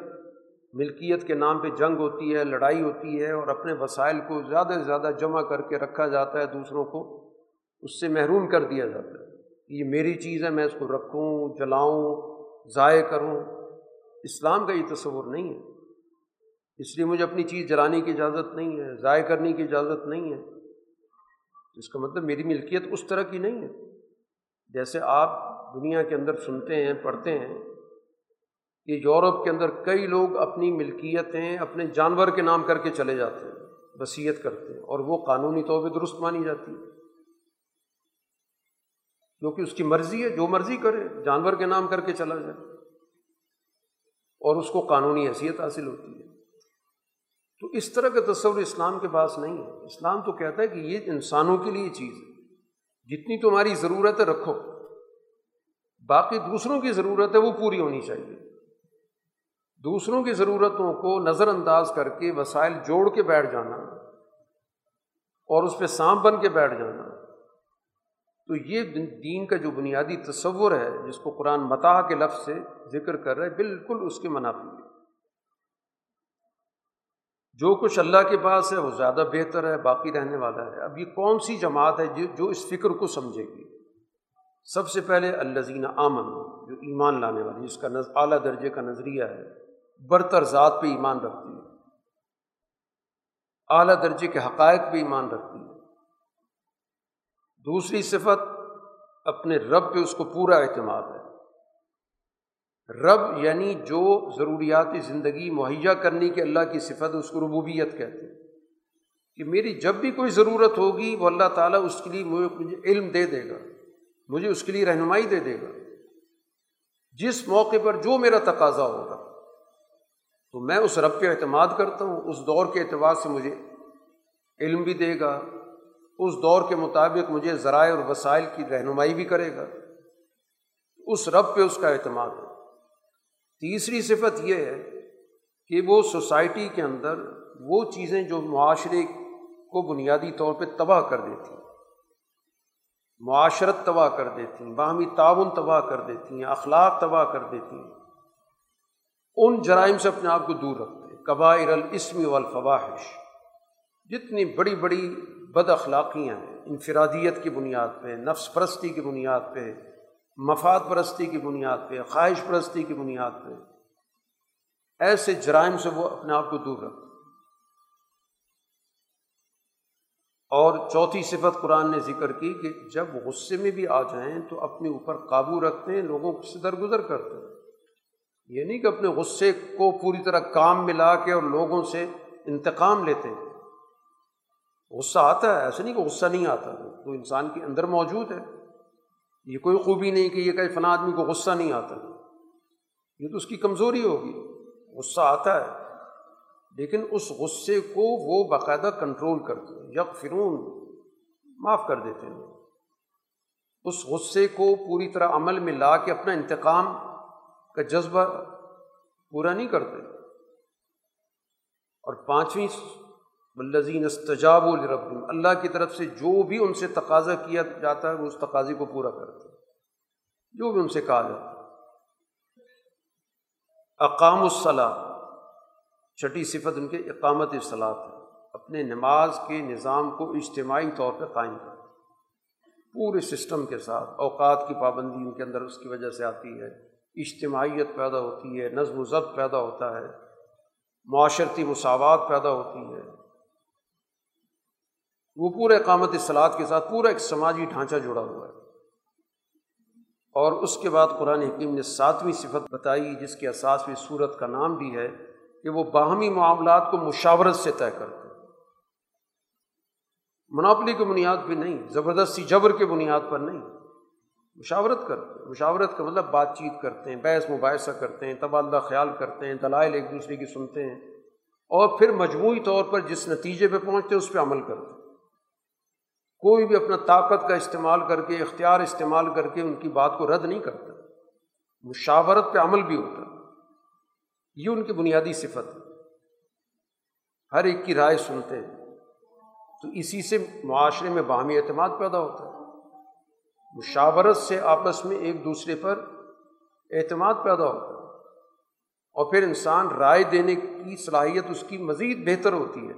ملکیت کے نام پہ جنگ ہوتی ہے، لڑائی ہوتی ہے، اور اپنے وسائل کو زیادہ سے زیادہ جمع کر کے رکھا جاتا ہے، دوسروں کو اس سے محروم کر دیا جاتا ہے۔ یہ میری چیز ہے، میں اس کو رکھوں، جلاؤں، ضائع کروں۔ اسلام کا یہ تصور نہیں ہے۔ اس لیے مجھے اپنی چیز جلانے کی اجازت نہیں ہے، ضائع کرنے کی اجازت نہیں ہے۔ اس کا مطلب میری ملکیت اس طرح کی نہیں ہے۔ جیسے آپ دنیا کے اندر سنتے ہیں، پڑھتے ہیں کہ یورپ کے اندر کئی لوگ اپنی ملکیتیں اپنے جانور کے نام کر کے چلے جاتے ہیں، وصیت کرتے ہیں اور وہ قانونی طور پہ درست مانی جاتی ہے۔ کیونکہ اس کی مرضی ہے، جو مرضی کرے، جانور کے نام کر کے چلا جائے اور اس کو قانونی حیثیت حاصل ہوتی ہے۔ تو اس طرح کا تصور اسلام کے پاس نہیں ہے۔ اسلام تو کہتا ہے کہ یہ انسانوں کے لیے چیز ہے۔ جتنی تمہاری ضرورت ہے رکھو۔ باقی دوسروں کی ضرورت ہے وہ پوری ہونی چاہیے۔ دوسروں کی ضرورتوں کو نظر انداز کر کے وسائل جوڑ کے بیٹھ جانا اور اس پہ سانپ بن کے بیٹھ جانا۔ تو یہ دین کا جو بنیادی تصور ہے، جس کو قرآن متاح کے لفظ سے ذکر کر رہے بالکل اس کے منافی ہے۔ جو کچھ اللہ کے پاس ہے وہ زیادہ بہتر ہے، باقی رہنے والا ہے۔ اب یہ کون سی جماعت ہے جو اس فکر کو سمجھے گی؟ سب سے پہلے الزین آمن جو ایمان لانے والی جس کا اعلیٰ درجے کا نظریہ ہے۔ برتر ذات پہ ایمان رکھتی ہے۔ اعلیٰ درجے کے حقائق پہ ایمان رکھتی ہے۔ دوسری صفت، اپنے رب پہ اس کو پورا اعتماد ہے۔ رب یعنی جو ضروریات زندگی مہیا کرنے کی اللہ کی صفت اس کو ربوبیت کہتے ہیں۔ کہ میری جب بھی کوئی ضرورت ہوگی، وہ اللہ تعالیٰ اس کے لیے مجھے علم دے دے گا، مجھے اس کے لیے رہنمائی دے دے گا۔ جس موقع پر جو میرا تقاضا ہوگا، تو میں اس رب پہ اعتماد کرتا ہوں، اس دور کے اعتبار سے مجھے علم بھی دے گا۔ اس دور کے مطابق مجھے ذرائع اور وسائل کی رہنمائی بھی کرے گا۔ اس رب پہ اس کا اعتماد ہے۔ تیسری صفت یہ ہے کہ وہ سوسائٹی کے اندر وہ چیزیں جو معاشرے کو بنیادی طور پہ تباہ کر دیتی ہیں، معاشرت تباہ کر دیتی ہیں، باہمی تعاون تباہ کر دیتی ہیں، اخلاق تباہ کر دیتی ہیں، ان جرائم سے اپنے آپ کو دور رکھتے ہیں۔ قبائر الاسم والفواحش۔ جتنی بڑی بڑی بد اخلاقیاں ہیں، انفرادیت کی بنیاد پہ، نفس پرستی کی بنیاد پہ مفاد پرستی کی بنیاد پہ، خواہش پرستی کی بنیاد پہ۔ ایسے جرائم سے وہ اپنے آپ کو دور رکھتے اور چوتھی صفت قرآن نے ذکر کی کہ جب غصے میں بھی آ جائیں تو اپنے اوپر قابو رکھتے ہیں، لوگوں سے درگزر کرتے ہیں۔ یہ نہیں کہ اپنے غصے کو پوری طرح کام ملا کے اور لوگوں سے انتقام لیتے ہیں۔ غصہ آتا ہے، ایسا نہیں کہ غصہ نہیں آتا تو انسان کے اندر موجود ہے۔ یہ کوئی خوبی نہیں کہ یہ کہ فلاں آدمی کو غصہ نہیں آتا۔ یہ تو اس کی کمزوری ہوگی۔ غصہ آتا ہے۔ لیکن اس غصے کو وہ باقاعدہ کنٹرول کرتے ہیں۔ یک فرون معاف کر دیتے ہیں۔ اس غصے کو پوری طرح عمل میں لا کے اپنا انتقام کا جذبہ پورا نہیں کرتے۔ اور پانچویں بلزین استجاب الرب اللہ کی طرف سے جو بھی ان سے تقاضا کیا جاتا ہے، وہ اس تقاضے کو پورا کرتے جو بھی ان سے کہا جاتا اقام الصلاح چھٹی صفت ان کے اقامت اصلاح ہے۔ اپنے نماز کے نظام کو اجتماعی طور پہ قائم کرتے پورے سسٹم کے ساتھ اوقات کی پابندی ان کے اندر اس کی وجہ سے آتی ہے۔ اجتماعیت پیدا ہوتی ہے، نظم و ضبط پیدا ہوتا ہے۔ معاشرتی مساوات پیدا ہوتی ہے۔ وہ پورے اقامت اصلاحات کے ساتھ پورا ایک سماجی ڈھانچہ جڑا ہوا ہے۔ اور اس کے بعد قرآن حکیم نے ساتویں صفت بتائی، جس کے اساس میں صورت کا نام بھی ہے کہ وہ باہمی معاملات کو مشاورت سے طے کرتے مناپلی کی بنیاد پہ نہیں، زبردستی جبر کے بنیاد پر نہیں۔ مشاورت کرتے ہیں۔ مشاورت کا مطلب بات چیت کرتے ہیں، بحث مباحثہ کرتے ہیں، تبادلہ خیال کرتے ہیں، دلائل ایک دوسرے کی سنتے ہیں۔ اور پھر مجموعی طور پر جس نتیجے پہ پہنچتے ہیں، اس پہ عمل کرتے ہیں۔ کوئی بھی اپنا طاقت کا استعمال کر کے، اختیار استعمال کر کے ان کی بات کو رد نہیں کرتا۔ مشاورت پہ عمل بھی ہوتا۔ یہ ان کی بنیادی صفت ہے۔ ہر ایک کی رائے سنتے ہیں۔ تو اسی سے معاشرے میں باہمی اعتماد پیدا ہوتا ہے۔ مشاورت سے آپس میں ایک دوسرے پر اعتماد پیدا ہوتا ہے۔ اور پھر انسان رائے دینے کی صلاحیت اس کی مزید بہتر ہوتی ہے۔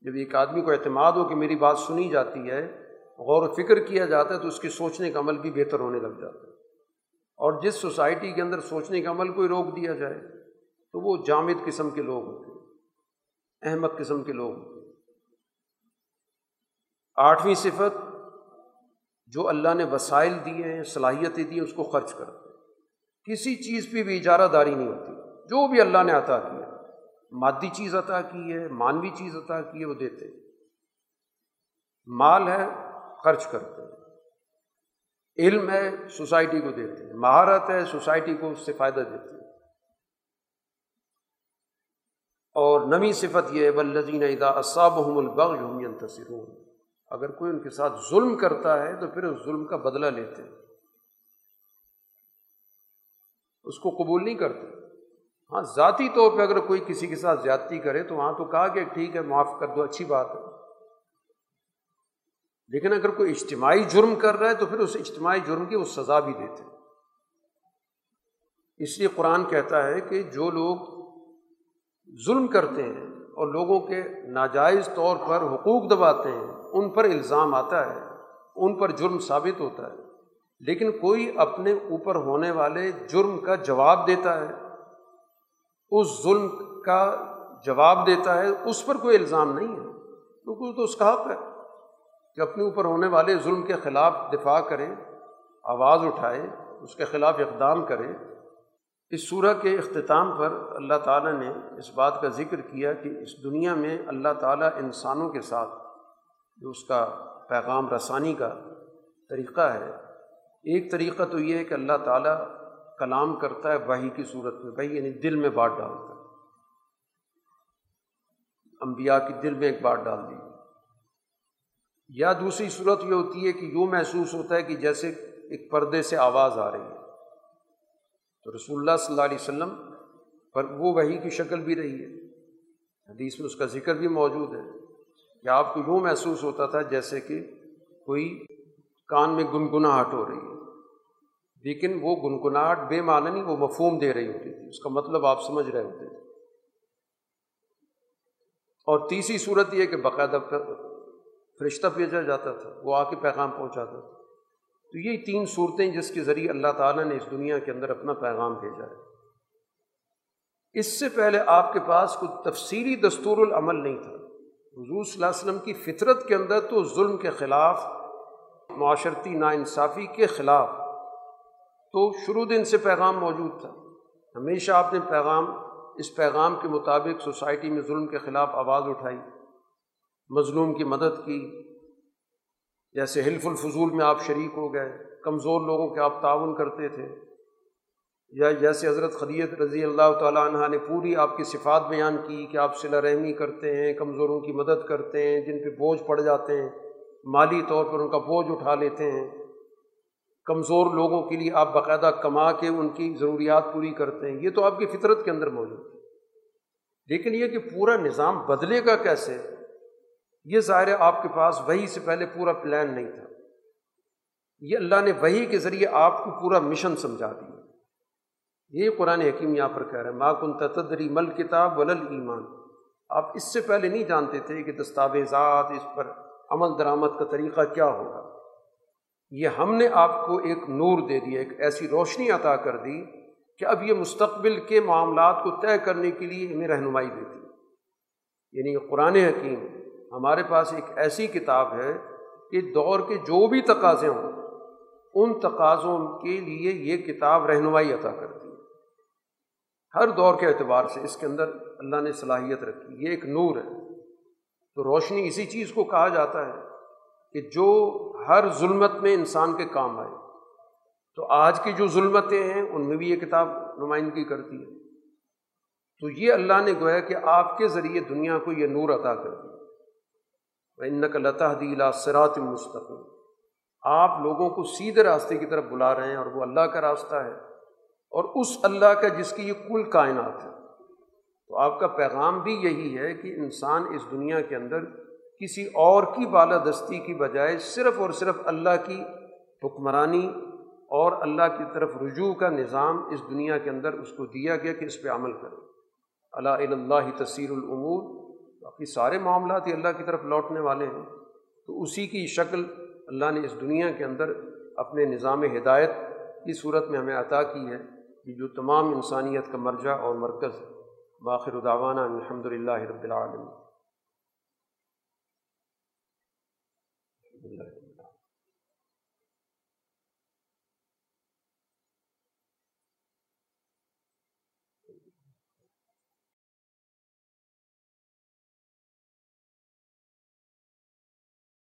جب ایک آدمی کو اعتماد ہو کہ میری بات سنی جاتی ہے، غور و فکر کیا جاتا ہے، تو اس کے سوچنے کا عمل بھی بہتر ہونے لگ جاتا ہے۔ اور جس سوسائٹی کے اندر سوچنے کا عمل کوئی روک دیا جائے، تو وہ جامد قسم کے لوگ ہوتے ہیں۔ احمد قسم کے لوگ ہوتے ہیں۔ آٹھویں صفت، جو اللہ نے وسائل دیے ہیں، صلاحیتیں دی ہیں اس کو خرچ کرتے کسی چیز پہ بھی اجارہ داری نہیں ہوتی۔ جو بھی اللہ نے عطا کیا۔ مادی چیز عطا کی ہے، مانوی چیز عطا کی ہے، وہ دیتے مال ہے، خرچ کرتے ہیں۔ علم ہے، سوسائٹی کو دیتے ہیں۔ مہارت ہے، سوسائٹی کو اس سے فائدہ دیتے ہیں۔ اور نویں صفت یہ ہے بلزین ادا اسابحم البغ تصرون اگر کوئی ان کے ساتھ ظلم کرتا ہے، تو پھر اس ظلم کا بدلہ لیتے ہیں۔ اس کو قبول نہیں کرتے۔ ہاں ذاتی طور پہ اگر کوئی کسی کے ساتھ زیادتی کرے تو وہاں تو کہا کہ ٹھیک ہے، معاف کر دو، اچھی بات ہے۔ لیکن اگر کوئی اجتماعی جرم کر رہا ہے تو پھر اس اجتماعی جرم کی وہ سزا بھی دیتے اس لیے قرآن کہتا ہے کہ جو لوگ ظلم کرتے ہیں اور لوگوں کے ناجائز طور پر حقوق دباتے ہیں، ان پر الزام آتا ہے، ان پر جرم ثابت ہوتا ہے۔ لیکن کوئی اپنے اوپر ہونے والے جرم کا جواب دیتا ہے۔ اس ظلم کا جواب دیتا ہے، اس پر کوئی الزام نہیں ہے۔ کیونکہ تو اس کا حق ہے کہ اپنے اوپر ہونے والے ظلم کے خلاف دفاع کرے آواز اٹھائے اس کے خلاف اقدام کرے اس صورح کے اختتام پر اللہ تعالیٰ نے اس بات کا ذکر کیا کہ اس دنیا میں اللہ تعالیٰ انسانوں کے ساتھ، جو اس کا پیغام رسانی کا طریقہ ہے، ایک طریقہ تو یہ ہے کہ اللہ تعالیٰ کلام کرتا ہے وہی کی صورت میں وہی یعنی دل میں بات ڈالتا ہے۔ انبیاء کی دل میں ایک بات ڈال دی۔ یا دوسری صورت یہ ہوتی ہے کہ یوں محسوس ہوتا ہے کہ جیسے ایک پردے سے آواز آ رہی ہے۔ تو رسول اللہ صلی اللہ علیہ وسلم پر وہ وہی کی شکل بھی رہی ہے۔ حدیث میں اس کا ذکر بھی موجود ہے۔ کہ آپ کو یوں محسوس ہوتا تھا جیسے کہ کوئی کان میں گنگناہٹ ہو رہی ہے۔ لیکن وہ گنگناہٹ، بے معنی نہیں، وہ مفہوم دے رہی ہوتی تھی۔ اس کا مطلب آپ سمجھ رہے ہوتے تھے۔ اور تیسری صورت یہ کہ باقاعدہ فرشتہ بھیجا جاتا تھا، وہ آ کے پیغام پہنچاتا تھا۔ تو یہ تین صورتیں جس کے ذریعے اللہ تعالیٰ نے اس دنیا کے اندر اپنا پیغام بھیجا ہے۔ اس سے پہلے آپ کے پاس کوئی تفصیلی دستور العمل نہیں تھا۔ حضور صلی اللہ علیہ وسلم کی فطرت کے اندر تو ظلم کے خلاف، معاشرتی ناانصافی کے خلاف تو شروع دن سے پیغام موجود تھا۔ ہمیشہ آپ نے پیغام، اس پیغام کے مطابق سوسائٹی میں ظلم کے خلاف آواز اٹھائی، مظلوم کی مدد کی۔ جیسے حلف الفضول میں آپ شریک ہو گئے، کمزور لوگوں کے آپ تعاون کرتے تھے۔ یا جیسے حضرت خدیت رضی اللہ تعالیٰ عنہ نے پوری آپ کی صفات بیان کی کہ آپ صلا رحمی کرتے ہیں، کمزوروں کی مدد کرتے ہیں، جن پہ بوجھ پڑ جاتے ہیں، مالی طور پر ان کا بوجھ اٹھا لیتے ہیں۔ کمزور لوگوں کے لیے آپ باقاعدہ کما کے ان کی ضروریات پوری کرتے ہیں، یہ تو آپ کی فطرت کے اندر موجود ہے۔ لیکن یہ کہ پورا نظام بدلے گا کیسے؟ یہ ظاہر آپ کے پاس وہی سے پہلے پورا پلان نہیں تھا۔ یہ اللہ نے وہی کے ذریعے آپ کو پورا مشن سمجھا دیا۔ یہ قرآن حکیم یہاں پر کہہ رہے ہیں ما کن تدری مل کتاب ولل ایمان آپ اس سے پہلے نہیں جانتے تھے کہ دستاویزات، اس پر عمل درآمد کا طریقہ کیا ہوگا۔ یہ ہم نے آپ کو ایک نور دے دیا ایک ایسی روشنی عطا کر دی کہ اب یہ مستقبل کے معاملات کو طے کرنے کے لیے ہمیں رہنمائی دیتی۔ یعنی یہ قرآن حکیم ہمارے پاس ایک ایسی کتاب ہے کہ دور کے جو بھی تقاضے ہوں، ان تقاضوں کے لیے یہ کتاب رہنمائی عطا کرتی ہے ہر دور کے اعتبار سے اس کے اندر اللہ نے صلاحیت رکھی، یہ ایک نور ہے۔ تو روشنی اسی چیز کو کہا جاتا ہے کہ جو ہر ظلمت میں انسان کے کام آئے۔ تو آج کی جو ظلمتیں ہیں، ان میں بھی یہ کتاب نمائندگی کرتی ہے۔ تو یہ اللہ نے گویا کہ آپ کے ذریعے دنیا کو یہ نور عطا کر دیا ان کا لتا دیلا سرات مستقل آپ لوگوں کو سیدھے راستے کی طرف بلا رہے ہیں اور وہ اللہ کا راستہ ہے۔ اور اس اللہ کا جس کی یہ کل کائنات ہے۔ تو آپ کا پیغام بھی یہی ہے کہ انسان اس دنیا کے اندر کسی اور کی بالادستی کی بجائے صرف اور صرف اللہ کی حکمرانی اور اللہ کی طرف رجوع کا نظام اس دنیا کے اندر اس کو دیا گیا کہ اس پہ عمل کرے۔ اللہ اللہ تصیر العمور باقی سارے معاملات ہی اللہ کی طرف لوٹنے والے ہیں۔ تو اسی کی شکل اللہ نے اس دنیا کے اندر اپنے نظام ہدایت کی صورت میں ہمیں عطا کی ہے کہ جو تمام انسانیت کا مرجع اور مرکز باخر الداوانہ الحمد للہ رب العالمین۔ اللہ